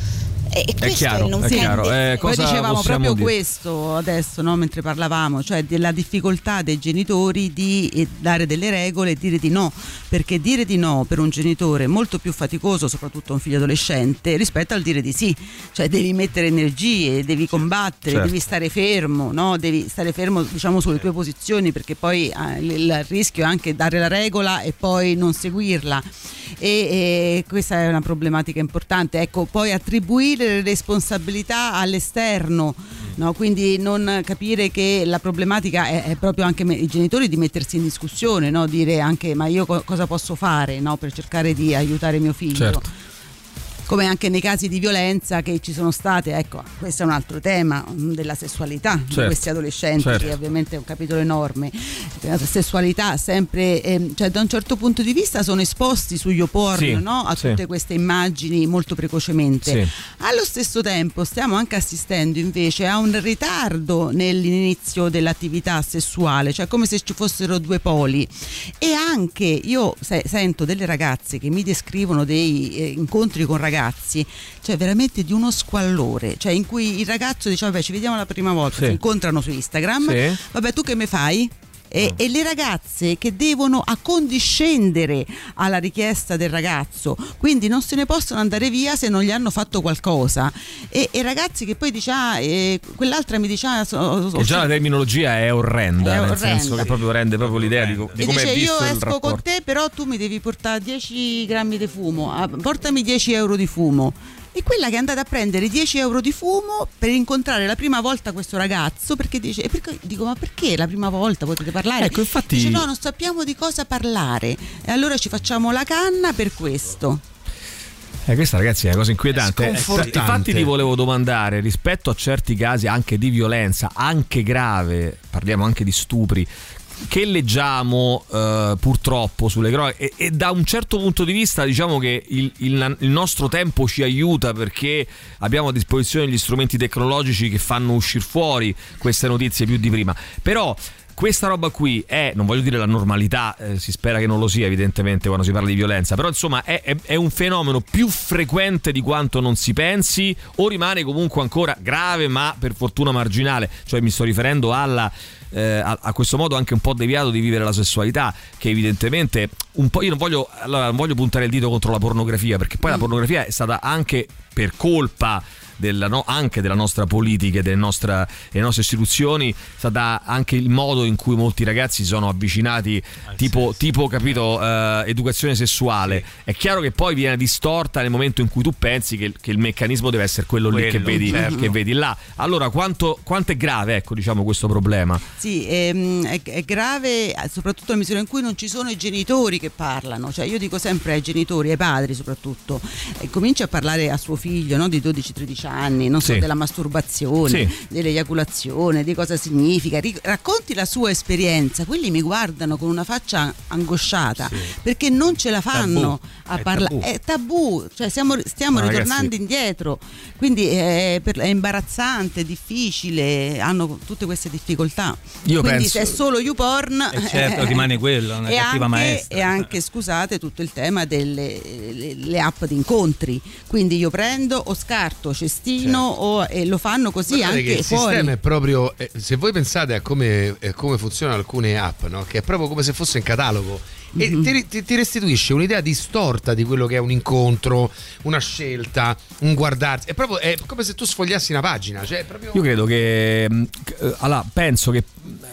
E, e questo chiaro, è il non è chiaro. Eh, Poi cosa dicevamo proprio dire? questo adesso, no, mentre parlavamo, cioè della difficoltà dei genitori di eh, dare delle regole e dire di no, perché dire di no per un genitore è molto più faticoso, soprattutto un figlio adolescente, rispetto al dire di sì, cioè devi mettere energie, devi combattere, Certo. devi stare fermo, no? devi stare fermo diciamo sulle tue posizioni perché poi eh, il, il rischio è anche dare la regola e poi non seguirla e, e questa è una problematica importante. Ecco, poi attribuire le responsabilità all'esterno, no? quindi non capire che la problematica è, è proprio anche me- i genitori di mettersi in discussione, no? dire anche ma io co- cosa posso fare no? per cercare di aiutare mio figlio. Certo. Come anche nei casi di violenza che ci sono state, ecco, questo è un altro tema mm, della sessualità di Certo, questi adolescenti, certo. che ovviamente è un capitolo enorme. La sessualità sempre, ehm, cioè da un certo punto di vista sono esposti su YouPorn Sì, no? a sì. tutte queste immagini molto precocemente. Sì. Allo stesso tempo stiamo anche assistendo invece a un ritardo nell'inizio dell'attività sessuale, cioè come se ci fossero due poli. E anche io se- sento delle ragazze che mi descrivono dei eh, incontri con ragazzi, cioè veramente di uno squallore, cioè in cui il ragazzo dice vabbè ci vediamo la prima volta, Sì. si incontrano su Instagram, Sì. vabbè tu che mi fai? E, e le ragazze che devono accondiscendere alla richiesta del ragazzo, quindi non se ne possono andare via se non gli hanno fatto qualcosa. E, e ragazzi che poi dice, ah, eh, quell'altra mi dice, ah, so- so- già la terminologia è orrenda, È nel orrenda. senso che proprio rende proprio l'idea di, di come dice è visto io esco rapporto. con te però tu mi devi portare 10 grammi di fumo ah, portami 10 euro di fumo e quella che è andata a prendere 10 euro di fumo per incontrare la prima volta questo ragazzo perché dice e perché- dico ma perché la prima volta potete parlare? Ecco, infatti- dice no non sappiamo di cosa parlare. E allora ci facciamo la canna per questo. Eh, questa ragazzi è una cosa inquietante. Infatti ti volevo domandare, rispetto a certi casi anche di violenza, anche grave, parliamo anche di stupri, che leggiamo eh, purtroppo sulle cronache e, e da un certo punto di vista diciamo che il, il- il nostro tempo ci aiuta perché abbiamo a disposizione gli strumenti tecnologici che fanno uscire fuori queste notizie più di prima. Però questa roba qui è, non voglio dire la normalità, eh, si spera che non lo sia evidentemente quando si parla di violenza, però insomma è, è- è un fenomeno più frequente di quanto non si pensi o rimane comunque ancora grave ma per fortuna marginale, cioè mi sto riferendo alla... eh, a, a questo modo anche un po' deviato di vivere la sessualità che evidentemente un po' io non voglio, allora, non voglio puntare il dito contro la pornografia perché poi la pornografia è stata anche per colpa della no- anche della nostra politica e delle, nostra- delle nostre istituzioni, è stata anche il modo in cui molti ragazzi si sono avvicinati, tipo, tipo, capito, eh, educazione sessuale. È chiaro che poi viene distorta nel momento in cui tu pensi che, che il meccanismo deve essere quello, lì che Quello, vedi, certo. che vedi là. Allora, quanto, quanto è grave, ecco, diciamo, questo problema? Sì, ehm, è, è grave eh, soprattutto nella misura in cui non ci sono i genitori che parlano, cioè io dico sempre ai genitori, ai padri soprattutto, eh, cominci a parlare a suo figlio no, di 12-13 anni, non so, Sì. della masturbazione, Sì. dell'eiaculazione, di cosa significa, ri- racconti la sua esperienza, quelli mi guardano con una faccia angosciata perché non ce la fanno Tabù. a parlare, è tabù, cioè stiamo, stiamo Ma ragazzi- ritornando indietro, quindi è, per- è imbarazzante, difficile, hanno tutte queste difficoltà. Io quindi penso- se è solo YouPorn Eh, certo, rimane quello, una cattiva anche, maestra. E anche, scusate, tutto il tema delle le, le app di incontri. Quindi io prendo o scarto cestino o, e lo fanno così Guardate che anche il fuori. sistema è proprio eh, se voi pensate a come, eh, come funzionano alcune app no? che è proprio come se fosse in catalogo e Mhm. ti, ti- ti restituisce un'idea distorta di quello che è un incontro una scelta un guardarsi è proprio è come se tu sfogliassi una pagina cioè proprio Io credo che. c- eh, Allora, penso che.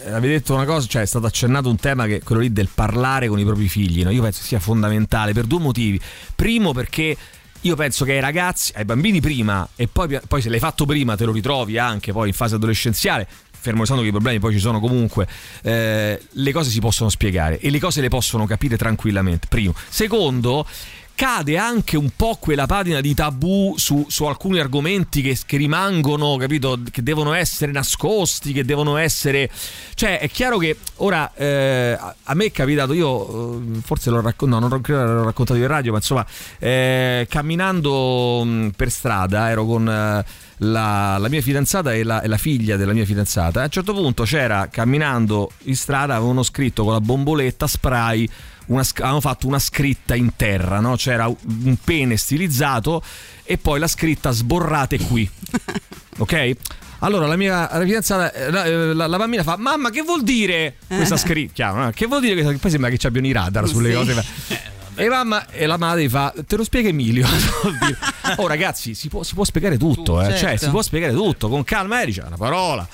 eh, Avete detto una cosa, cioè è stato accennato un tema che è quello lì del parlare con i propri figli. no? Io penso sia fondamentale per due motivi. Primo, perché. Io penso che ai ragazzi, ai bambini prima, e poi, poi se l'hai fatto prima te lo ritrovi anche poi in fase adolescenziale, fermo restando che i problemi poi ci sono comunque, eh, le cose si possono spiegare e le cose le possono capire tranquillamente. Primo. Secondo, cade anche un po' quella patina di tabù su, su alcuni argomenti che, che rimangono, capito, che devono essere nascosti, che devono essere... Cioè è chiaro che ora eh, a- me è capitato, io eh, forse l'ho raccontato, no, non credo l'ho raccontato in radio, ma insomma eh, camminando mh, per strada ero con... eh, la, la mia fidanzata e la, e la figlia della mia fidanzata. A un certo punto c'era camminando in strada, avevano scritto con la bomboletta spray. Una, avevano fatto una scritta in terra, no? c'era un pene stilizzato e poi la scritta sborrate qui. [laughs] Ok? Allora la mia fidanzata, eh, la, eh, la- la bambina fa: Mamma, che vuol dire questa scritta? No? Che vuol dire questa? Poi sembra che ci abbiano i radar sulle Sì. cose. [laughs] E, mamma, e la madre fa: Te lo spiega Emilio. [laughs] Oh, ragazzi, si può, si può spiegare tutto, eh. Certo. cioè si può spiegare tutto con calma. E dice una parola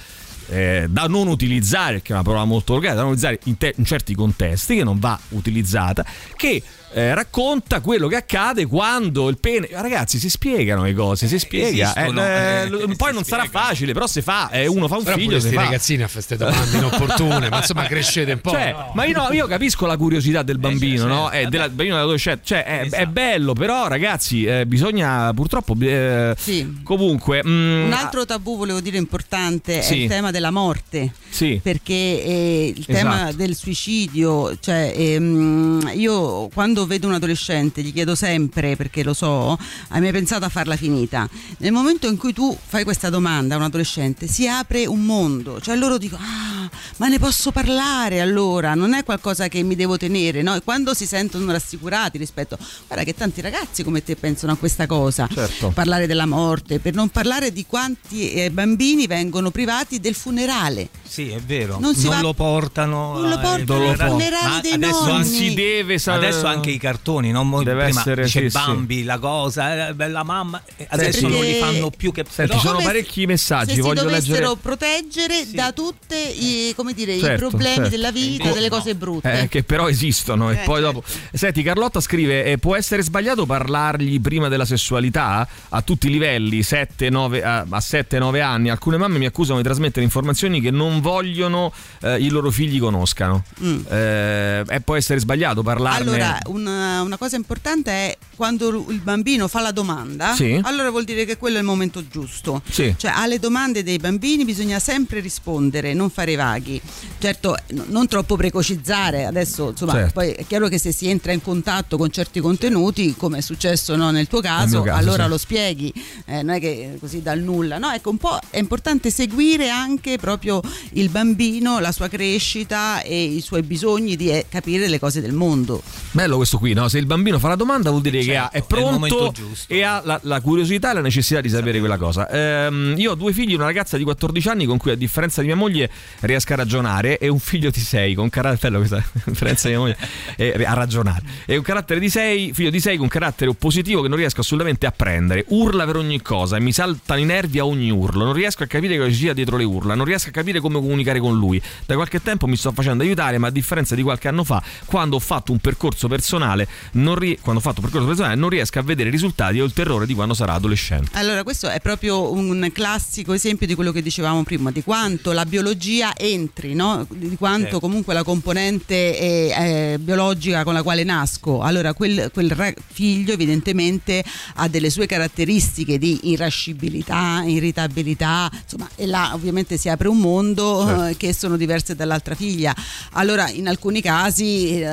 eh, da non utilizzare, perché è una parola molto volgare, da non utilizzare in, te- in certi contesti, che non va utilizzata, che eh, racconta quello che accade quando il pene. Ragazzi, si spiegano le cose, si spiega. esistono, Eh, eh, l- poi non sarà facile, però se fa, eh, uno fa un Però figlio. pure si sti fa. ragazzini a queste domande inopportune, ma insomma crescete un po'. Cioè, ma io, no, io capisco la curiosità del bambino, no? Eh, della, bambino dell'adolescente. Cioè, è, è bello, però, ragazzi, eh, bisogna purtroppo. eh, Comunque. mm, Un altro tabù, volevo dire, importante è Sì. il tema della morte. Sì. Perché eh, il tema Esatto. del suicidio, cioè ehm, io quando vedo un adolescente gli chiedo sempre, perché lo so, hai mai pensato a farla finita? Nel momento in cui tu fai questa domanda a un adolescente si apre un mondo, cioè loro dicono, ah, ma ne posso parlare allora, non è qualcosa che mi devo tenere, no? E quando si sentono rassicurati rispetto, guarda che tanti ragazzi come te pensano a questa cosa, Certo. parlare della morte, per non parlare di quanti eh, bambini vengono privati del funerale. Sì, è vero. Non Non, va- lo portano. Non lo eh, portano il ai funerale. dei adesso nonni. si deve sa- Adesso anche i cartoni, no? Mo- Deve prima essere, dice sì, sì. Bambi, la cosa, eh, bella mamma. eh, Adesso Perché- non li fanno più che Senti, ci sono parecchi se messaggi, si voglio dovessero leggere. proteggere da tutti i, come dire, i Certo, problemi certo. della vita, delle cose brutte. Eh, che però esistono e Eh, poi dopo senti Carlotta scrive eh, può essere sbagliato parlargli prima della sessualità a tutti i livelli 7, 9, a, a 7-9 anni alcune mamme mi accusano di trasmettere informazioni che non vogliono eh, i loro figli conoscano Mm. Eh, e può essere sbagliato parlarne Allora, una, una cosa importante è quando il bambino fa la domanda, Sì. allora vuol dire che quello è il momento giusto. Sì. Cioè, alle domande dei bambini bisogna sempre rispondere, non fare vaghi. Certo, n- non troppo precocizzare. Adesso, insomma, Certo. poi è chiaro che se si entra in contatto con certi contenuti, come è successo no, nel tuo caso, mio caso, allora sì. lo spieghi, eh, non è che così dal nulla. No, ecco, un po' è importante seguire anche proprio il bambino, la sua crescita e i suoi bisogni di eh, capire le cose del mondo. bello questo qui no? se il bambino fa la domanda vuol dire che ha- è Certo, è pronto giusto. e ha la, la curiosità e la necessità di sapere quella cosa. Ehm, io ho due figli una ragazza di 14 anni con cui a differenza di mia moglie riesco a ragionare e un figlio di 6 con carattere questa a [laughs] differenza di mia moglie eh, a ragionare. E un carattere di 6 figlio di 6 con carattere oppositivo che non riesco assolutamente a prendere. Urla per ogni cosa e mi saltano i nervi a ogni urlo. Non riesco a capire cosa ci sia dietro le urla non riesco a capire come comunicare con lui. Da qualche tempo mi sto facendo aiutare ma a differenza di qualche anno fa quando ho fatto un percorso personale non ri- quando ho fatto un percorso personale non riesco a vedere i risultati ho il terrore di quando sarà adolescente Allora, questo è proprio un classico esempio di quello che dicevamo prima, di quanto la biologia entri, no? di quanto Certo. comunque la componente eh, eh, biologica con la quale nasco. Allora, quel, quel figlio evidentemente ha delle sue caratteristiche di irascibilità, irritabilità, insomma, e là ovviamente si apre un mondo eh, che sono diverse dall'altra figlia. Allora, in alcuni casi eh,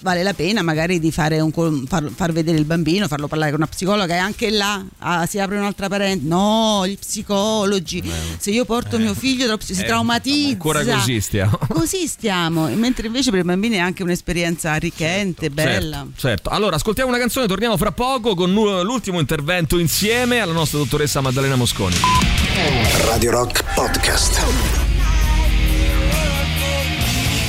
vale la pena magari di fare un far, far vedere il bambino, farlo parlare con una psicologa e anche là ah, si apre un'altra parente. No, gli psicologi. Se io porto mio figlio si Eh, traumatizza. ancora così stiamo [laughs] Così stiamo, mentre invece per i bambini è anche un'esperienza arricchente, bella. Certo, certo. Allora, ascoltiamo una canzone, torniamo fra poco con l'ultimo intervento insieme alla nostra dottoressa Maddalena Mosconi. Radio Rock Podcast.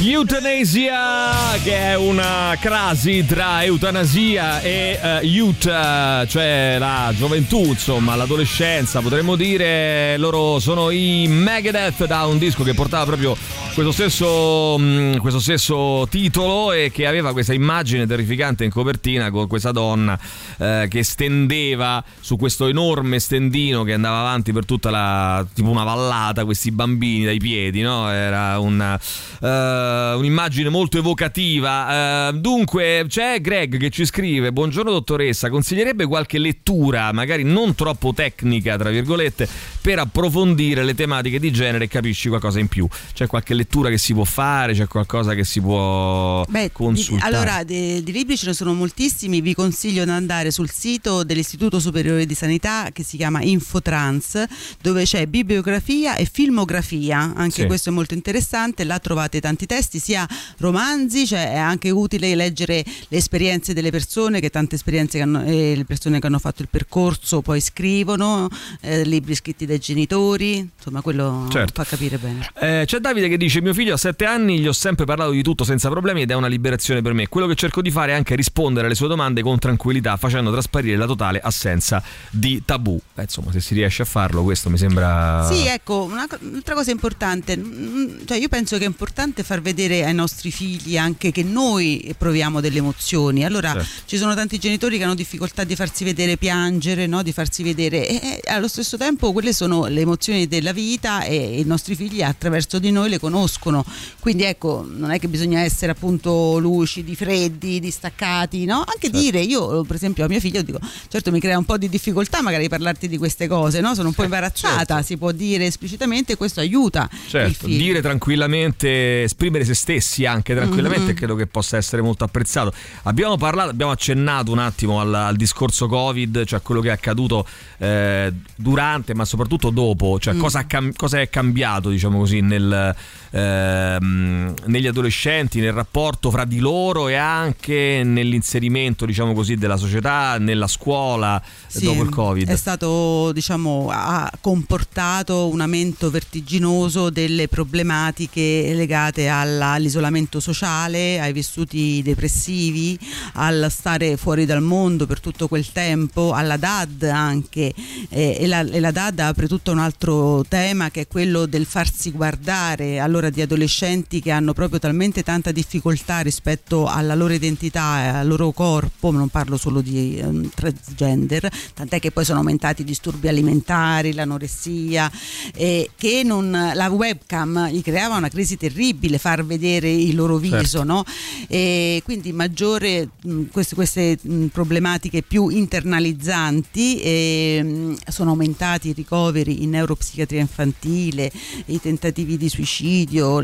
Eutanasia, che è una crasi tra eutanasia e eh, youth, eh, cioè la gioventù, insomma, l'adolescenza, potremmo dire. Loro sono i Megadeth da un disco che portava proprio questo stesso, mm, questo stesso titolo e che aveva questa immagine terrificante in copertina con questa donna eh, che stendeva su questo enorme stendino che andava avanti per tutta la tipo una vallata questi bambini dai piedi no era un eh, eh, un'immagine molto evocativa. Eh, dunque, c'è Greg che ci scrive: Buongiorno dottoressa, consiglierebbe qualche lettura, magari non troppo tecnica, tra virgolette, per approfondire le tematiche di genere e capisci qualcosa in più. C'è qualche lettura che si può fare, c'è qualcosa che si può Beh, di- consultare. allora, di, di libri ce ne sono moltissimi, vi consiglio di andare sul sito dell'Istituto Superiore di Sanità che si chiama Infotrans, dove c'è bibliografia e filmografia, anche Sì. questo è molto interessante, là trovate tanti testi, sia romanzi, cioè è anche utile leggere le esperienze delle persone, che tante esperienze che hanno, eh, le persone che hanno fatto il percorso poi scrivono, eh, libri scritti dai genitori, insomma quello Certo. fa capire bene. Eh, c'è Davide che dice: Mio figlio ha 7 anni, gli ho sempre parlato di tutto senza problemi ed è una liberazione per me. Quello che cerco di fare è anche rispondere alle sue domande con tranquillità, facendo trasparire la totale assenza di tabù. Beh, insomma, se si riesce a farlo, questo mi sembra. Sì, ecco, una co- un'altra cosa importante, mm, cioè io penso che è importante far vedere ai nostri figli anche che noi proviamo delle emozioni. Allora Certo. ci sono tanti genitori che hanno difficoltà di farsi vedere piangere, no? di farsi vedere e, allo stesso tempo quelle sono le emozioni della vita e i nostri figli attraverso di noi le conoscono. Quindi ecco, non è che bisogna essere appunto lucidi, freddi, distaccati, no? Anche Certo. dire, io per esempio a mio figlio dico, certo mi crea un po' di difficoltà magari parlarti di queste cose, no? Sono un po' imbarazzata, si può dire esplicitamente, questo aiuta Certo, dire tranquillamente, esprimere se stessi anche tranquillamente, Mhm. credo che possa essere molto apprezzato. Abbiamo parlato, abbiamo accennato un attimo al, al discorso Covid, cioè quello che è accaduto eh, durante, ma soprattutto dopo, cioè Mm. cosa, cam- cosa è cambiato, diciamo così, nel, ehm, negli adolescenti, nel rapporto fra di loro e anche nell'inserimento, diciamo così, della società, nella scuola eh, Sì, dopo il Covid. È stato, diciamo, ha comportato un aumento vertiginoso delle problematiche legate alla- all'isolamento sociale, ai vissuti depressivi, al stare fuori dal mondo per tutto quel tempo, alla DAD anche. eh, e, la, e la DAD apre tutto un altro tema che è quello del farsi guardare, allora di adolescenti che hanno proprio talmente tanta difficoltà rispetto alla loro identità al loro corpo, non parlo solo di ehm, transgender, tant'è che poi sono aumentati i disturbi alimentari, l'anoressia, eh, che non, la webcam gli creava una crisi terribile far vedere il loro viso, Certo. no? E quindi maggiore mh, queste, queste mh, problematiche più internalizzanti e, mh, sono aumentati i ricoveri in neuropsichiatria infantile, i tentativi di suicidio,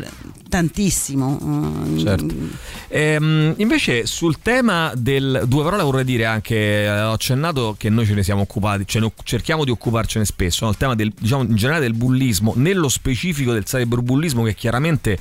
tantissimo. mm, Certo. Ehm, invece sul tema del due parole vorrei dire anche eh, ho accennato che noi ce ne siamo occupati, ce ne cerchiamo di occuparcene spesso, no? il tema del diciamo in generale del bullismo, nello specifico del cyberbullismo che chiaramente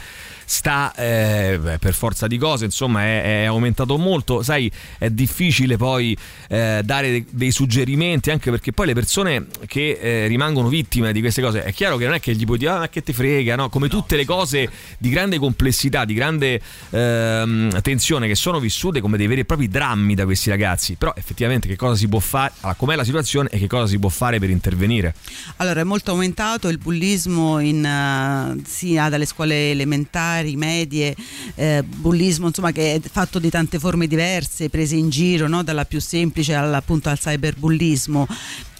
sta eh, per forza di cose, insomma, è, è aumentato molto, sai, è difficile poi eh, dare dei, dei suggerimenti anche perché poi le persone che eh, rimangono vittime di queste cose, è chiaro che non è che gli puoi dire "Ah, ma che ti frega", no? Come tutte le cose di grande complessità, di grande ehm, tensione che sono vissute come dei veri e propri drammi da questi ragazzi. Però effettivamente che cosa si può fare? Allora, com'è la situazione e che cosa si può fare per intervenire? Allora, è molto aumentato il bullismo in, eh, sia dalle scuole elementari, medie, eh, bullismo insomma che è fatto di tante forme diverse, prese in giro, no? dalla più semplice al, appunto al cyberbullismo.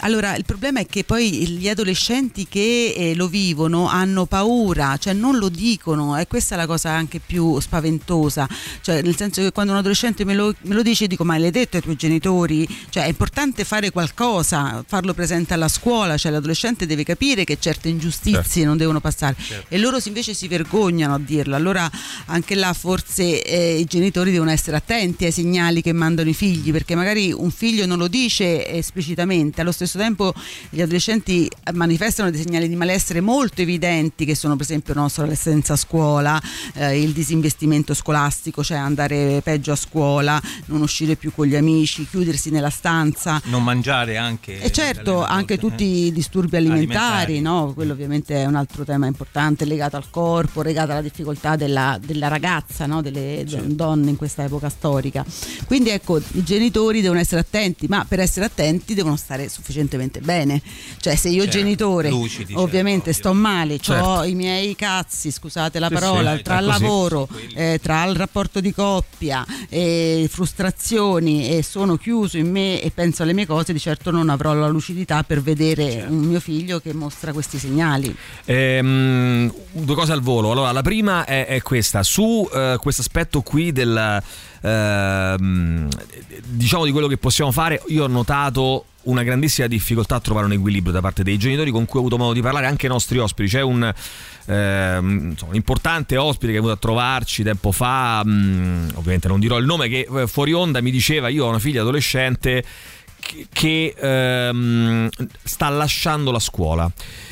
Allora, il problema è che poi gli adolescenti che eh, lo vivono hanno paura, cioè non lo dicono e questa è la cosa anche più spaventosa, cioè nel senso che quando un adolescente me lo, me lo dice dico ma l'hai detto ai tuoi genitori? Cioè è importante fare qualcosa, farlo presente alla scuola, cioè l'adolescente deve capire che certe ingiustizie Certo. non devono passare Certo. e loro invece si vergognano a dirlo, allora anche là forse eh, i genitori devono essere attenti ai segnali che mandano i figli perché magari un figlio non lo dice esplicitamente, allo stesso tempo gli adolescenti manifestano dei segnali di malessere molto evidenti che sono per esempio non solo l'assenza a scuola, eh, il disinvestimento scolastico, cioè andare peggio a scuola, non uscire più con gli amici, chiudersi nella stanza. Non mangiare anche. E certo, anche tutti i disturbi alimentari, Alimentari. no? quello ovviamente è un altro tema importante legato al corpo, legato alla difficoltà della, della ragazza, no? delle de- donne in questa epoca storica. Quindi ecco, i genitori devono essere attenti, ma per essere attenti devono stare sufficientemente bene. Cioè se io Certo, genitore lucidi, ovviamente sto male, ho Certo. i miei cazzi, scusate la Sì, parola, sì, tra il lavoro, eh, tra il rapporto di coppia, e frustrazioni e sono chiuso in me e penso alle mie cose, di certo non avrò la lucidità per vedere Certo. un mio figlio che mostra questi segnali. Ehm, due cose al volo. Allora, la prima è, è questa, su eh, questo aspetto qui del ehm, diciamo di quello che possiamo fare, io ho notato una grandissima difficoltà a trovare un equilibrio da parte dei genitori con cui ho avuto modo di parlare anche i nostri ospiti. C'è un, ehm, insomma, un importante ospite che è venuto a trovarci tempo fa, mh, ovviamente non dirò il nome, che eh, fuori onda mi diceva io ho una figlia adolescente che, ehm, sta lasciando la scuola.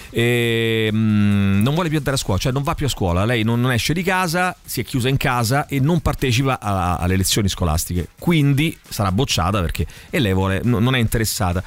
E, mm, non vuole più andare a scuola, cioè non va più a scuola, lei non, non esce di casa, si è chiusa in casa e non partecipa a- alle lezioni scolastiche, quindi sarà bocciata perché e lei vuole, no- non è interessata.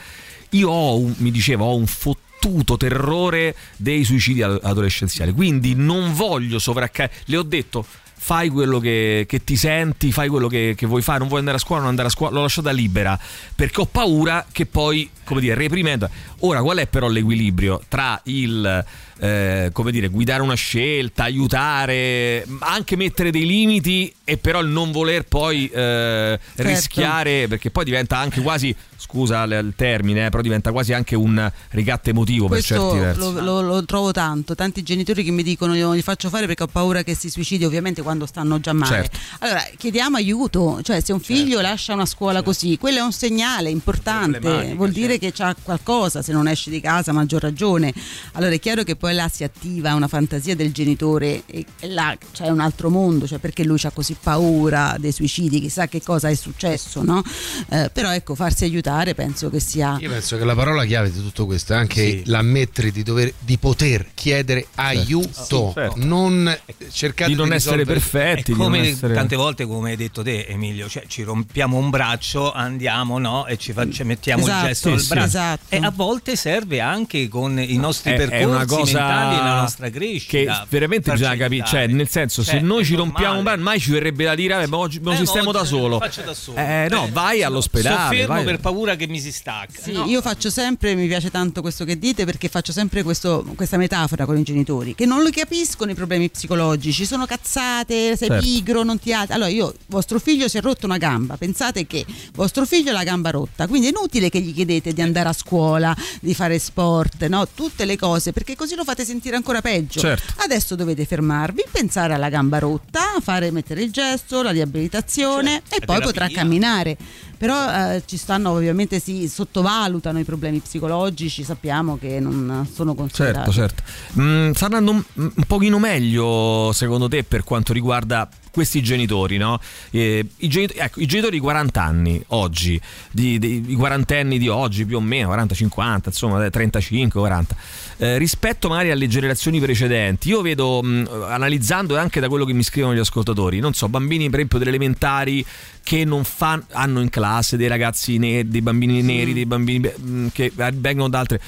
Io ho, un- mi diceva, ho un fottuto terrore dei suicidi ad- adolescenziali, quindi non voglio sovraccaricare, le ho detto fai quello che, che ti senti, fai quello che, che vuoi fare, non vuoi andare a scuola, non andare a scuola, l'ho lasciata libera perché ho paura che poi, come dire, reprimendo. Ora, qual è però l'equilibrio tra il, eh, come dire, guidare una scelta, aiutare, anche mettere dei limiti e però il non voler poi eh, rischiare, perché poi diventa anche quasi, scusa il termine, eh, però diventa quasi anche un ricatto emotivo per certi Questo versi. lo, lo- lo trovo tanto, tanti genitori che mi dicono io non li faccio fare perché ho paura che si suicidi ovviamente quando stanno già male. Certo. Allora chiediamo aiuto, cioè se un figlio lascia una scuola così, quello è un segnale importante, vuol dire che c'ha qualcosa, se non esce di casa maggior ragione. Allora è chiaro che poi là si attiva una fantasia del genitore e, e là c'è un altro mondo, cioè perché lui ha così paura dei suicidi, chissà che cosa è successo, no? Eh, però ecco, farsi aiutare penso che sia... Io penso che la parola chiave di tutto questo è anche l'ammettere di, dover, di poter chiedere aiuto, Certo. non cercare Di non essere risolvere- perfetti, È di non come essere- tante volte, come hai detto te, Emilio, cioè ci rompiamo un braccio, andiamo no? e ci, faccia- mettiamo Esatto, il gesto del sì, braccio. esatto. E a volte serve anche con i nostri È- percorsi è una cosa mentali e la nostra crescita. che veramente bisogna capire, cioè nel senso se Cioè, noi è ci rompiamo un braccio mai ci verrebbe da dire lo Eh, sistemo oggi da solo. lo faccio da solo. Eh no, vai all'ospedale. Soffermo vai. per paura che mi si stacca. Sì, No. io faccio sempre, mi piace tanto questo che dite perché faccio sempre questo- questa metafora con i genitori che non lo capiscono i problemi psicologici, sono cazzate, sei Certo. pigro, non ti alzi. Allora io, vostro figlio si è rotto una gamba, pensate che vostro figlio ha la gamba rotta, quindi è inutile che gli chiedete di andare a scuola, di fare sport, no? tutte le cose perché così lo fate sentire ancora peggio. Certo. Adesso dovete fermarvi, pensare alla gamba rotta, fare, mettere il gesto, la riabilitazione e la poi potrà camminare. Però eh, ci stanno ovviamente si sottovalutano i problemi psicologici, sappiamo che non sono considerati. Certo, certo. Mm, sta andando un, un pochino meglio secondo te per quanto riguarda questi genitori, no? Eh, i, genitori, ecco, I genitori di 40 anni oggi, di, di- i quarantenni di oggi più o meno, 40, 50, insomma, eh, 35, 40, eh, rispetto magari alle generazioni precedenti, io vedo, mh, analizzando anche da quello che mi scrivono gli ascoltatori, non so, bambini per esempio delle elementari che non fanno, hanno in classe dei ragazzi neri, dei bambini neri, dei bambini mh, che vengono da altre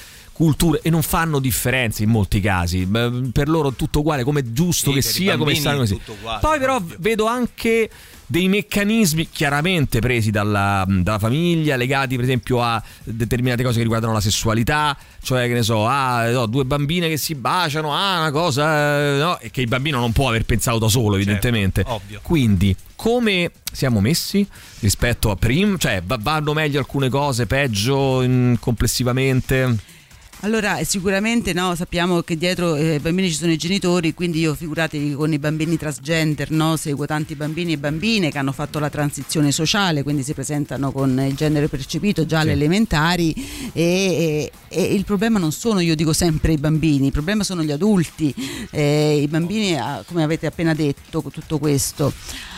culture e non fanno differenze in molti casi. Per loro è tutto uguale come è giusto Sì, che sia come stanno così uguale, poi però vedo anche dei meccanismi chiaramente presi dalla, dalla famiglia legati per esempio a determinate cose che riguardano la sessualità. Cioè che ne so ah, no, due bambine che si baciano ah una cosa eh, no, e che il bambino non può aver pensato da solo evidentemente. ovvio. quindi come siamo messi rispetto a prima cioè va- vanno meglio alcune cose peggio in- complessivamente Allora, eh, sicuramente no, sappiamo che dietro eh, ai bambini ci sono i genitori, quindi io figuratevi con i bambini transgender, no? seguo tanti bambini e bambine che hanno fatto la transizione sociale, quindi si presentano con il genere percepito già alle elementari e, e- e il problema non sono, io dico sempre i bambini, il problema sono gli adulti, eh, i bambini, ah, come avete appena detto, tutto questo.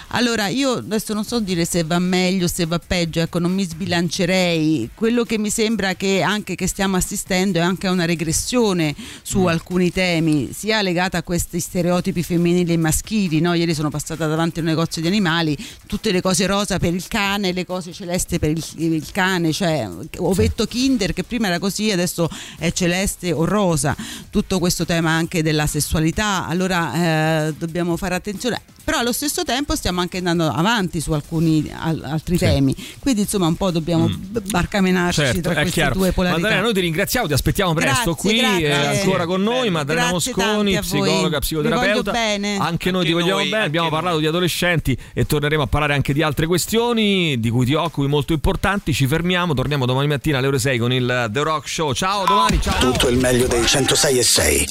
Allora, io adesso non so dire se va meglio, se va peggio, ecco, non mi sbilancerei. Quello che mi sembra che anche che stiamo assistendo è anche una regressione su Mm. alcuni temi, sia legata a questi stereotipi femminili e maschili. No? Ieri sono passata davanti a un negozio di animali, tutte le cose rosa per il cane, le cose celeste per il, il cane, cioè ovetto Kinder che prima era così, adesso è celeste o rosa. Tutto questo tema anche della sessualità. Allora eh, dobbiamo fare attenzione. Però allo stesso tempo stiamo anche andando avanti su alcuni al- altri Sì. temi. Quindi insomma un po' dobbiamo b- barcamenarci Certo, tra queste chiaro. due polarità. Maddalena, noi ti ringraziamo, ti aspettiamo presto Grazie, qui, grazie. eh, ancora con noi. Maddalena Grazie Mosconi, psicologa, psicoterapeuta. bene. Anche noi Anche ti vogliamo noi, bene. Abbiamo parlato di adolescenti e torneremo a parlare anche di altre questioni di cui ti occupi molto importanti. Ci fermiamo, torniamo domani mattina alle ore 6 con il The Rock Show. Ciao, domani, ciao. Tutto il meglio dei 106 e 6.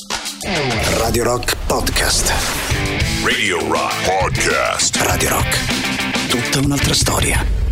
Radio Rock Podcast. Radio Rock Podcast. Radio Rock. Tutta un'altra storia.